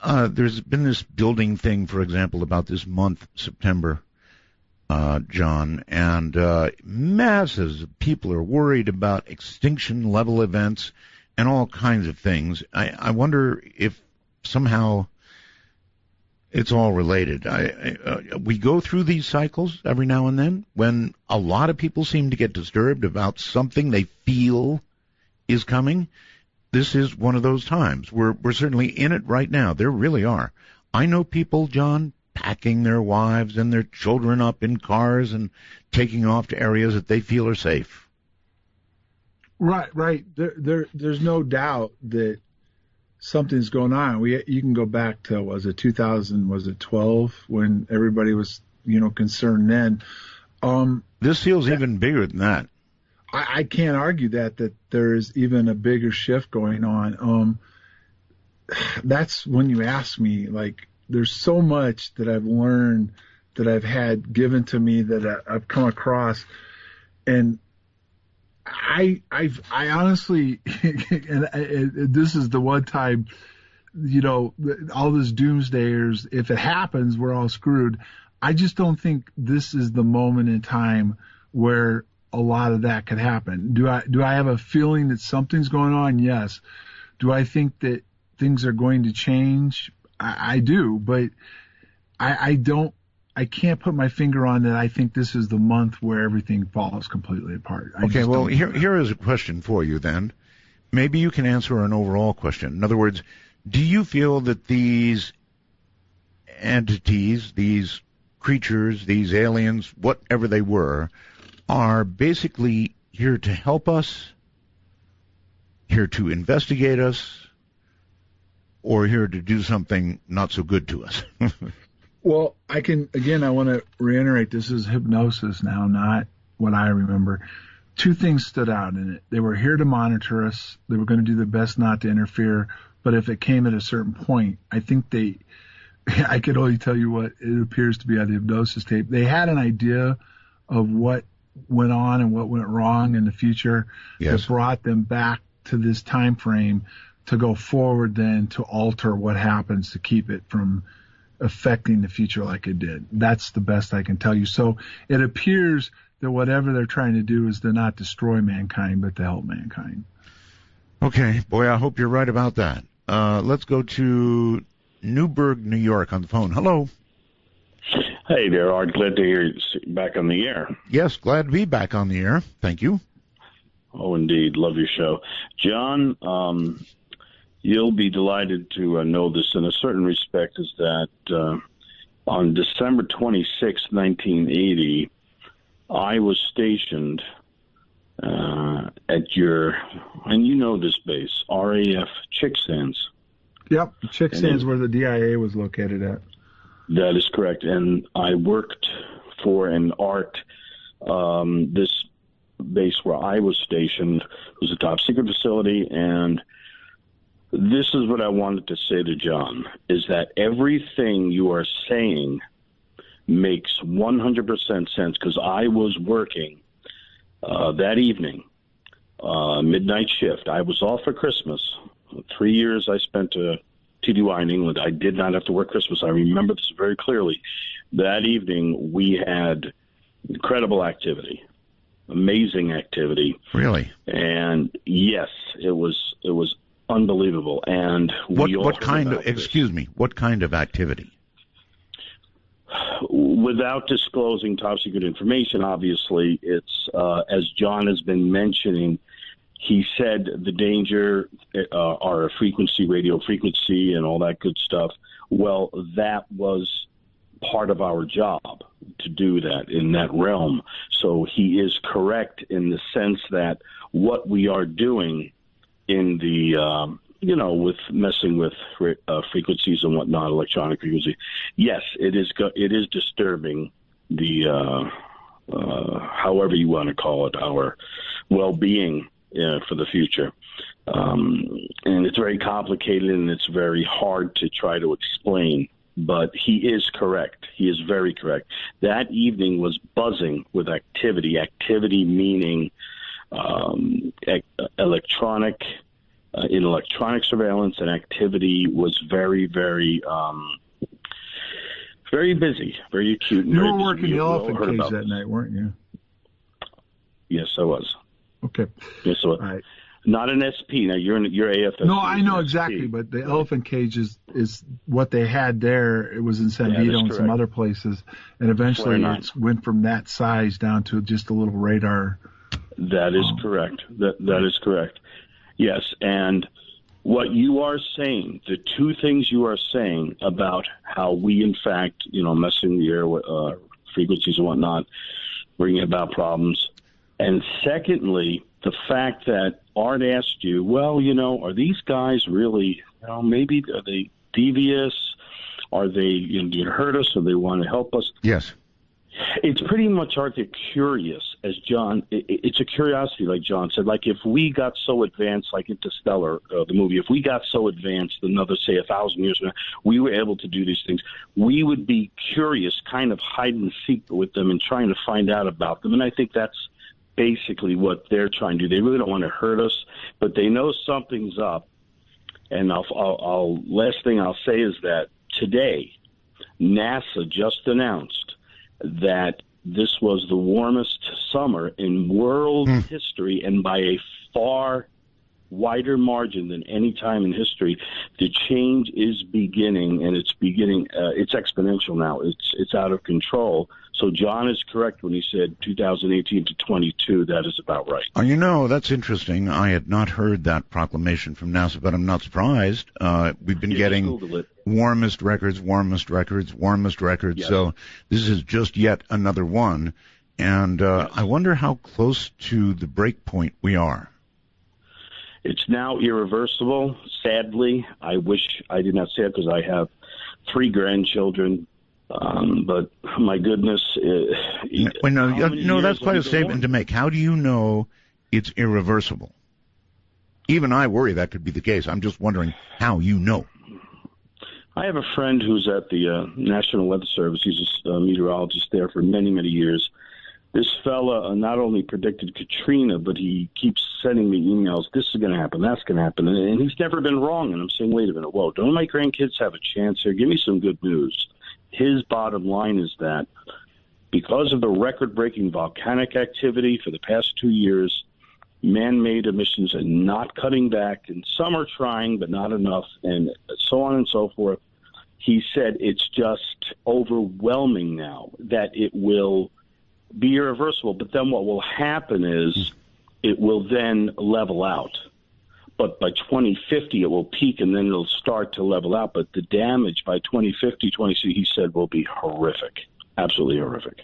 Uh, there's been this building thing, for example, about this month, September, uh, John, and uh, masses of people are worried about extinction level events and all kinds of things. I, I wonder if somehow it's all related. I, I, uh, we go through these cycles every now and then when a lot of people seem to get disturbed about something they feel is coming. This is one of those times. We're we're certainly in it right now. There really are. I know people, John, packing their wives and their children up in cars and taking off to areas that they feel are safe. Right, right. There, there, there's no doubt that something's going on. We, you can go back to was it 2000? Was it 12 when everybody was, you know, concerned then? Um, this feels even bigger than that. I, I can't argue that that there is even a bigger shift going on. Um, that's when you ask me, like, there's so much that I've learned that I've had given to me that I, I've come across, and I I've I honestly and, and this is the one time you know all this doomsdayers if it happens we're all screwed. I just don't think this is the moment in time where a lot of that could happen. Do I do I have a feeling that something's going on? Yes. Do I think that things are going to change? I, I do, but I, I don't I can't put my finger on that. I think this is the month where everything falls completely apart. I Okay, well, here here is a question for you then. Maybe you can answer an overall question. In other words, do you feel that these entities, these creatures, these aliens, whatever they were, are basically here to help us, here to investigate us, or here to do something not so good to us? Well, I can again. I want to reiterate. This is hypnosis now, not what I remember. Two things stood out in it. They were here to monitor us. They were going to do their best not to interfere. But if it came at a certain point, I think they. I could only tell you what it appears to be on the hypnosis tape. They had an idea of what went on and what went wrong in the future Yes. that brought them back to this time frame to go forward then to alter what happens to keep it from affecting the future like it did. That's the best I can tell you. So it appears that whatever they're trying to do is to not destroy mankind, but to help mankind. Okay, boy, I hope you're right about that. Uh, let's go to Newburgh, New York on the phone. Hello. Hey there, Art. Glad to hear you back on the air. Yes, glad to be back on the air. Thank you. Oh, indeed. Love your show. John, um, you'll be delighted to uh, know this in a certain respect is that uh, on December 26, 1980, I was stationed uh, at your, and you know this base, RAF Chick Sands. Yep, Chicksands it- where the DIA was located at. That is correct. And I worked for an ART. Um, this base where I was stationed was a top secret facility. And this is what I wanted to say to John is that everything you are saying makes 100% sense because I was working uh, that evening, uh, midnight shift. I was off for Christmas. Three years I spent uh, TDY in England. I did not have to work Christmas. I remember this very clearly. That evening we had incredible activity, amazing activity, Really? and yes, it was it was unbelievable. And What what kind of this. excuse me? What kind of activity? without disclosing top secret information, obviously, it's uh, as John has been mentioning. He said the danger uh, are a frequency, radio frequency, and all that good stuff. Well, that was part of our job to do that in that realm. So he is correct in the sense that what we are doing in the um, you know with messing with uh, frequencies and whatnot, electronic frequency. Yes, it is. Go- it is disturbing the uh, uh, however you want to call it our well-being uh, for the future. Um, and it's very complicated and it's very hard to try to explain. But he is correct. He is very correct. That evening was buzzing with activity. Activity meaning um, electronic uh, in electronic surveillance and activity was very, very, um, very busy, very acute. You were working the elephant cage that night, weren't you? Yes, I was. Okay. Yes, I was. Not an SP. Now you're in, you're AFS. No, I know exactly, but the elephant cage is, is what they had there. It was in San Yeah, Vito and some other places, and eventually it went from that size down to just a little radar. That is correct. That that is correct. Yes, and what you are saying, the two things you are saying about how we, in fact, you know, messing the air with uh, frequencies and whatnot, bringing about problems, and secondly, the fact that Art asked you, well, you know, are these guys really, you know, maybe are they devious? Are they you know, going to hurt us? Or they want to help us? Yes. It's pretty much are they curious, as John. It's a curiosity, like John said. Like if we got so advanced, like Interstellar, uh, the movie, if we got so advanced, another say a thousand years from now, we were able to do these things. We would be curious, kind of hide and seek with them, and trying to find out about them. And I think that's basically what they're trying to do. They really don't want to hurt us, but they know something's up. And I'll, I'll, I'll last thing I'll say is that today, NASA just announced that this was the warmest summer in world hmm. history, and by a far wider margin than any time in history. The change is beginning, and it's beginning. Uh, it's exponential now. It's it's out of control. So John is correct when he said 2018 to 22. That is about right. Oh, you know, that's interesting. I had not heard that proclamation from NASA, but I'm not surprised. Uh, we've been Yeah, getting just Google it. warmest records, warmest records, warmest records. Yes. So this is just yet another one. And uh, I wonder how close to the break point we are. It's now irreversible. Sadly, I wish I did not say it because I have three grandchildren. Um, but my goodness, uh, Well, no, many no, that's quite a statement to make. How do you know it's irreversible? Even I worry that could be the case. I'm just wondering how you know. I have a friend who's at the uh, National Weather Service. He's a uh, meteorologist there for many, many years. This fella uh, not only predicted Katrina, but he keeps sending me emails. This is going to happen. That's going to happen, and, he's never been wrong. And I'm saying, wait a minute, whoa! Don't my grandkids have a chance here? Give me some good news. His bottom line is that because of the record-breaking volcanic activity for the past two years, man-made emissions are not cutting back, and some are trying, but not enough, and so on and so forth. He said it's just overwhelming now that it will be irreversible. But then what will happen is it will then level out. But by 2050, it will peak and then it'll start to level out. But the damage by 2050, 2060, he said, will be horrific, absolutely horrific.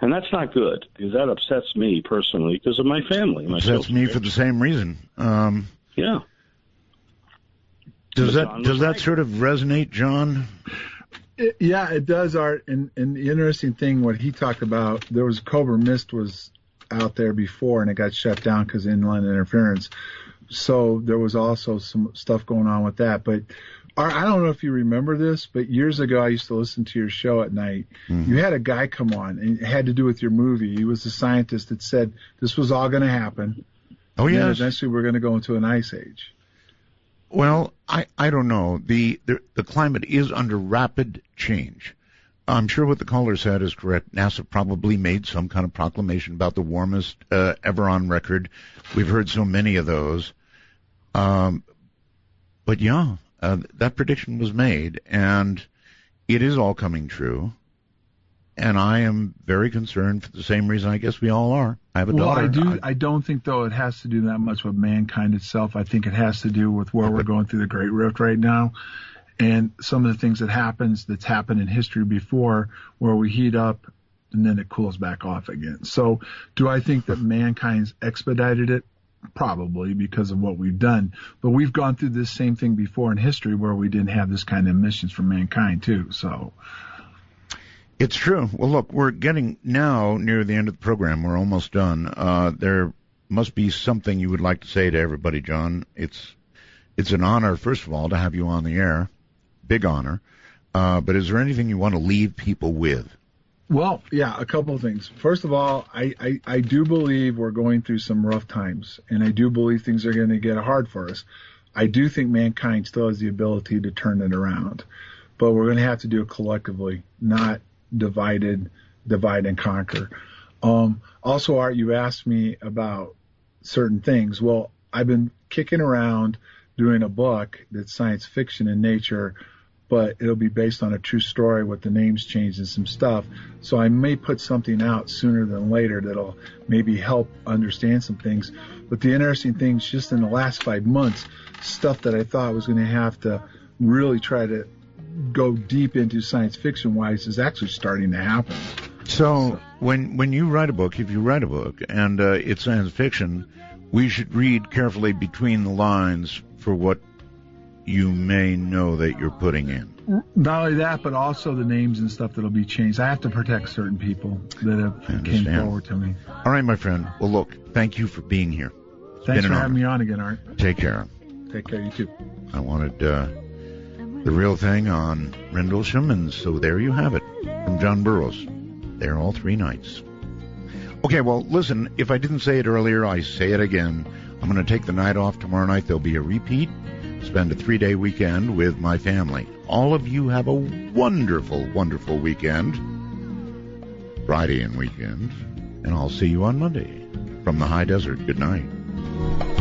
And that's not good because that upsets me personally because of my family. My That's me for the same reason. Um, yeah. Does But that John does that right. sort of resonate, John? It, yeah, it does, Art. And, and the interesting thing, what he talked about, there was Cobra Mist was out there before, and it got shut down because inland interference. So there was also some stuff going on with that. But Art, I don't know if you remember this, but years ago I used to listen to your show at night. Mm-hmm. You had a guy come on, and it had to do with your movie. He was a scientist that said this was all going to happen. Oh, yes. eventually we're going to go into an ice age. Well, I, I don't know. The, the the climate is under rapid change. I'm sure what the caller said is correct. NASA probably made some kind of proclamation about the warmest uh, ever on record. We've heard so many of those. Um, but yeah, uh, that prediction was made, and it is all coming true. And I am very concerned for the same reason I guess we all are. I have a well, daughter. I do. I, don't think though it has to do that much with mankind itself. I think it has to do with where we're going through the Great Rift right now, and some of the things that happens that's happened in history before, where we heat up and then it cools back off again. So, do I think that mankind's expedited it? Probably because of what we've done, but we've gone through this same thing before in history where we didn't have this kind of emissions from mankind too. So, It's true. Well, look, we're getting now near the end of the program. We're almost done. Uh, there must be something you would like to say to everybody, John. It's it's an honor, first of all, to have you on the air. Big honor. Uh, but is there anything you want to leave people with? Well, yeah, a couple of things. First of all, I, I, I do believe we're going through some rough times, and I do believe things are going to get hard for us. I do think mankind still has the ability to turn it around, but we're going to have to do it collectively, not divided, divide and conquer. Um, also, Art, you asked me about certain things. Well, I've been kicking around doing a book that's science fiction in nature but it'll be based on a true story with the names changed and some stuff. So I may put something out sooner than later that'll maybe help understand some things. But the interesting things just in the last five months, stuff that I thought was going to have to really try to go deep into science fiction wise is actually starting to happen. So, when when you write a book, if you write a book and uh, it's science fiction, we should read carefully between the lines for what you may know that you're putting in. Not only that, but also the names and stuff that'll be changed. I have to protect certain people that have came forward to me. All right, my friend. Well, look, thank you for being here. It's Thanks for having honor. me on again, Art. Take care. Take care, you too. I wanted uh, the real thing on Rendlesham, and so there you have it from John Burroughs. There all three nights. Okay, well, listen, if I didn't say it earlier, I say it again. I'm going to take the night off tomorrow night. There'll be a repeat. Spend a three day weekend with my family. All of you have a wonderful, wonderful weekend. Friday and weekend. And I'll see you on Monday from the high desert. Good night.